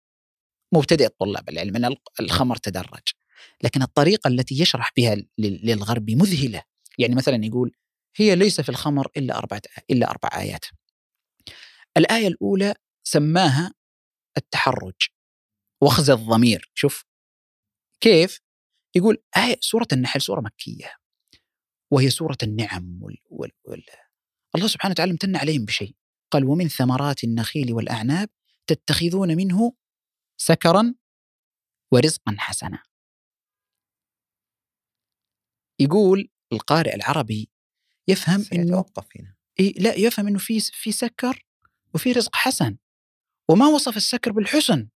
Speaker 3: مبتدئ طلاب العلم أن الخمر تدرج. لكن الطريقة التي يشرح بها للغرب مذهلة. يعني مثلا يقول هي ليس في الخمر إلا أربعة إلا أربع آيات. الآية الأولى سماها التحرج وخز الضمير. شوف كيف؟ يقول آية سورة النحل سورة مكية وهي سورة النعم وال وال وال الله سبحانه وتعالى امتن عليهم بشيء. قال ومن ثمرات النخيل والأعناب تتخذون منه سكرا ورزقا حسنا. يقول القارئ العربي يفهم إنه
Speaker 2: توقف هنا.
Speaker 3: لا يفهم إنه في في سكر وفي رزق حسن وما وصف السكر بالحسن.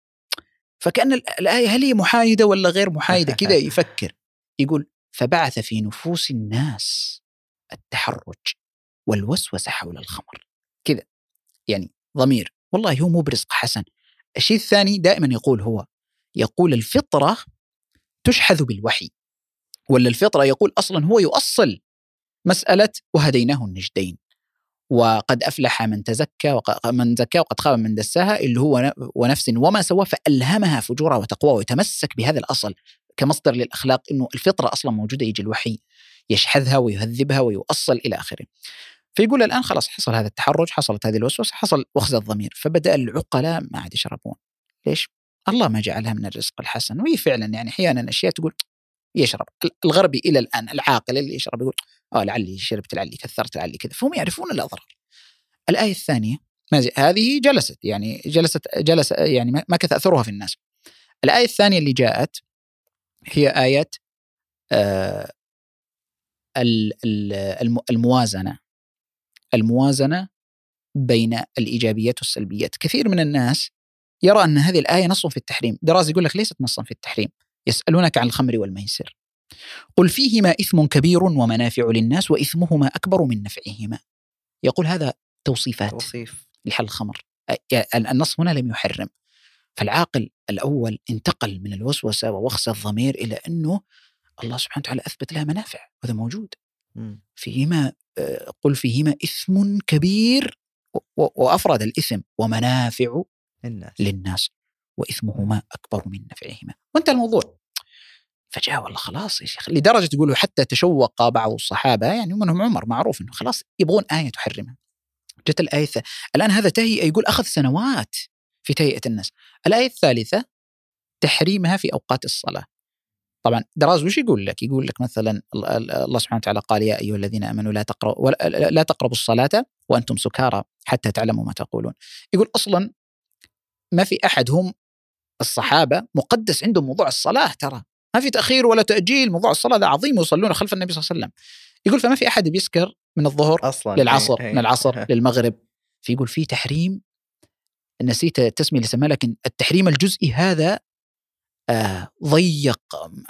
Speaker 3: فكأن الآية هل هي محايدة ولا غير محايدة؟ كذا يفكر. يقول فبعث في نفوس الناس التحرج والوسوسة حول الخمر. يعني ضمير. والله هو مو برزق حسن. الشيء الثاني دائما يقول هو يقول الفطرة تشحذ بالوحي ولا الفطرة يقول أصلا هو يؤصل مسألة وهديناه النجدين. وقد أفلح من تزكى من زكى وقد خاب من دساها اللي هو ونفس وما سوى فألهمها فجورها وتقواها ويتمسك بهذا الأصل كمصدر للأخلاق أنه الفطرة أصلا موجودة يجي الوحي يشحذها ويهذبها ويؤصل إلى آخره. فيقول الآن خلاص حصل هذا التحرج حصلت هذه الوسوسة حصل وخز الضمير فبدأ العقلاء ما عاد يشربون ليش؟ الله ما جعلها من الرزق الحسن وهي فعلا يعني أحيانا أشياء تقول يشرب الغربي إلى الآن العاقل اللي يشرب يقول آه لعلي شربت لعلي كثرت لعلي كذا فهم يعرفون الأضرار. الآية الثانية هذه جلست يعني جلست جلس يعني ما كث اثرها في الناس. الآية الثانية اللي جاءت هي آية آه ال- ال- الم- الموازنة الموازنة بين الإيجابيات والسلبيات، كثير من الناس يرى أن هذه الآية نص في التحريم، دراز يقول لك ليست نصا في التحريم، يسألونك عن الخمر والميسر. قل فيهما إثم كبير ومنافع للناس وإثمهما أكبر من نفعهما. يقول هذا توصيفات
Speaker 2: توصيف.
Speaker 3: لحل الخمر. النص هنا لم يحرم. فالعاقل الأول انتقل من الوسوسة ووخز الضمير إلى أنه الله سبحانه وتعالى أثبت لها منافع. وهذا موجود. فيهما قل فيهما إثم كبير وأفرد الإثم ومنافع
Speaker 2: الناس
Speaker 3: للناس وإثمهما أكبر من نفعهما. وانتهى الموضوع. فجاء والله خلاص يا شيخ لدرجة يقولوا حتى تشوق بعض الصحابة يعني منهم عمر معروف أنه خلاص يبغون آية تحرمها جت الآية الآن هذا تهيئة يقول أخذ سنوات في تهيئة الناس. الآية الثالثة تحريمها في أوقات الصلاة. طبعا دراز وش يقول لك؟ يقول لك مثلا ال- ال- الله سبحانه وتعالى قال يا أيها الذين آمنوا لا تقربوا لا تقربوا الصلاة وأنتم سكارى حتى تعلموا ما تقولون. يقول أصلا ما في أحد هم الصحابة مقدس عندهم موضوع الصلاة ترى ما في تأخير ولا تأجيل موضوع الصلاة ذا عظيم يصلون خلف النبي صلى الله عليه وسلم. يقول فما في أحد بيسكر من الظهر
Speaker 2: أصلا
Speaker 3: للعصر
Speaker 2: إيه،
Speaker 3: من
Speaker 2: إيه.
Speaker 3: العصر للمغرب فيقول في تحريم نسيت التسميه اللي سماها لكن التحريم الجزئي هذا ضيق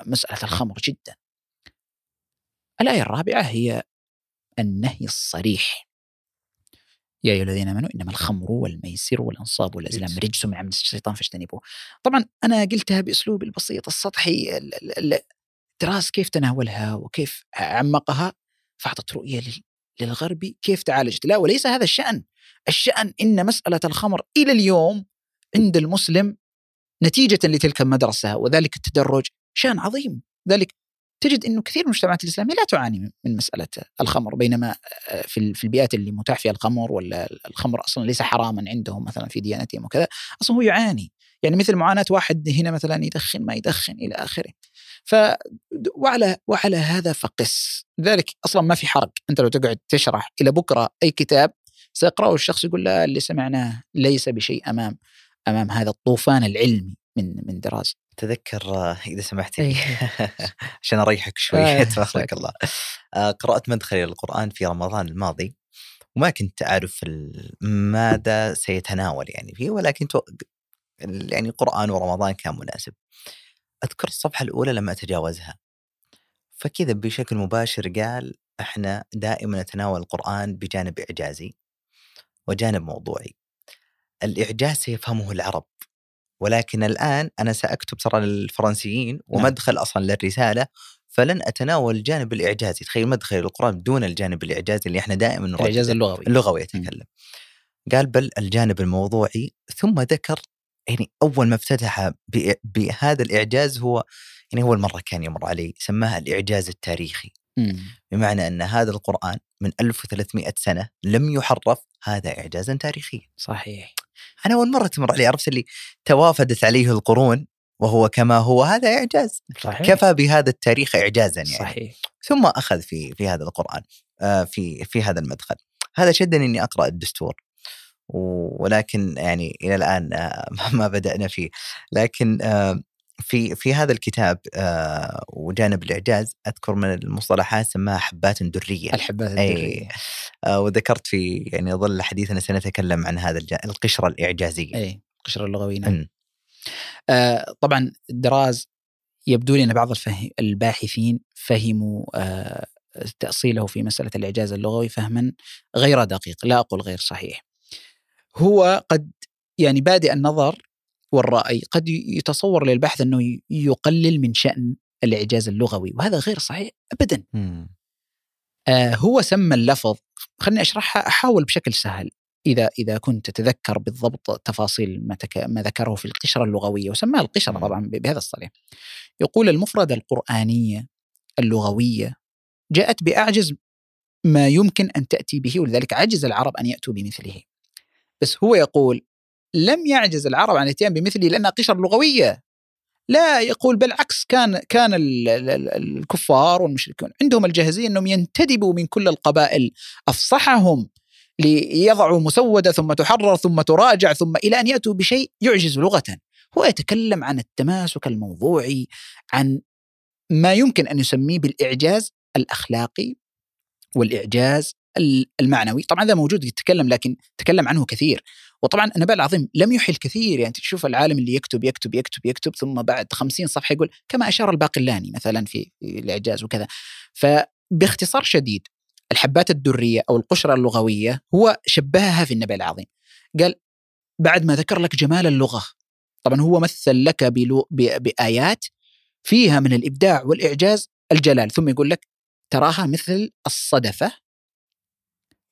Speaker 3: مسألة الخمر جدا. الآية الرابعة هي النهي الصريح يا أيها الذين آمنوا إنما الخمر والميسر والأنصاب والأزلام
Speaker 2: رجس.
Speaker 3: من عمل الشيطان فاجتنبوه. طبعا أنا قلتها بأسلوب البسيط السطحي ال- ال- ال- دراس كيف تناولها وكيف عمقها فأعطت رؤية لل- للغربي كيف تعالجت لا وليس هذا الشأن الشأن إن مسألة الخمر إلى اليوم عند المسلم نتيجة لتلك المدرسة وذلك التدرج شان عظيم. ذلك تجد إنه كثير من المجتمعات الإسلامية لا تعاني من- مسألة الخمر بينما آه، في ال- في البيئات اللي متاح فيها الخمر ولا الخمر أصلا ليس حراما عندهم مثلا في ديانتهم وكذا أصلا هو يعاني. يعني مثل معاناة واحد هنا مثلا يدخن ما يدخن إلى آخره. ف وعلى وعلى هذا فقس. لذلك أصلا ما في حرج أنت لو تقعد تشرح إلى بكرة أي كتاب سيقرأه الشخص يقول لا اللي سمعناه ليس بشيء أمام. أمام هذا الطوفان العلمي من من دراز.
Speaker 2: تذكر آه، إذا سمحت لي
Speaker 3: أي.
Speaker 2: عشان أريحك شوي.
Speaker 3: آه،
Speaker 2: تبارك. الله. آه، قرأت مدخلي للقران في رمضان الماضي وما كنت أعرف ماذا سيتناول يعني فيه ولكن تو... يعني القران ورمضان كان مناسب. أذكر الصفحة الأولى لما أتجاوزها. فكذا بشكل مباشر قال إحنا دائما نتناول القرآن بجانب إعجازي وجانب موضوعي. الإعجاز سيفهمه العرب. ولكن الآن أنا سأكتب ترى للفرنسيين ومدخل أصلا للرسالة فلن أتناول الجانب الإعجازي. تخيل مدخل القرآن دون الجانب الإعجازي اللي إحنا دائما نردده.
Speaker 3: الإعجاز اللغوي.
Speaker 2: اللغوي يتكلم قال بل الجانب الموضوعي. ثم ذكر يعني أول ما افتتح بهذا الإعجاز هو يعني أول مرة كان يمر علي سماها الإعجاز التاريخي. بمعنى أن هذا القرآن من 1300 سنة لم يحرف هذا اعجازا تاريخيا.
Speaker 3: صحيح.
Speaker 2: أنا أول مرة تمر علي عرفت اللي توافدت عليه القرون وهو كما هو هذا إعجاز.
Speaker 3: صحيح.
Speaker 2: كفى بهذا التاريخ اعجازا يعني.
Speaker 3: صحيح.
Speaker 2: ثم أخذ في في هذا القرآن آه، في في هذا المدخل. هذا شدني إني أقرأ الدستور. ولكن يعني إلى الآن آه، ما بدأنا فيه. لكن آه، في في هذا الكتاب آه، وجانب الإعجاز أذكر من المصطلحات سماها حبات درية
Speaker 3: الحبات
Speaker 2: أي.
Speaker 3: الدرية
Speaker 2: آه، وذكرت في يعني ظل حديثنا سنتكلم عن هذا الج- القشرة الإعجازية
Speaker 3: أي قشر اللغوي نعم. آه طبعا دراز يبدو لي أن بعض. الباحثين فهموا آه تأصيله في مسألة الإعجاز اللغوي فهما غير دقيق لا أقول غير صحيح هو قد يعني بادئ النظر والرأي قد يتصور للبحث أنه ي- يقلل من شأن الإعجاز اللغوي وهذا غير صحيح ابدا
Speaker 2: مم.
Speaker 3: آه هو سمى اللفظ خليني اشرحها احاول بشكل سهل إذا إذا كنت تتذكر بالضبط تفاصيل ما, تك... ما ذكره في القشرة اللغوية وسماها القشرة
Speaker 2: مم.
Speaker 3: طبعا بهذا الصريح يقول المفردة القرآنية اللغوية جاءت بأعجز ما يمكن أن تأتي به ولذلك عجز العرب أن يأتوا بمثله بس هو يقول لم يعجز العرب عن الاتيان بمثله لأنها قشر لغوية. لا يقول بالعكس كان كان ال- ال- ال- الكفار والمشركون عندهم الجاهزية أنهم ينتدبوا من كل القبائل أفصحهم ليضعوا مسودة ثم تحرر ثم تراجع ثم إلى أن يأتوا بشيء يعجز لغة. هو يتكلم عن التماسك الموضوعي عن ما يمكن أن يسميه بالإعجاز الأخلاقي والإعجاز ال- المعنوي. طبعا هذا موجود يتكلم لكن تكلم عنه كثير. وطبعا النبأ العظيم لم يحل كثير. يعني تشوف العالم اللي يكتب يكتب يكتب يكتب ثم بعد خمسين صفحة يقول كما أشار الباقلاني مثلا في الإعجاز وكذا. فباختصار شديد الحبات الدرية أو القشرة اللغوية هو شبهها في النبأ العظيم. قال بعد ما ذكر لك جمال اللغة طبعا هو مثل لك بلو بآيات فيها من الإبداع والإعجاز الجلال. ثم يقول لك تراها مثل الصدفة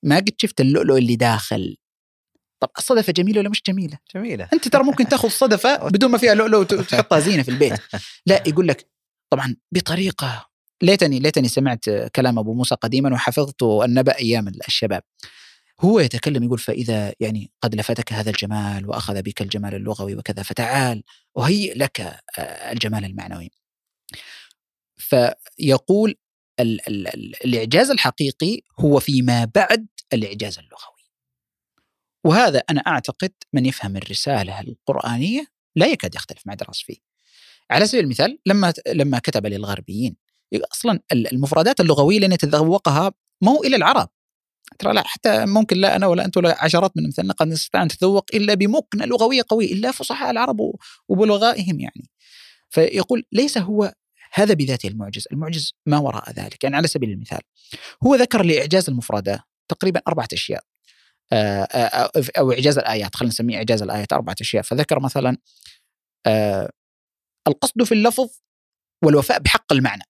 Speaker 3: ما قد شفت اللؤلؤ اللي داخل. طب الصدفة جميلة ولا مش جميلة؟
Speaker 2: جميلة.
Speaker 3: أنت ترى ممكن تأخذ صدفة بدون ما فيها لؤلؤ وت- وتحطها زينة في البيت. لا يقول لك طبعا بطريقة ليتني ليتني سمعت كلام أبو موسى قديما وحفظت النبأ أيام الشباب. هو يتكلم يقول فإذا يعني قد لفتك هذا الجمال وأخذ بك الجمال اللغوي وكذا فتعال أهيئ لك آه، الجمال المعنوي. فيقول ال ال ال الإعجاز الحقيقي هو فيما بعد الإعجاز اللغوي وهذا أنا أعتقد من يفهم الرسالة القرآنية لا يكاد يختلف مع دراس فيه. على سبيل المثال لما لما كتب للغربيين أصلا المفردات اللغوية اللي نتذوقها مو إلى العرب. ترى لا حتى ممكن لا أنا ولا أنت ولا عشرات من امثالنا قد نستطيع أن نتذوق إلا بمكنه لغويه قويه إلا فصحاء العرب وبلغائهم يعني. فيقول ليس هو هذا بذاته المعجز، المعجز ما وراء ذلك، يعني على سبيل المثال هو ذكر لإعجاز المفردات تقريبا أربعة أشياء. آه، آه، أو إعجاز الآيات خلينا نسميه إعجاز الآيات أربعة أشياء. فذكر مثلا آه، القصد في اللفظ والوفاء بحق المعنى.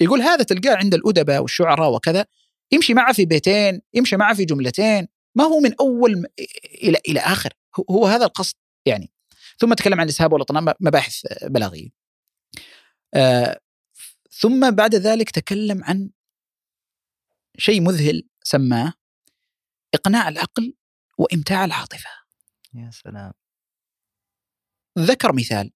Speaker 3: يقول هذا تلقاه عند الأدباء والشعراء وكذا يمشي معه في بيتين يمشي معه في جملتين ما هو من أول م- إلى إلى آخر. هو- هذا القصد يعني. ثم تكلم عن الإسهاب والاطناب مباحث بلاغية. آه، ثم بعد ذلك تكلم عن شيء مذهل سماه إقناع العقل وإمتاع العاطفة
Speaker 2: يا سلام
Speaker 3: ذكر مثال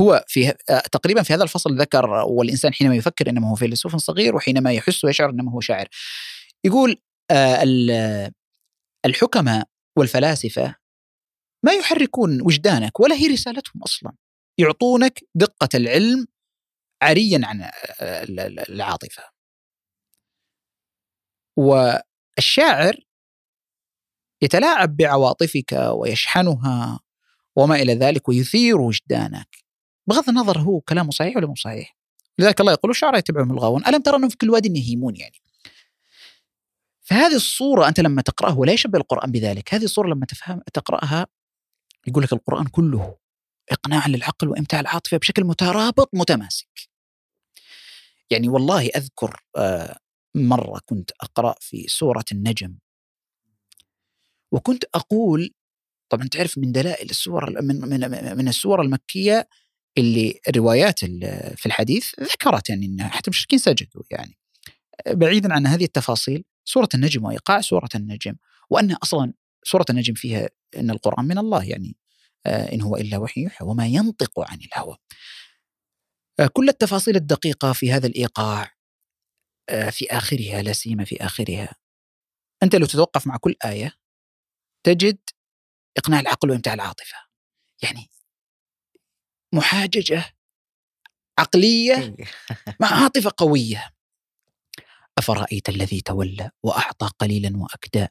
Speaker 3: هو في آه، تقريبا في هذا الفصل ذكر والإنسان حينما يفكر إنما هو فيلسوف صغير وحينما يحس ويشعر إنما هو شاعر. يقول آه، ال- الحكماء والفلاسفة ما يحركون وجدانك ولا هي رسالتهم أصلا. يعطونك دقة العلم عريا عن آه، ال- ال- العاطفة. والشاعر يتلاعب بعواطفك ويشحنها وما إلى ذلك ويثير وجدانك. بغض النظر هو كلامه صحيح ولا مو صحيح. لذلك الله يقول الشعراء يتبعهم الغاوون. ألم ترى أنهم في كل واد يهيمون يعني؟ فهذه الصورة أنت لما تقراه ولا يشبه القرآن بذلك. هذه الصورة لما تفهم تقرأها يقول لك القرآن كله اقناع للعقل وإمتاع العاطفة بشكل مترابط متماسك. يعني والله أذكر آه، مرة كنت أقرأ في سورة النجم. وكنت أقول طبعا تعرف من دلائل السور من من من السور المكية اللي الروايات ال- في الحديث ذكرت يعني ان حتى المشركين سجدوا يعني. بعيدا عن هذه التفاصيل سورة النجم وإيقاع سورة النجم وأن أصلا سورة النجم فيها أن القرآن من الله يعني آه، إن هو إلا وحي يوحى وما ينطق عن الهوى. آه، كل التفاصيل الدقيقة في هذا الإيقاع في آخرها لا سيما في آخرها. أنت لو تتوقف مع كل آية تجد إقناع العقل وإمتاع العاطفة. يعني محاججة عقلية مع عاطفة قوية. أفرأيت الذي تولى وأعطى قليلا واكدى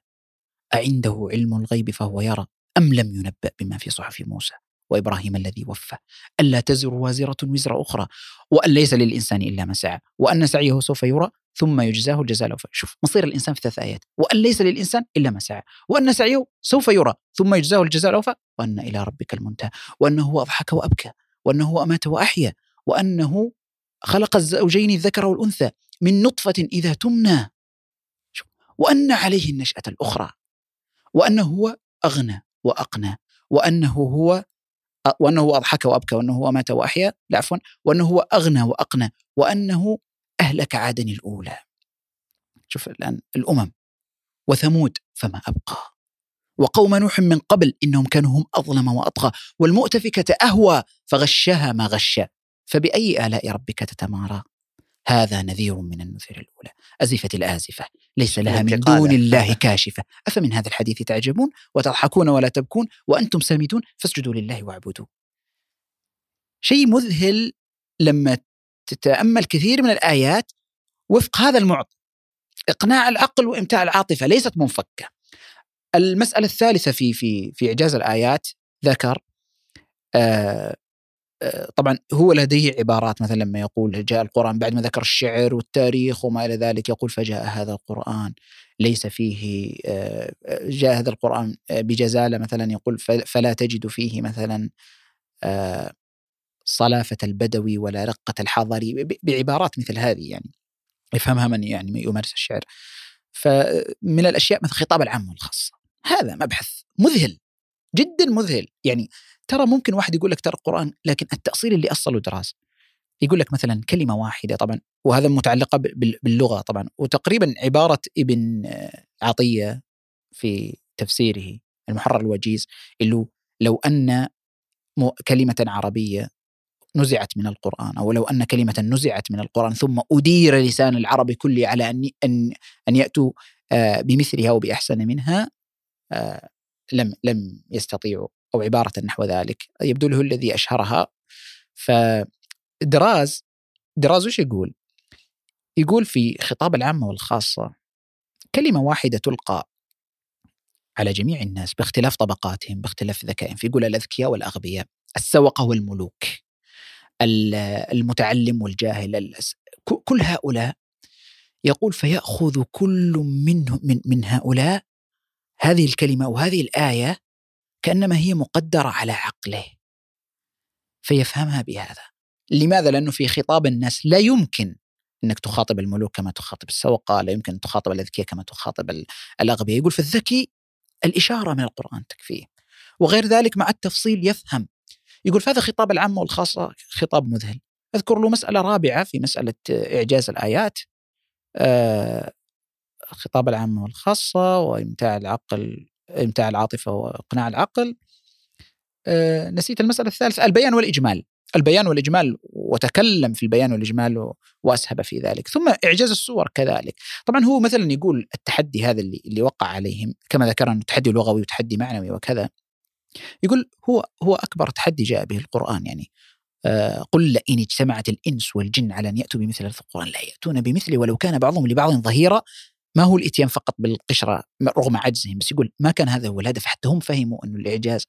Speaker 3: أعنده علم الغيب فهو يرى أم لم ينبأ بما في صحف موسى؟ وإبراهيم الذي وفى. ألا تزر وازرة وزر أخرى وأن ليس للإنسان إلا ما سعى وأن سعيه سوف يرى ثم يجزاه الجزاء الاوفى شوف مصير الإنسان في ثلاث آيات. وأن ليس للإنسان إلا ما سعى. وأن سعيه سوف يرى ثم يجزاه الجزاء الاوفى وأن إلى ربك المنتهى. وأنه هو أضحك وأبكى. وأنه هو أمات وأحيا. وأنه خلق الزوجين الذكر والأنثى من نطفة إذا تمنى. وأن عليه النشأة الأخرى. وأنه هو أغنى وأقنى. وأنه هو وأنه هو أضحك وأبكى وأنه هو مات وأحيا لا عفوا وأنه هو أغنى وأقنى وأنه أهلك عادا الأولى. شوف الآن الأمم وثمود فما أبقى. وقوم نوح من قبل إنهم كانوا هم أظلم وأطغى والمؤتفكة أهوى فغشها ما غشى. فبأي آلاء ربك تتمارى؟ هذا نذير من النذر الأولى. أزفت الآزفة ليس لها من دون الله كاشفة. أفمن هذا الحديث تعجبون؟ وتضحكون ولا تبكون؟ وأنتم سامدون؟ فاسجدوا لله واعبدوا شيء مذهل لما تتأمل كثير من الآيات وفق هذا المعطى. إقناع العقل وإمتاع العاطفة ليست منفكة. المسألة الثالثة في في في إعجاز الآيات ذكر آه طبعا هو لديه عبارات مثلا لما يقول جاء القرآن بعد ما ذكر الشعر والتاريخ وما إلى ذلك يقول فجاء هذا القرآن ليس فيه جاء هذا القرآن بجزالة مثلا يقول فلا تجد فيه مثلا صلافة البدوي ولا رقة الحضري بعبارات مثل هذه يعني يفهمها من يعني يمارس الشعر. فمن الأشياء مثل خطاب العام والخاصة هذا مبحث مذهل جدا مذهل. يعني ترى ممكن واحد يقول لك ترى القرآن لكن التأصيل اللي أصله دراسة يقول لك مثلا كلمة واحدة طبعا وهذا متعلقة باللغة طبعا. وتقريبا عبارة ابن عطية في تفسيره المحرر الوجيز اللي لو أن كلمة عربية نزعت من القرآن أو لو أن كلمة نزعت من القرآن ثم أدير لسان العرب كله على أن أن أن يأتوا آه، بمثلها وبأحسن منها آه، لم لم يستطيعوا أو عبارة نحو ذلك يبدو له الذي أشهرها. فدراز دراز وش يقول؟ يقول في خطاب العامة والخاصة كلمة واحدة تلقى على جميع الناس باختلاف طبقاتهم باختلاف ذكائهم فيقول الأذكياء والأغبياء السوقة والملوك المتعلم والجاهل كل هؤلاء يقول فيأخذ كل منه من, من هؤلاء هذه الكلمة وهذه الآية كأنما هي مقدرة على عقله. فيفهمها بهذا. لماذا؟ لأنه في خطاب الناس لا يمكن إنك تخاطب الملوك كما تخاطب السوقة لا يمكن أن تخاطب الأذكياء كما تخاطب الأغبياء. يقول فالذكي الإشارة من القرآن تكفيه. وغير ذلك مع التفصيل يفهم. يقول فهذا خطاب العامة والخاصة خطاب مذهل. أذكر له مسألة رابعة في مسألة إعجاز الآيات. آه خطاب العامة والخاصة وإمتاع العقل إمتاع العاطفة وإقناع العقل. أه نسيت المسألة الثالثة البيان والإجمال. البيان والإجمال وتكلم في البيان والإجمال وأسهب في ذلك. ثم إعجاز الصور كذلك. طبعا هو مثلا يقول التحدي هذا اللي اللي وقع عليهم كما ذكر إنه تحدي لغوي وتحدي معنوي وكذا. يقول هو هو أكبر تحدي جاء به القرآن يعني. آه قل لئن اجتمعت الإنس والجن على أن يأتوا بمثل القران لا يأتون بمثله ولو كان بعضهم لبعض ظهيرا. ما هو الإتيان فقط بالقشرة رغم عجزهم بس يقول ما كان هذا هو الهدف حتى هم فهموا انه الإعجاز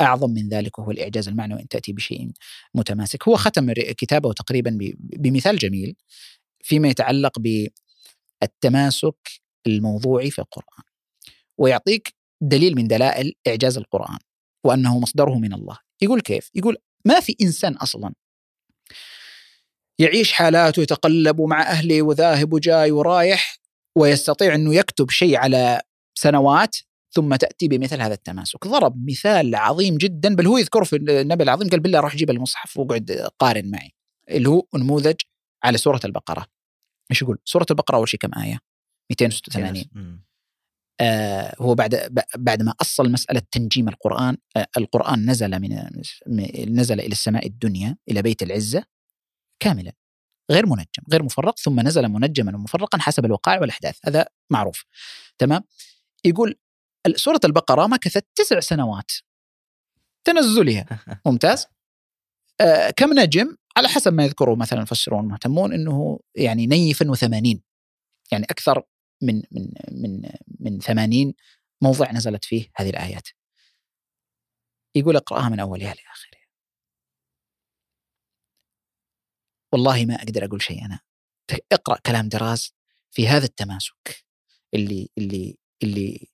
Speaker 3: أعظم من ذلك وهو الإعجاز المعنوي أن تأتي بشيء متماسك. هو ختم كتابه تقريبا بمثال جميل فيما يتعلق بالتماسك الموضوعي في القرآن ويعطيك دليل من دلائل إعجاز القرآن وأنه مصدره من الله. يقول كيف؟ يقول ما في إنسان أصلا يعيش حالاته ويتقلب مع أهله وذاهب وجاي ورايح ويستطيع إنه يكتب شيء على سنوات ثم تأتي بمثل هذا التماسك. ضرب مثال عظيم جدا بل هو يذكره في النبي العظيم قال بالله روح جيب المصحف واقعد قارن معي. اللي هو نموذج على سورة البقرة. إيش يقول؟ سورة البقرة أول شيء كم آية؟ 286 آه هو بعد بعد ما أصل مسألة تنجيم القرآن آه القرآن نزل من نزل إلى السماء الدنيا إلى بيت العزة كاملا. غير منجم غير مفرق ثم نزل منجما ومفرقا حسب الوقائع والأحداث. هذا معروف. تمام؟ يقول سورة البقرة مكثت تسع سنوات. تنزلها. ممتاز؟ آه كم نجم؟ على حسب ما يذكره مثلا المفسرون المهتمون إنه يعني نيفا و80 يعني أكثر من من من من 80 موضع نزلت فيه هذه الآيات. يقول اقرأها من أولها لاخرها والله ما أقدر أقول شيء أنا. اقرأ كلام دراز في هذا التماسك اللي اللي اللي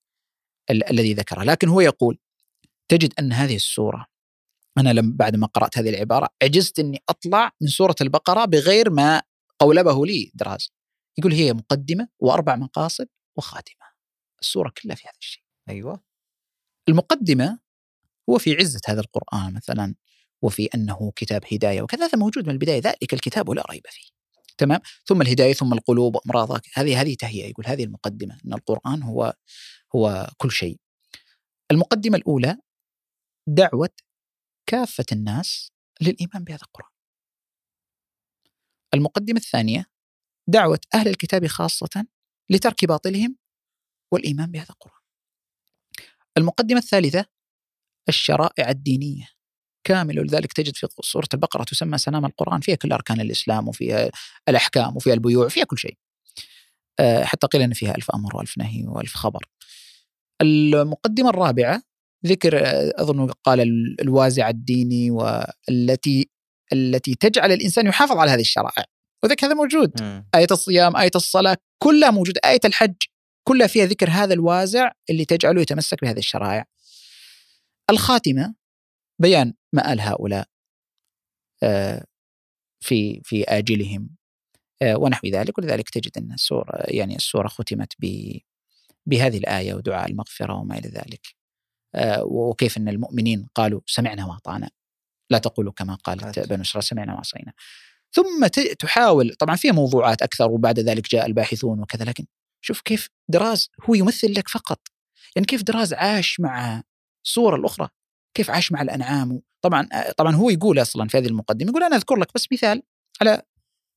Speaker 3: ال الذي ذكره. لكن هو يقول تجد أن هذه السورة أنا لم بعد ما قرأت هذه العبارة عجزت أني أطلع من سورة البقرة بغير ما قولبه لي دراز. يقول هي مقدمة وأربع مقاصد وخاتمة. السورة كلها في هذا الشيء.
Speaker 2: أيوه.
Speaker 3: المقدمة هو في عزة هذا القرآن مثلا. وفي أنه كتاب هداية وكذا هذا موجود من البداية ذلك الكتاب لا ريب فيه. تمام؟ ثم الهداية ثم القلوب وامراضها هذه هذه تهيئة يقول هذه المقدمة إن القرآن هو هو كل شيء. المقدمة الأولى دعوة كافة الناس للإيمان بهذا القرآن. المقدمة الثانية دعوة أهل الكتاب خاصة لترك باطلهم والإيمان بهذا القرآن. المقدمة الثالثة الشرائع الدينية. كامل. ولذلك تجد في سورة البقرة تسمى سنام القرآن فيها كل أركان الإسلام وفيها الأحكام وفيها البيوع وفيها كل شيء. آه، حتى قيل أن فيها ألف أمر وألف نهي وألف خبر. المقدمة الرابعة ذكر آه، أظن قال الوازع الديني والتي التي تجعل الإنسان يحافظ على هذه الشرائع. وذلك هذا موجود. م. آية الصيام آية الصلاة كلها موجودة. آية الحج كلها فيها ذكر هذا الوازع اللي تجعله يتمسك بهذه الشرائع. الخاتمة بيان مآل هؤلاء آه، في في آجلهم آه، ونحو ذلك. ولذلك تجد أن السورة يعني السورة ختمت بهذه الآية ودعاء المغفرة وما إلى ذلك. آه، وكيف أن المؤمنين قالوا سمعنا وأطعنا. لا تقولوا كما قالت بنو إسرائيل سمعنا وعصينا ثم تحاول طبعا فيها موضوعات أكثر وبعد ذلك جاء الباحثون وكذا لكن شوف كيف دراز هو يمثل لك فقط. يعني كيف دراز عاش مع السور الأخرى. كيف عاش مع الأنعام؟ طبعا طبعا هو يقول أصلا في هذه المقدمة يقول أنا أذكر لك بس مثال على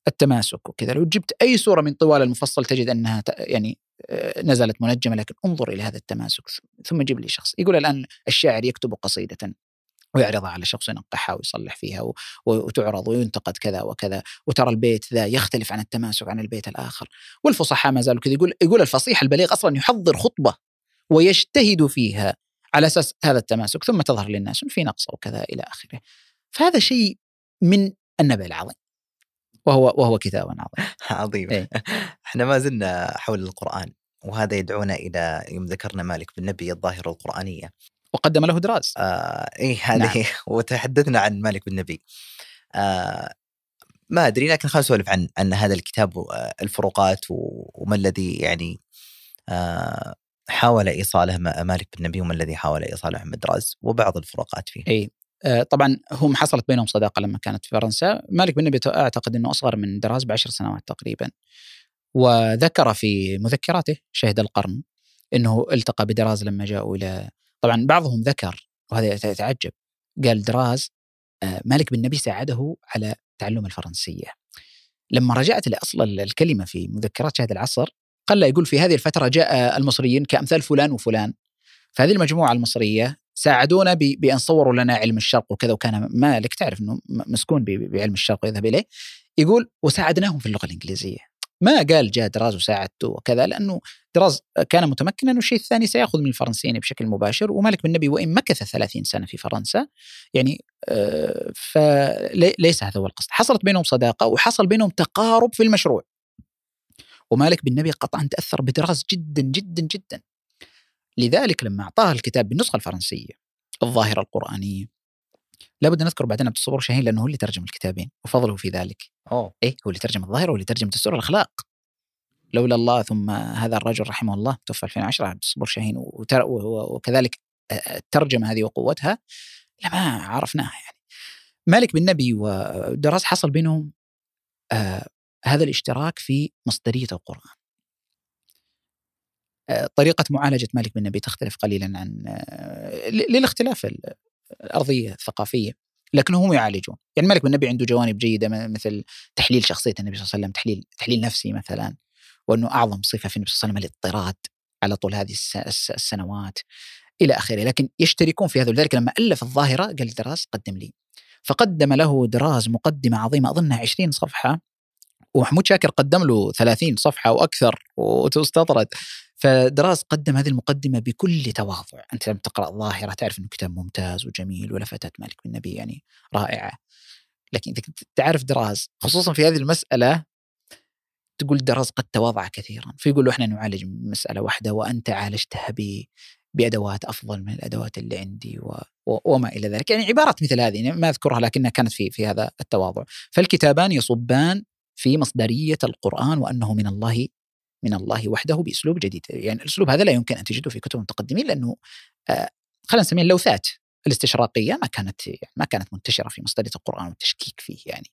Speaker 3: التماسك وكذا. لو جبت أي سورة من طوال المفصل تجد أنها يعني آه، نزلت منجمة لكن انظر إلى هذا التماسك ثم جيب لي شخص. يقول الآن الشاعر يكتب قصيدة ويعرضها على شخص ينقحها ويصلح فيها وتعرض وينتقد كذا وكذا وترى البيت ذا يختلف عن التماسك عن البيت الآخر. والفصحاء ما زالوا كذا. يقول يقول الفصيح البليغ أصلا يحضر خطبة ويجتهد فيها. على أساس هذا التماسك ثم تظهر للناس في نقص وكذا إلى آخره. فهذا شيء من النبأ العظيم. وهو وهو كتاب عظيم.
Speaker 2: عظيم. إيه؟ إحنا ما زلنا حول القرآن وهذا يدعونا إلى يوم ذكرنا مالك بن نبي الظاهره القرآنية.
Speaker 3: وقدم له دراز.
Speaker 2: آه اي هذه نعم. وتحدثنا عن مالك بن نبي. آه ما أدري لكن خلينا نسولف عن عن هذا الكتاب الفروقات وما الذي يعني آه حاول إيصاله مالك بن نبي وما الذي حاول إيصاله احمد راز وبعض الفروقات فيه.
Speaker 3: إي آه طبعا هم حصلت بينهم صداقة لما كانت في فرنسا، مالك بن نبي أعتقد إنه أصغر من دراز بعشر سنوات تقريبا. وذكر في مذكراته شاهد القرن إنه التقى بدراز لما جاءوا إلى طبعا بعضهم ذكر وهذا يتعجب قال دراز آه مالك بن نبي ساعده على تعلم الفرنسية. لما رجعت لأصل الكلمة في مذكرات شاهد العصر قال يقول في هذه الفترة جاء المصريين كأمثال فلان وفلان. فهذه المجموعة المصرية ساعدونا بأن صوروا لنا علم الشرق وكذا وكان مالك تعرف أنه مسكون بعلم الشرق ويذهب إليه. يقول وساعدناهم في اللغة الإنجليزية. ما قال جاء دراز وساعدته وكذا لأنه دراز كان متمكنا والشيء الثاني سيأخذ من الفرنسيين بشكل مباشر ومالك بن نبي وإن مكث 30 سنة في فرنسا. يعني آه، فليس هذا هو القصد. حصلت بينهم صداقة وحصل بينهم تقارب في المشروع. ومالك بن نبي قطعا تأثر بدراز جدا جدا جدا لذلك لما أعطاه الكتاب بالنسخة الفرنسية الظاهرة القرآنية لابد نذكر بعدين عبد الصبور شاهين لأنه هو اللي ترجم الكتابين وفضله في ذلك.
Speaker 2: أوه
Speaker 3: إيه هو اللي ترجم الظاهرة واللي ترجم دستور الأخلاق. لولا الله ثم هذا الرجل رحمه الله توفى 2010 عبد الصبور شاهين وكذلك الترجمه هذه وقوتها لما عرفناها يعني. مالك بن نبي ودراز حصل بينهم آه هذا الاشتراك في مصدرية القرآن. آه، طريقة معالجة مالك بن نبي تختلف قليلا عن آه، للاختلاف الأرضية الثقافية لكن هم يعالجون. يعني مالك بن نبي عنده جوانب جيدة مثل تحليل شخصية النبي صلى الله عليه وسلم تحليل تحليل نفسي مثلا وأنه أعظم صفة في النبي صلى الله عليه وسلم الاضطراد على طول هذه السنوات إلى آخره. لكن يشتركون في هذا ولذلك لما ألف الظاهرة قال دراز قدم لي. فقدم له دراز مقدمة عظيمة أظنها 20 صفحة ومحمود شاكر قدم له 30 صفحة وأكثر وتستطرد فدراز قدم هذه المقدمة بكل تواضع. أنت لما تقرأ الظاهرة تعرف إنه كتاب ممتاز وجميل ولفتات مالك بن نبي يعني رائعة. لكن إذا كنت تعرف دراز خصوصا في هذه المسألة تقول دراز قد تواضع كثيرا. فيقول له إحنا نعالج مسألة واحدة وأنت عالجتها بأدوات أفضل من الأدوات اللي عندي و... و... وما إلى ذلك. يعني عبارات مثل هذه يعني ما أذكرها لكنها كانت في في هذا التواضع. فالكتابان يصبان في مصدرية القرآن وأنه من الله من الله وحده بأسلوب جديد. يعني الأسلوب هذا لا يمكن أن تجده في كتب المتقدمين لأنه آه خلينا نسميه اللوثات. الاستشراقية ما كانت يعني ما كانت منتشرة في مصدرية القرآن والتشكيك فيه يعني.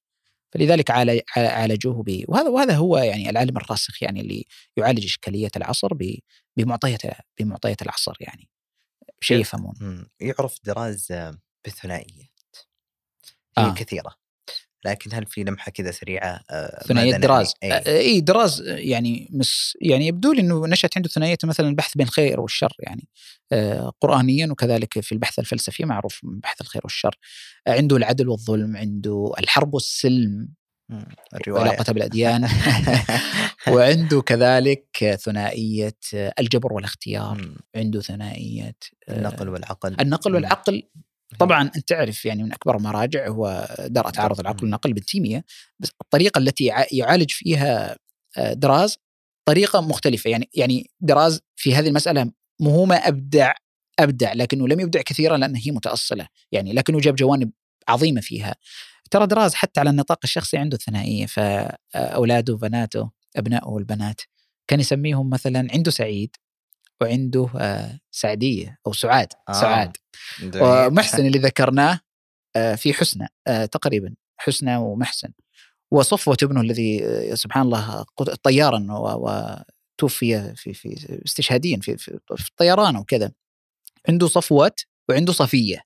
Speaker 3: فلذلك عالجوه ب وهذا وهذا هو يعني العلم الراسخ يعني اللي يعالج إشكالية العصر بمعطيات بمعطيات العصر يعني. شيء يفهمون؟
Speaker 2: يعرف دراز بالثنائيات هي آه. كثيرة. لكن هل في لمحة كذا سريعة
Speaker 3: آه، ثنائية دراز. اي آه، إيه دراز يعني مس يعني يبدو لي إنه نشأت عنده ثنائية مثلا البحث بين الخير والشر يعني آه، قرانيا وكذلك في البحث الفلسفي معروف من بحث الخير والشر. عنده العدل والظلم عنده الحرب والسلم الرواية. علاقة بالأديان. وعنده كذلك ثنائية الجبر والاختيار. عنده ثنائية
Speaker 2: النقل والعقل.
Speaker 3: النقل والعقل. طبعا أنت تعرف يعني من أكبر المراجع هو درء تعارض العقل والنقل لابن تيمية بس الطريقة التي يعالج فيها آه، دراز طريقة مختلفة. يعني يعني دراز في هذه المسألة مو ما أبدع أبدع لكنه لم يبدع كثيرا لأنه هي متأصلة. يعني لكنه جاب جوانب عظيمة فيها. ترى دراز حتى على النطاق الشخصي عنده ثنائيه فأولاده وبناته أبنائه والبنات كان يسميهم مثلا عنده سعيد وعنده آه، سعدية أو سعاد آه. سعاد. ومحسن اللي ذكرناه آه، في حسنى تقريبا حسنى ومحسن. وصفوة ابنه الذي سبحان الله طيارا وتوفي في في استشهاديا في, في, في الطيران وكذا عنده صفوة وعنده صفية.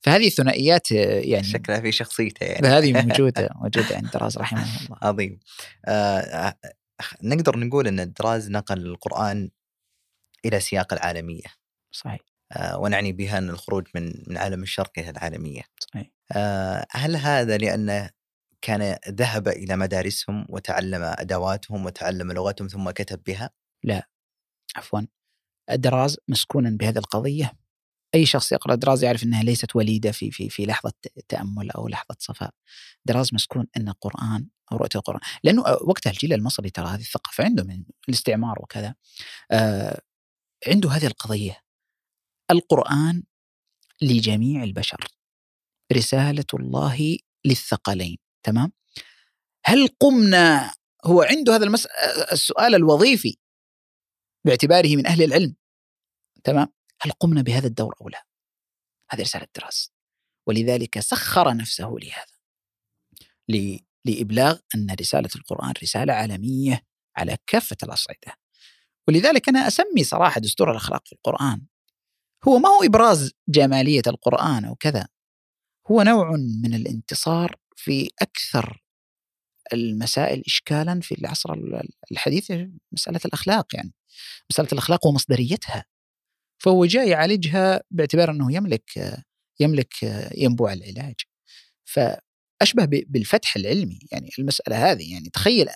Speaker 3: فهذه الثنائيات يعني
Speaker 2: شكلها في شخصيته يعني.
Speaker 3: هذه موجودة موجودة عند دراز رحمه الله.
Speaker 2: عظيم. آه نقدر نقول إن دراز نقل القرآن إلى سياق العالمية.
Speaker 3: صحيح.
Speaker 2: آه ونعني بها أن الخروج من من عالم الشرق إلى العالمية.
Speaker 3: صحيح.
Speaker 2: آه هل هذا لأنه كان ذهب إلى مدارسهم وتعلم أدواتهم وتعلم لغتهم ثم كتب بها؟
Speaker 3: لا عفوا دراز مسكونا بهذه القضية أي شخص يقرأ دراز يعرف إنها ليست وليدة في في في لحظة تأمل أو لحظة صفاء. دراز مسكون أن القران أو رؤية القرآن، لأنه وقتها الجيل المصري ترى هذه الثقافة عنده من الاستعمار وكذا. آه عنده هذه القضية. القرآن لجميع البشر. رسالة الله للثقلين. تمام؟ هل قمنا هو عنده هذا المس... السؤال الوظيفي باعتباره من أهل العلم. تمام؟ هل قمنا بهذا الدور أو لا؟ هذه رسالة دراسه ولذلك سخر نفسه لهذا. ل... لإبلاغ أن رسالة القرآن رسالة عالمية على كافة الأصعدة. ولذلك أنا أسمي صراحة دستور الأخلاق في القرآن. هو ما هو إبراز جمالية القرآن أو كذا. هو نوع من الانتصار في أكثر المسائل إشكالا في العصر الحديث مسألة الأخلاق يعني. مسألة الأخلاق ومصدريتها. فهو جاي يعالجها باعتبار أنه يملك يملك ينبوع العلاج. فأشبه بالفتح العلمي يعني المسألة هذه يعني تخيل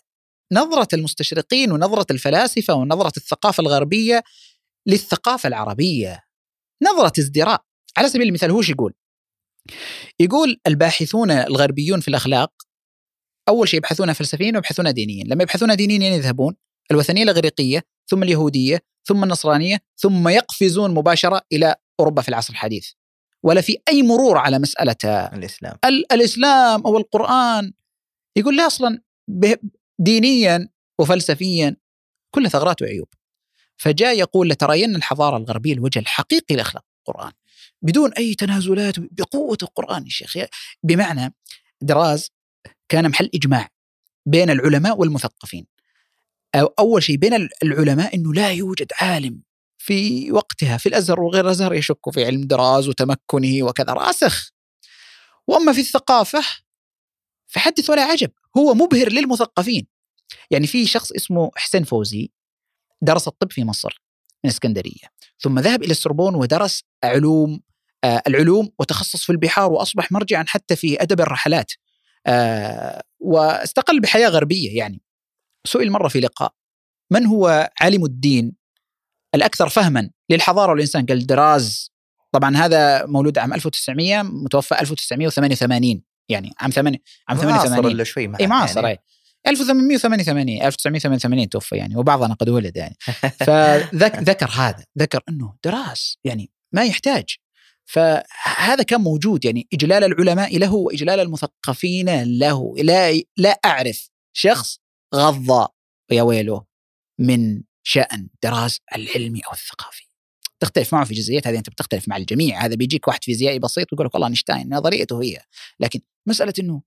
Speaker 3: نظرة المستشرقين ونظرة الفلاسفة ونظرة الثقافة الغربية للثقافة العربية. نظرة ازدراء. على سبيل المثال هو يقول يقول الباحثون الغربيون في الأخلاق أول شيء يبحثونها فلسفيا ويبحثونها دينيا لما يبحثونها دينيا يذهبون الوثنية الإغريقية ثم اليهودية ثم النصرانية ثم يقفزون مباشرة إلى أوروبا في العصر الحديث. ولا في أي مرور على مسألة
Speaker 2: الإسلام.
Speaker 3: الإسلام أو القرآن. يقول لا أصلا دينيا وفلسفيا كل ثغرات وعيوب فجاء يقول لتريا الحضارة الغربية الوجه الحقيقي لأخلاق القرآن. بدون أي تنازلات بقوة القرآن يا شيخ. بمعنى دراز كان محل إجماع بين العلماء والمثقفين. أو أول شيء بين العلماء أنه لا يوجد عالم في وقتها في الأزهر وغير الأزهر يشك في علم دراز وتمكنه وكذا راسخ. وأما في الثقافة فحدث ولا عجب. هو مبهر للمثقفين. يعني في شخص اسمه حسين فوزي درس الطب في مصر من اسكندرية ثم ذهب إلى السربون ودرس علوم آه العلوم وتخصص في البحار وأصبح مرجعا حتى في أدب الرحلات آه واستقل بحياة غربية يعني. سئل مرة في لقاء من هو عالم الدين الأكثر فهما للحضارة؟ والإنسان قال دراز. طبعا هذا مولود عام 1900 متوفى 1988 يعني عام 8 عام 88
Speaker 2: إلا شوي
Speaker 3: اي معاصر يعني. 1888 1988 توفى يعني وبعضنا قد ولد يعني. فذكر هذا ذكر إنه دراس يعني ما يحتاج. فهذا كان موجود يعني إجلال العلماء له وإجلال المثقفين له. لا لا أعرف شخص غض يا ويله من شأن دراس العلمي أو الثقافي. تختلف معه في جزئيات هذه أنت بتختلف مع الجميع. هذا بيجيك واحد فيزيائي بسيط ويقول لك والله أينشتاين نظريته هي. لكن مسألة إنه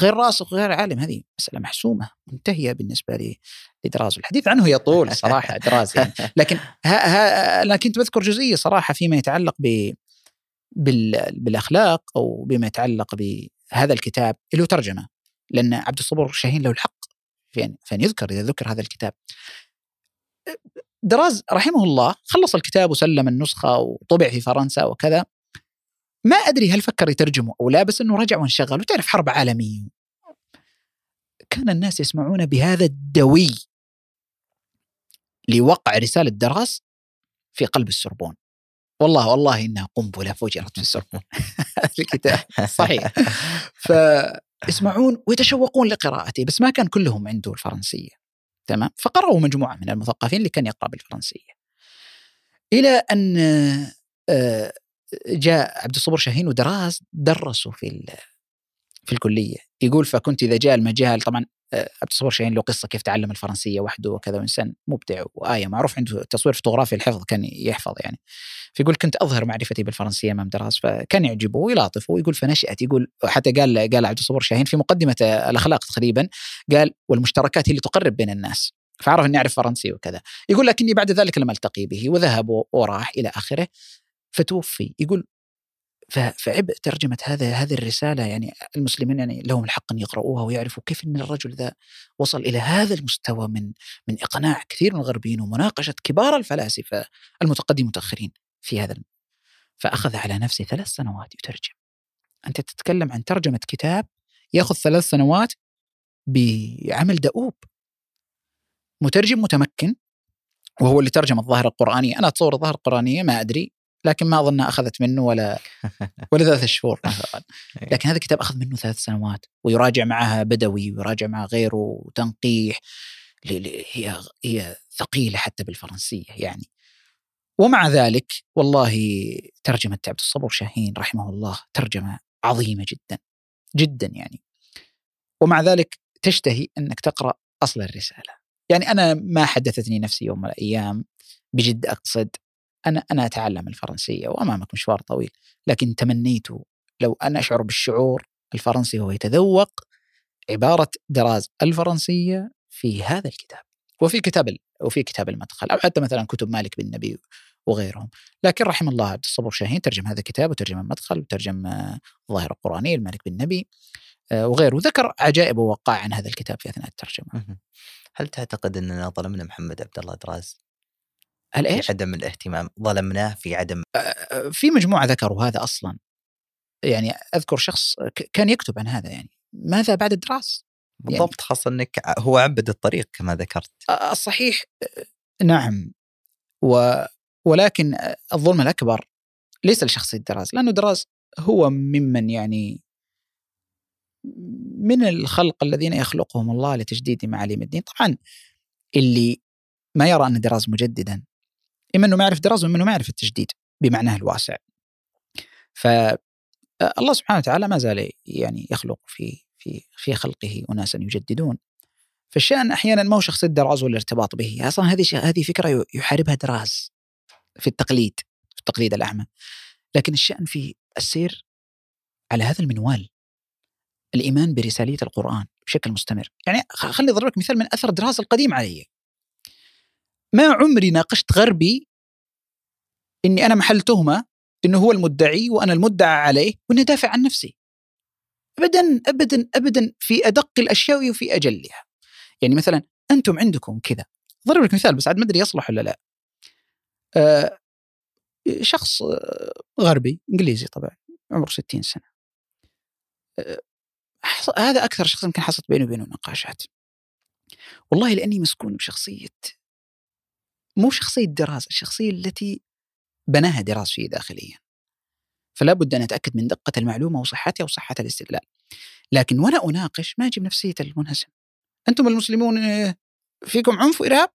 Speaker 3: غير راسخ وغير عالم هذه مسألة محسومة منتهية بالنسبة لي لدراز الحديث عنه يطول صراحة دراز يعني. لكن ها ها أنا كنت بذكر جزئية صراحة فيما يتعلق ب بال بالأخلاق أو بما يتعلق بهذا الكتاب اللي هو ترجمة. لأن عبد الصبور شاهين له الحق في فأن يذكر إذا ذكر هذا الكتاب. دراز رحمه الله خلص الكتاب وسلم النسخة وطبع في فرنسا وكذا. ما أدري هل فكر يترجمه أو لا بس إنه رجع وانشغل. وتعرف حرب عالمية. كان الناس يسمعون بهذا الدوي لوقع رسالة دراس في قلب السربون. والله والله إنها قنبلة فجرت في السربون. الكتاب. صحيح. فيسمعون ويتشوقون لقراءته بس ما كان كلهم عنده الفرنسية. تمام؟ فقرأوا مجموعة من المثقفين اللي كان يقرأ بالفرنسية. إلى أن آه، جاء عبد الصبور شاهين ودراس درسوا في في الكلية. يقول فكنت إذا جاء المجال طبعا آه، عبد الصبور شاهين له قصة كيف تعلم الفرنسية وحده وكذا وإنسان مبدع وآية معروف عنده تصوير فوتوغرافي الحفظ كان يحفظ يعني. فيقول كنت أظهر معرفتي بالفرنسية أمام دراس فكان يعجبه ويلاطفه ويقول فنشات يقول حتى قال قال عبد الصبور شاهين في مقدمة الأخلاق تقريبا قال والمشتركات هي اللي تقرب بين الناس فعرف إني أعرف فرنسي وكذا. يقول لكني بعد ذلك لم ألتقي به وذهب وراح إلى آخره. فتوفي يقول فعبء ترجمة هذا هذه الرسالة يعني المسلمين يعني لهم الحق أن يقرؤوها ويعرفوا كيف أن الرجل ذا وصل إلى هذا المستوى من من إقناع كثير من الغربيين ومناقشة كبار الفلاسفة المتقدمين المتأخرين في هذا فأخذ على نفسه ثلاث سنوات يترجم. أنت تتكلم عن ترجمة كتاب يأخذ ثلاث سنوات بعمل دؤوب. مترجم متمكن وهو اللي ترجم الظاهرة القرآنية أنا أتصور الظاهرة القرآنية ما أدري. لكن ما أظنها أخذت منه ولا ولا ثلاث شهور مثلا. إيه. لكن هذا الكتاب أخذ منه ثلاث سنوات ويراجع معها بدوي ويراجع مع غيره وتنقيح. هي هي ثقيلة حتى بالفرنسية يعني. ومع ذلك والله ترجمة عبد الصبور شاهين رحمه الله ترجمة عظيمة جدا جدا يعني. ومع ذلك تشتهي أنك تقرأ أصل الرسالة. يعني أنا ما حدثتني نفسي يوم من الأيام بجد أقصد أنا أنا أتعلم الفرنسية وأمامك مشوار طويل لكن تمنيت لو ان أشعر بالشعور الفرنسي وهو يتذوق عبارة دراز الفرنسية في هذا الكتاب وفي كتاب وفي كتاب المدخل أو حتى مثلا كتب مالك بن نبي وغيرهم لكن رحم الله عبد الصبور شاهين ترجم هذا الكتاب وترجم المدخل وترجم الظاهره القرانيه المالك بن نبي آه، وغيره وذكر عجائب ووقائع عن هذا الكتاب في أثناء الترجمة.
Speaker 2: هل تعتقد أننا ظلمنا محمد عبد الله دراز؟
Speaker 3: هل إيش؟
Speaker 2: في عدم الاهتمام ظلمناه في عدم
Speaker 3: في مجموعة ذكروا هذا أصلا. يعني أذكر شخص كان يكتب عن هذا يعني. ماذا بعد الدراس؟
Speaker 2: يعني بالضبط يعني خاصة إنك هو عبد الطريق كما ذكرت.
Speaker 3: الصحيح نعم. و ولكن الظلم الأكبر ليس لشخصيه دراز لأنه دراز هو ممن يعني من الخلق الذين يخلقهم الله لتجديد معالم الدين. طبعا اللي ما يرى أن دراز مجددا إما إنه ما يعرف دراز وإما إنه ما يعرف التجديد بمعناه الواسع. ف الله سبحانه وتعالى ما زال يعني يخلق في في في خلقه اناسا يجددون. فالشأن أحيانا ما هو شخصيه دراز والارتباط به، أصلا هذه هذه فكرة يحاربها دراز في التقليد في التقليد الأعمى. لكن الشأن في السير على هذا المنوال الإيمان برسالية القرآن بشكل مستمر، يعني خليني اضرب لك مثال من أثر دراز القديم علي. ما عمري ناقشت غربي إني أنا محل تهمه إنه هو المدعي وأنا المدعى عليه وإني أدافع عن نفسي. ابدا ابدا ابدا في أدق الأشياء وفي أجلها. يعني مثلا أنتم عندكم كذا ضرب لك مثال بس عاد ما أدري يصلح ولا لا. أه شخص غربي إنجليزي طبعا عمره 60 سنة. أه هذا أكثر شخص يمكن حصلت بيني وبينه نقاشات. والله لأني مسكون بشخصية مو شخصية دراز الشخصية التي بناها دراز فيه داخليا. فلا بد أن أتأكد من دقة المعلومة وصحتها وصحة الاستدلال. لكن وأنا أناقش ما أجيب نفسية المنهزم. أنتم المسلمون آه، فيكم عنف وإرهاب؟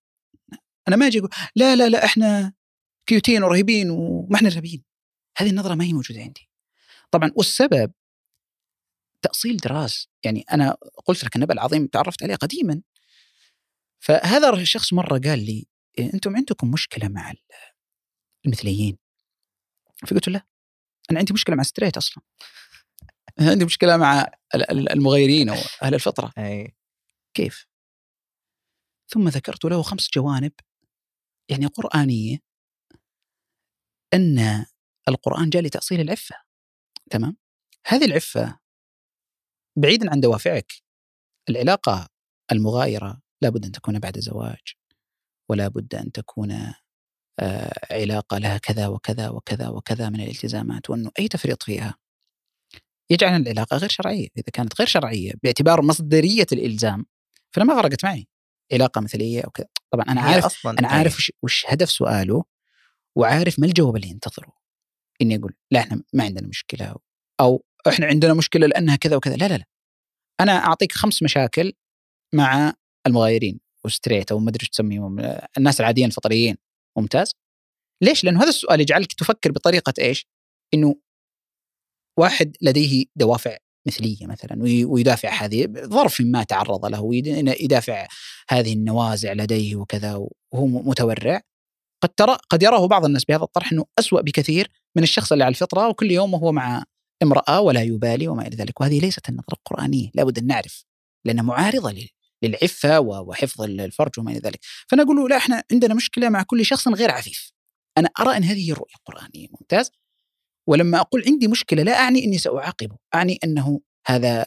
Speaker 3: أنا ما أجي أقول لا لا لا إحنا كيوتين ورهيبين وما إحنا إرهابيين. هذه النظرة ما هي موجودة عندي. طبعا والسبب تأصيل دراس يعني أنا قلت لك النبأ العظيم تعرفت عليه قديما. فهذا الشخص مرة قال لي أنتم عندكم مشكلة مع المثليين فقلت له أنا عندي مشكلة مع ستريت أصلا عندي مشكلة مع المغيرين أو أهل الفطرة
Speaker 2: أي.
Speaker 3: كيف؟ ثم ذكرت له خمس جوانب يعني قرآنية أن القرآن جاء لتأصيل العفة تمام؟ هذه العفة بعيدا عن دوافعك العلاقة المغايرة لابد أن تكون بعد زواج ولا بد أن تكون آه، علاقة لها كذا وكذا وكذا وكذا من الالتزامات وأنه أي تفريط فيها يجعل العلاقة غير شرعية. إذا كانت غير شرعية باعتبار مصدرية الإلزام فأنا ما فرقت معي علاقة مثلية أو كذا. طبعا أنا عارف
Speaker 2: أصلاً
Speaker 3: أنا عارف وش, وش هدف سؤاله وعارف ما الجواب اللي ينتظره. إني أقول لا إحنا ما عندنا مشكلة أو إحنا عندنا مشكلة لأنها كذا وكذا. لا لا لا. أنا أعطيك خمس مشاكل مع المغايرين. وستريت أو ما أدري إيش تسميهم الناس العاديين الفطريين ممتاز ليش؟ لأنه هذا السؤال يجعلك تفكر بطريقة إيش؟ إنه واحد لديه دوافع مثلية مثلا ويدافع هذه ظرف ما تعرض له ويدافع هذه النوازع لديه وكذا وهو متورع قد ترى قد يراه بعض الناس بهذا الطرح إنه اسوء بكثير من الشخص اللي على الفطرة وكل يوم وهو مع امرأة ولا يبالي وما إلى ذلك وهذه ليست النظرة القرآنية لابد أن نعرف لأنها معارضة للعفة وحفظ الفرج وما إلى ذلك. فأنا أقول له لا إحنا عندنا مشكلة مع كل شخص غير عفيف. أنا أرى أن هذه الرؤية القرآنية. ممتاز؟ ولما أقول عندي مشكلة لا أعني أني سأعاقبه. أعني أنه هذا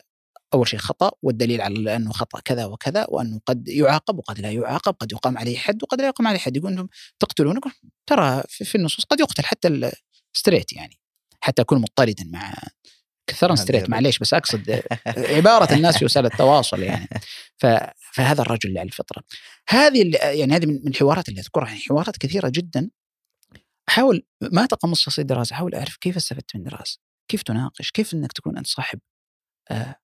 Speaker 3: أول شيء خطأ والدليل على أنه خطأ كذا وكذا وأنه قد يعاقب وقد لا يعاقب قد يقام عليه حد وقد لا يقام عليه حد. يقول أنتم تقتلون؟ ترى في النصوص قد يقتل حتى الستريت يعني. حتى اكون مضطردا مع كثرنا ستريت معليش بس أقصد عبارة الناس في وسائل التواصل يعني. فهذا الرجل اللي على الفطرة. هذه يعني هذه من الحوارات اللي أذكرها يعني حوارات كثيرة جدا. أحاول ما تقمص شخصيه دراسه أحاول أعرف كيف استفدت من دراسه كيف تناقش؟ كيف إنك تكون أنت صاحب آه،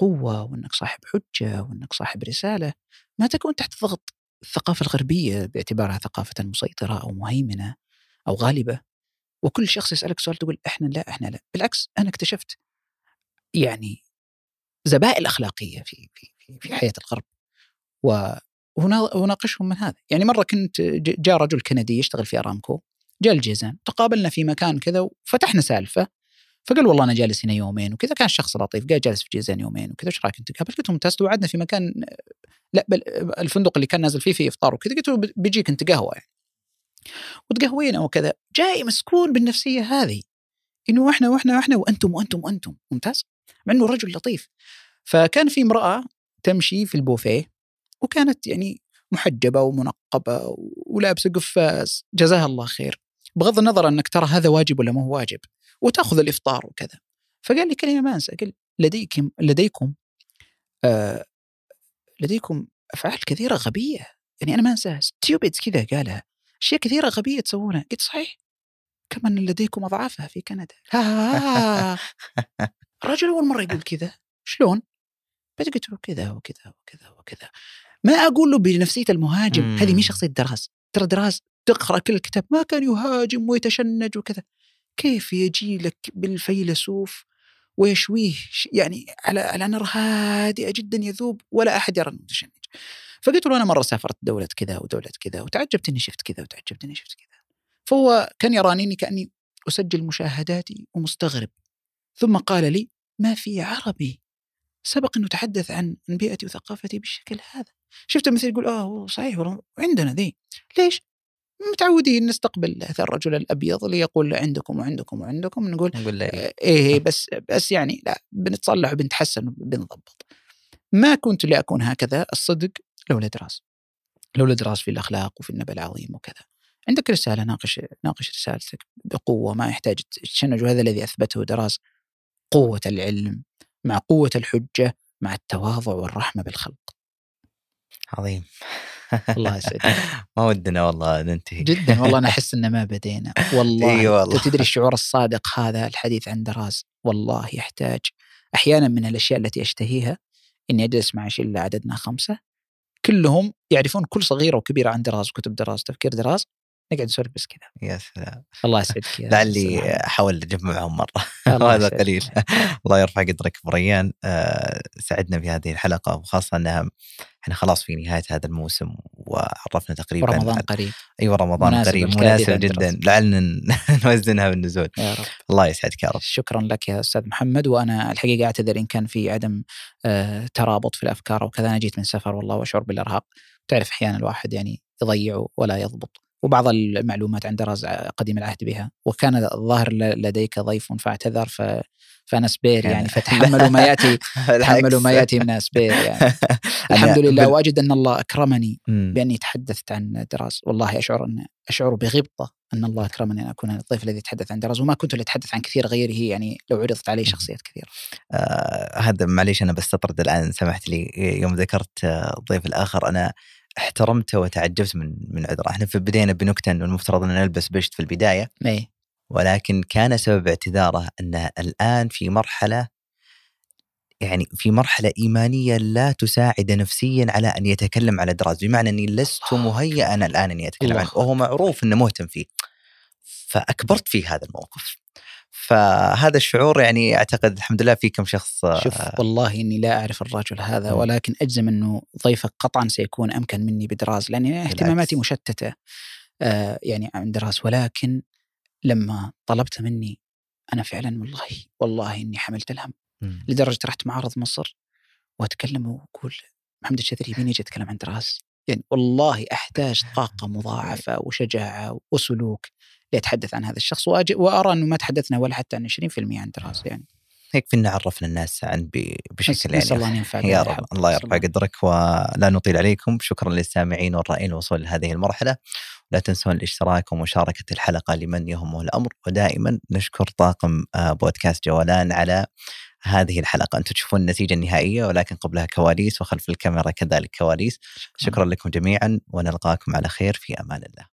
Speaker 3: قوة وإنك صاحب حجة وإنك صاحب رسالة؟ ما تكون تحت ضغط الثقافة الغربية باعتبارها ثقافة مسيطرة أو مهيمنة أو غالبة؟ وكل شخص يسألك سؤال تقول إحنا لا إحنا لا. بالعكس أنا اكتشفت يعني زبائن اخلاقيه في في في حياة الغرب. وناقشهم من هذا. يعني مرة كنت جاء رجل كندي يشتغل في أرامكو جاء الجيزان تقابلنا في مكان كذا وفتحنا سالفة. فقال والله أنا جالس هنا يومين وكذا كان شخص لطيف قال جالس في جيزان يومين وكذا إيش رايك أنت؟ قابل قلت له ممتاز توعدنا في مكان لا بل الفندق اللي كان نازل فيه في إفطار وكذا. قلت له بيجيك أنت قهوة يعني. وتقهوينا وكذا. جاي مسكون بالنفسية هذه إنه إحنا وإحنا وإحنا وأنتم وأنتم وأنتم. ممتاز؟ مع إنه رجل لطيف. فكان في امرأة تمشي في البوفيه وكانت يعني محجبة ومنقبة ولابسة قفاز. جزاها الله خير. بغض النظر أنك ترى هذا واجب ولا ما هو واجب وتأخذ الإفطار وكذا. فقال لي كلمة ما أنسى قال لديكم لديكم آه لديكم أفعال كثيرة غبية. يعني أنا ما أنساها. stupid كذا قالها. أشياء كثيرة غبية تسوونها. قلت صحيح. كما إن لديكم أضعافها في كندا. الرجل أول مرة يقول كذا شلون؟ بعد قلت له كذا وكذا وكذا وكذا. ما أقول له بنفسية المهاجم هذه مش شخصية دراز ترى دراز تقرأ كل الكتاب ما كان يهاجم ويتشنج وكذا. كيف يجي لك بالفيلسوف ويشويه يعني على على نار هادئة جدا يذوب ولا أحد يرى إنه متشنج. فقلت له أنا مرة سافرت دولة كذا ودولة كذا وتعجبت إني شفت كذا وتعجبت إني شفت كذا. فهو كان يراني كأني أسجل مشاهداتي ومستغرب. ثم قال لي ما في عربي؟ سبق انه تحدث عن بيئتي وثقافتي بالشكل هذا. شفت مثل يقول آه صحيح عندنا ذي. ليش؟ متعودين نستقبل هذا الرجل الأبيض اللي يقول عندكم وعندكم وعندكم نقول
Speaker 2: نقول
Speaker 3: إيه, إيه بس بس يعني لا بنتصلح وبنتحسن وبنضبط. ما كنت لأكون هكذا الصدق لولا دراز. لولا دراز في الأخلاق وفي النبأ العظيم وكذا. عندك رسالة ناقش ناقش رسالتك بقوة ما يحتاج تشنج وهذا الذي أثبته دراز. قوة العلم مع قوة الحجة مع التواضع والرحمة بالخلق.
Speaker 2: عظيم.
Speaker 3: الله يسعدك
Speaker 2: ما ودنا والله ننتهي.
Speaker 3: جدا والله أنا أحس إن ما بدينا. والله.
Speaker 2: إي والله.
Speaker 3: تدري الشعور الصادق هذا الحديث عن دراز؟ والله يحتاج. أحيانا من الأشياء التي أشتهيها إني أجلس مع شلة عددنا خمسة كلهم يعرفون كل صغيرة وكبيرة عن دراز كتب دراز تفكير دراز نقعد نسولف بس كذا.
Speaker 2: يا سلام.
Speaker 3: الله يسعدك
Speaker 2: لعلي احاول أجمعهم
Speaker 3: مرة.
Speaker 2: هذا. قليل. الله يرفع قدرك أبو ريان. آه، سعدنا في هذه الحلقة وخاصة أنها إحنا خلاص في نهاية هذا الموسم وعرفنا تقريبا
Speaker 3: ورمضان
Speaker 2: عن-
Speaker 3: قريب.
Speaker 2: أيوه رمضان
Speaker 3: مناسب
Speaker 2: قريب. مناسب جدا. لعلنا نوزنها بالنزول.
Speaker 3: يا رب.
Speaker 2: الله يسعدك يا رب.
Speaker 3: شكرا لك يا أستاذ محمد. وأنا الحقيقة أعتذر إن كان في عدم آه، ترابط في الأفكار وكذا أنا جيت من سفر والله وأشعر بالإرهاق. تعرف أحيانا الواحد يعني يضيع ولا يضبط. وبعض المعلومات عن دراز قديم العهد بها. وكان الظاهر لديك ضيف فاعتذر ف فانا
Speaker 2: spare
Speaker 3: يعني فتحملوا ما يأتي تحملوا ما يأتي من spare يعني. الحمد لله.
Speaker 2: بال-
Speaker 3: وأجد أن الله
Speaker 2: أكرمني.
Speaker 3: بأني تحدثت عن دراز والله أشعر ان أشعر بغبطة أن الله أكرمني أن أكون الضيف الذي يتحدث عن دراز وما كنت لأتحدث عن كثير غيره يعني لو عرضت علي شخصيات كثيرة.
Speaker 2: آه هذا معليش أنا بستطرد الآن. سمحت لي. يوم ذكرت آه، الضيف الآخر. أنا احترمته وتعجبت من من عذره، إحنا في بدينا بنكتة إنه المفترض ان نلبس بشت في البداية.
Speaker 3: إي.
Speaker 2: ولكن كان سبب اعتذاره إنه الآن في مرحلة يعني في مرحلة إيمانية لا تساعد نفسيا على أن يتكلم على دراز. بمعنى إني لست مهيئا الآن اني اتكلم
Speaker 3: والله
Speaker 2: عنه. وهو معروف إنه مهتم فيه. فأكبرت في هذا الموقف. فهذا الشعور يعني أعتقد الحمد لله في كم شخص آه،
Speaker 3: شوف والله إني لا أعرف الرجل هذا. ولكن أجزم إنه ضيفك قطعا سيكون أمكن مني بدراز لاني اهتماماتي
Speaker 2: بالعكس.
Speaker 3: مشتتة آه يعني عن دراز ولكن لما طلبت مني أنا فعلا والله والله إني حملت الهم. لدرجة رحت معرض مصر وأتكلم وأقول محمد الشذري يبيني أجي اتكلم عن دراز يعني والله أحتاج طاقة مضاعفة وشجاعة وسلوك لاتحدث عن هذا الشخص وأجي وأرى أنه ما تحدثنا ولا حتى عن 20% عن دراز يعني.
Speaker 2: يكفي ان عرفنا الناس عن بشكل
Speaker 3: الله
Speaker 2: يعني.
Speaker 3: أن ينفع
Speaker 2: يا رب. الله يرفع قدرك ولا نطيل عليكم. شكرا للسامعين والرائين الوصول لهذه المرحلة. لا تنسون الاشتراك ومشاركة الحلقة لمن يهمه الأمر. ودائما نشكر طاقم آه، بودكاست جولان على هذه الحلقة. أنتم تشوفون النتيجة النهائية ولكن قبلها كواليس وخلف الكاميرا كذلك كواليس. شكرا لكم جميعا ونلقاكم على خير في أمان الله.